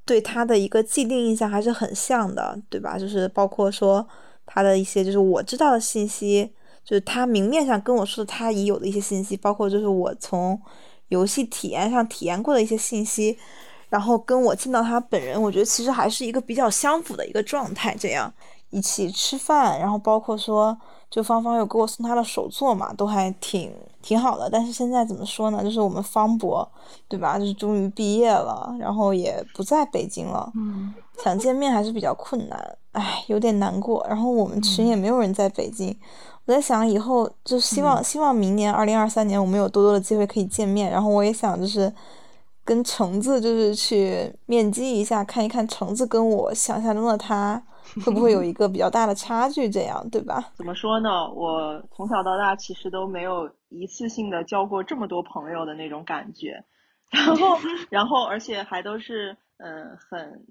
对她的一个既定印象还是很像的，对吧？就是包括说她的一些就是我知道的信息，就是她明面上跟我说的她已有的一些信息，包括就是我从游戏体验上体验过的一些信息，然后跟我见到他本人，我觉得其实还是一个比较相符的一个状态，这样。一起吃饭，然后包括说，就芳芳有给我送他的手作嘛，都还挺挺好的。但是现在怎么说呢？就是我们方博，对吧？就是终于毕业了，然后也不在北京了，嗯，想见面还是比较困难，唉，有点难过。然后我们群也没有人在北京，我在想以后就希望、希望明年二零二三年我们有多多的机会可以见面。然后我也想就是跟橙子就是去面基一下，看一看橙子跟我想象中的他会不会有 一个比较大的差距，这样对吧？怎么说呢？我从小到大其实都没有一次性的交过这么多朋友的那种感觉，然后，然后，而且还都是嗯、呃很，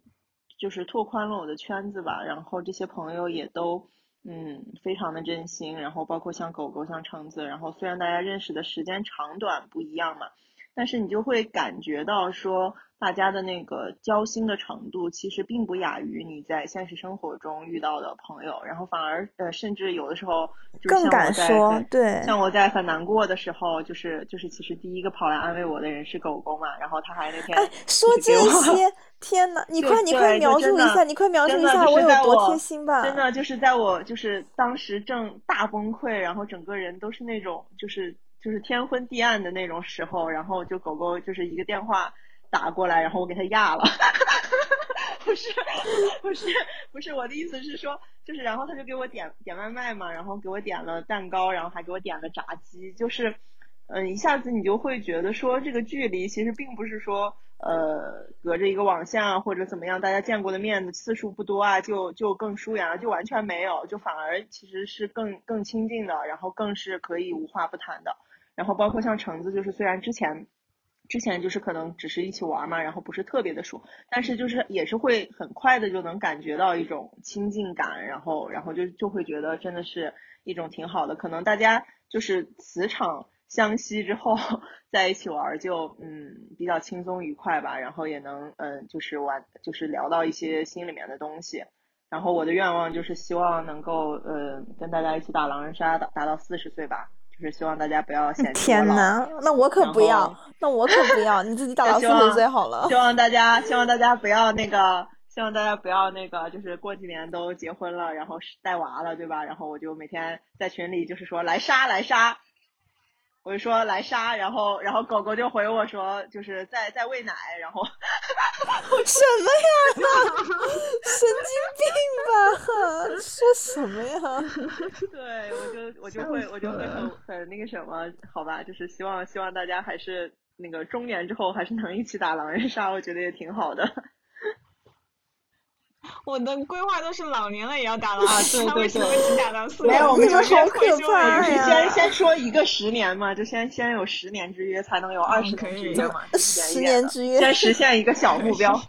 就是拓宽了我的圈子吧。然后这些朋友也都嗯非常的真心，然后包括像狗狗、像橙子，然后虽然大家认识的时间长短不一样嘛，但是你就会感觉到说。大家的那个交心的程度，其实并不亚于你在现实生活中遇到的朋友，然后反而呃，甚至有的时候更敢说，对，像我在很难过的时候，就是就是其实第一个跑来安慰我的人是狗狗嘛，然后他还那天哎说这些，天呐，你快你快描述一下，你快描述一下我有多贴心吧，真的就是在我就是当时正大崩溃，然后整个人都是那种就是就是天昏地暗的那种时候，然后就狗狗就是一个电话。打过来，然后我给他压了，不是，不是，不是，我的意思是说，就是然后他就给我点点外卖嘛，然后给我点了蛋糕，然后还给我点了炸鸡，就是，嗯，一下子你就会觉得说，这个距离其实并不是说，呃，隔着一个网线啊或者怎么样，大家见过的面的次数不多啊，就就更疏远了，就完全没有，就反而其实是更更亲近的，然后更是可以无话不谈的，然后包括像橙子，就是虽然之前。之前就是可能只是一起玩嘛，然后不是特别的熟，但是就是也是会很快的就能感觉到一种亲近感，然后然后就就会觉得真的是一种挺好的，可能大家就是磁场相吸之后在一起玩就嗯比较轻松愉快吧，然后也能嗯就是玩就是聊到一些心里面的东西，然后我的愿望就是希望能够呃跟大家一起打狼人杀打打到四十岁吧。是希望大家不要嫌 弃天哪，那我可不要，那我可不要，你自己 打到四十岁好了。希望大家，希望大家不要那个，希望大家不要那个，就是过几年都结婚了，然后带娃了，对吧？然后我就每天在群里就是说来杀来杀。我就说来杀，然后然后狗狗就回我说就是在在喂奶，然后 什么呀？神经病吧？说什么呀？对，我就我就会我就会很很那个什么，好吧？就是希望希望大家还是那个中年之后还是能一起打狼人杀，我觉得也挺好的。我的规划都是老年了也要打狼人杀，为什么只打到四？没有，我们就先可怕呀！先先说一个十年嘛，就先先有十年之约，才能有二十年之约嘛，十年之约，先实现一个小目标。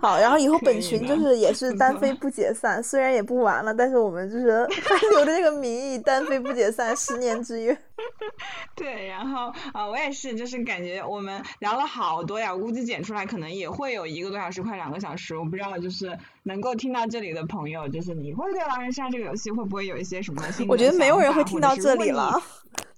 好，然后以后本群就是也是单飞不解散，虽然也不玩了，但是我们就是 还留着这个名义，单飞不解散，十年之约。对，然后啊，我也是，就是感觉我们聊了好多呀，我估计剪出来可能也会有一个多小时，快两个小时，我不知道就是能够听到这里的朋友，就是你会对狼人杀这个游戏会不会有一些什么？我觉得没有人会听到这里了。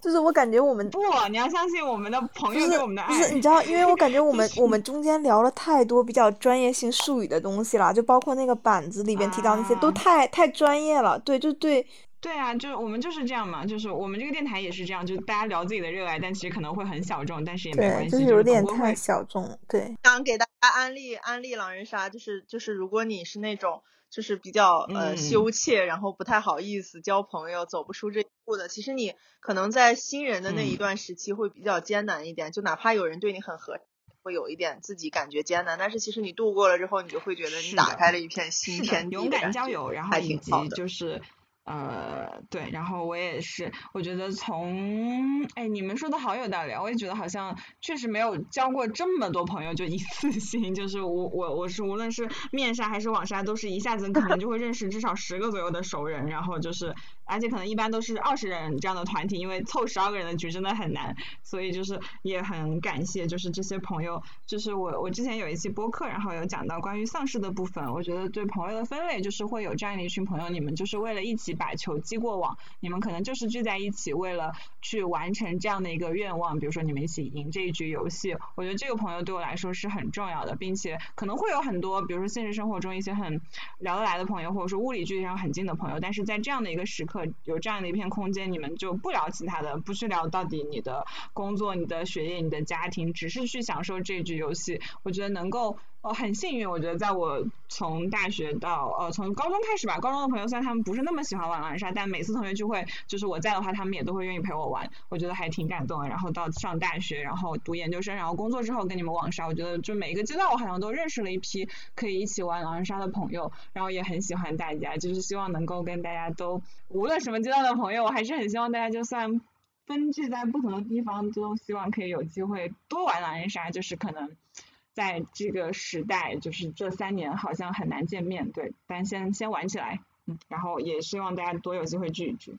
就是我感觉我们不，你要相信我们的朋友对我们的爱。不是，你知道，因为我感觉我们 我们中间聊了太多比较专业性术语的东西了，就包括那个板子里边提到那些都太太专业了。对，就对。对啊，就是我们就是这样嘛，就是我们这个电台也是这样，就大家聊自己的热爱，但其实可能会很小众，但是也没关系，就是有点太小众。对，想给大家安利安利狼人杀，就是就是如果你是那种。就是比较呃羞怯，然后不太好意思交朋友，走不出这一步的。其实你可能在新人的那一段时期会比较艰难一点，就哪怕有人对你很和，会有一点自己感觉艰难。但是其实你度过了之后，你就会觉得你打开了一片新天地。勇敢交友，然后以及就是。呃，对，然后我也是，我觉得从，哎，你们说的好有道理，我也觉得好像确实没有交过这么多朋友，就一次性，就是我我我是无论是面杀还是网杀，都是一下子可能就会认识至少十个左右的熟人，然后就是。而且可能一般都是二十人这样的团体，因为凑十二个人的局真的很难，所以就是也很感谢，就是这些朋友，就是我我之前有一期播客，然后有讲到关于丧尸的部分，我觉得对朋友的分类就是会有这样的一群朋友，你们就是为了一起把球击过网，你们可能就是聚在一起为了去完成这样的一个愿望，比如说你们一起赢这一局游戏，我觉得这个朋友对我来说是很重要的，并且可能会有很多，比如说现实生活中一些很聊得来的朋友，或者说物理距离上很近的朋友，但是在这样的一个时刻。有这样的一片空间，你们就不聊其他的，不去聊到底你的工作、你的学业、你的家庭，只是去享受这局游戏。我觉得能够。我很幸运，我觉得在我从大学到呃从高中开始吧，高中的朋友虽然他们不是那么喜欢玩狼人杀，但每次同学聚会就是我在的话，他们也都会愿意陪我玩，我觉得还挺感动的。然后到上大学，然后读研究生，然后工作之后跟你们网杀，我觉得就每一个阶段我好像都认识了一批可以一起玩狼人杀的朋友，然后也很喜欢大家，就是希望能够跟大家都无论什么阶段的朋友，我还是很希望大家就算分居在不同的地方，都希望可以有机会多玩狼人杀，就是可能。在这个时代，就是这三年好像很难见面对，但先先玩起来，嗯，然后也希望大家多有机会聚一聚。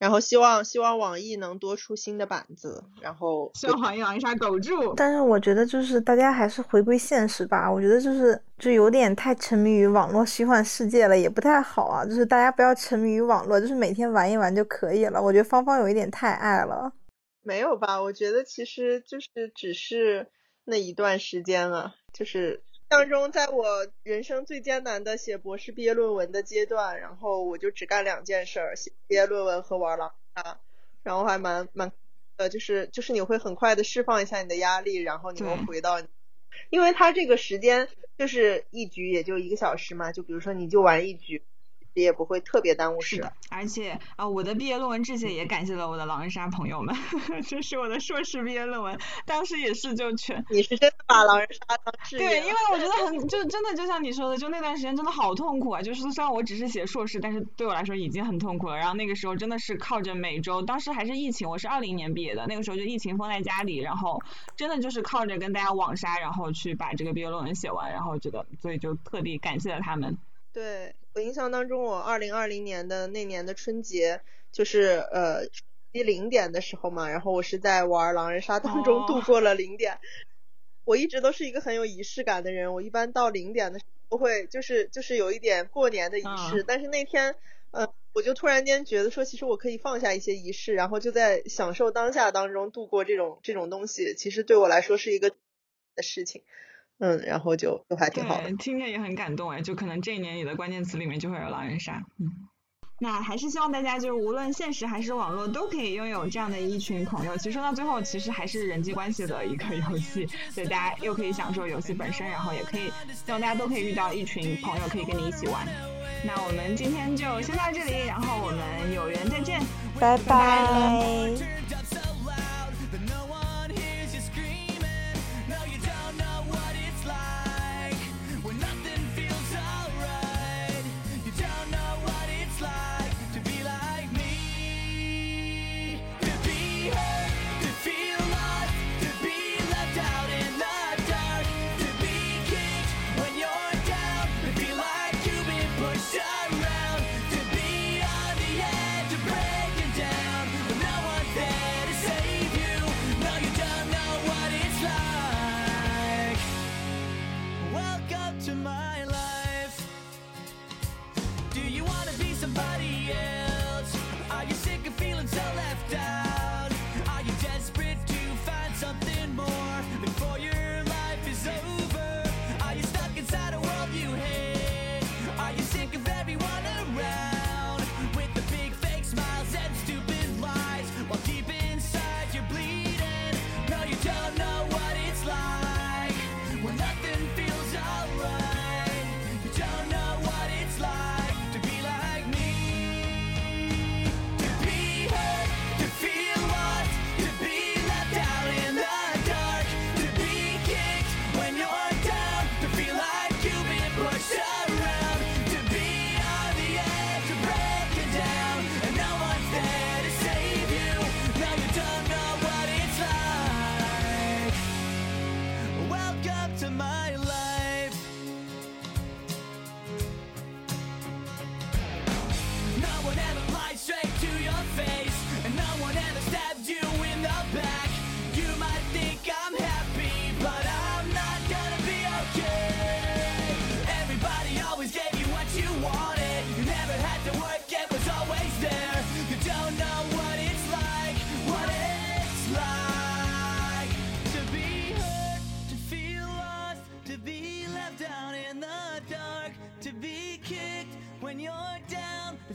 然后希望希望网易能多出新的板子，然后希望网易狼人杀苟住。但是我觉得就是大家还是回归现实吧，我觉得就是就有点太沉迷于网络虚幻世界了，也不太好啊。就是大家不要沉迷于网络，就是每天玩一玩就可以了。我觉得芳芳有一点太爱了。没有吧？我觉得其实就是只是那一段时间了，就是当中在我人生最艰难的写博士毕业论文的阶段，然后我就只干两件事儿：写毕业论文和玩狼人杀，然后还蛮蛮呃，就是就是你会很快的释放一下你的压力，然后你又回到，因为他这个时间就是一局也就一个小时嘛，就比如说你就玩一局。也不会特别耽误事的，而且啊，我的毕业论文致谢也感谢了我的狼人杀朋友们，这是我的硕士毕业论文，当时也是就全。你是真的把狼人杀当事业？对，因为我觉得很就真的就像你说的，就那段时间真的好痛苦啊！就是虽然我只是写硕士，但是对我来说已经很痛苦了。然后那个时候真的是靠着每周，当时还是疫情，我是二零年毕业的，那个时候就疫情封在家里，然后真的就是靠着跟大家网杀，然后去把这个毕业论文写完，然后觉得所以就特地感谢了他们。对。我印象当中，我二零二零年的那年的春节，就是呃一零点的时候嘛，然后我是在玩狼人杀当中度过了零点。我一直都是一个很有仪式感的人，我一般到零点的时候都会就是就是有一点过年的仪式。但是那天，呃，我就突然间觉得说，其实我可以放下一些仪式，然后就在享受当下当中度过这种这种东西，其实对我来说是一个的事情。嗯，然后就都还挺好的，听着也很感动哎，就可能这一年你的关键词里面就会有狼人杀，嗯，那还是希望大家就是无论现实还是网络都可以拥有这样的一群朋友。其实说到最后，其实还是人际关系的一个游戏，所以大家又可以享受游戏本身，然后也可以希望大家都可以遇到一群朋友可以跟你一起玩。那我们今天就先到这里，然后我们有缘再见，拜拜。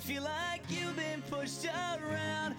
Feel like you've been pushed around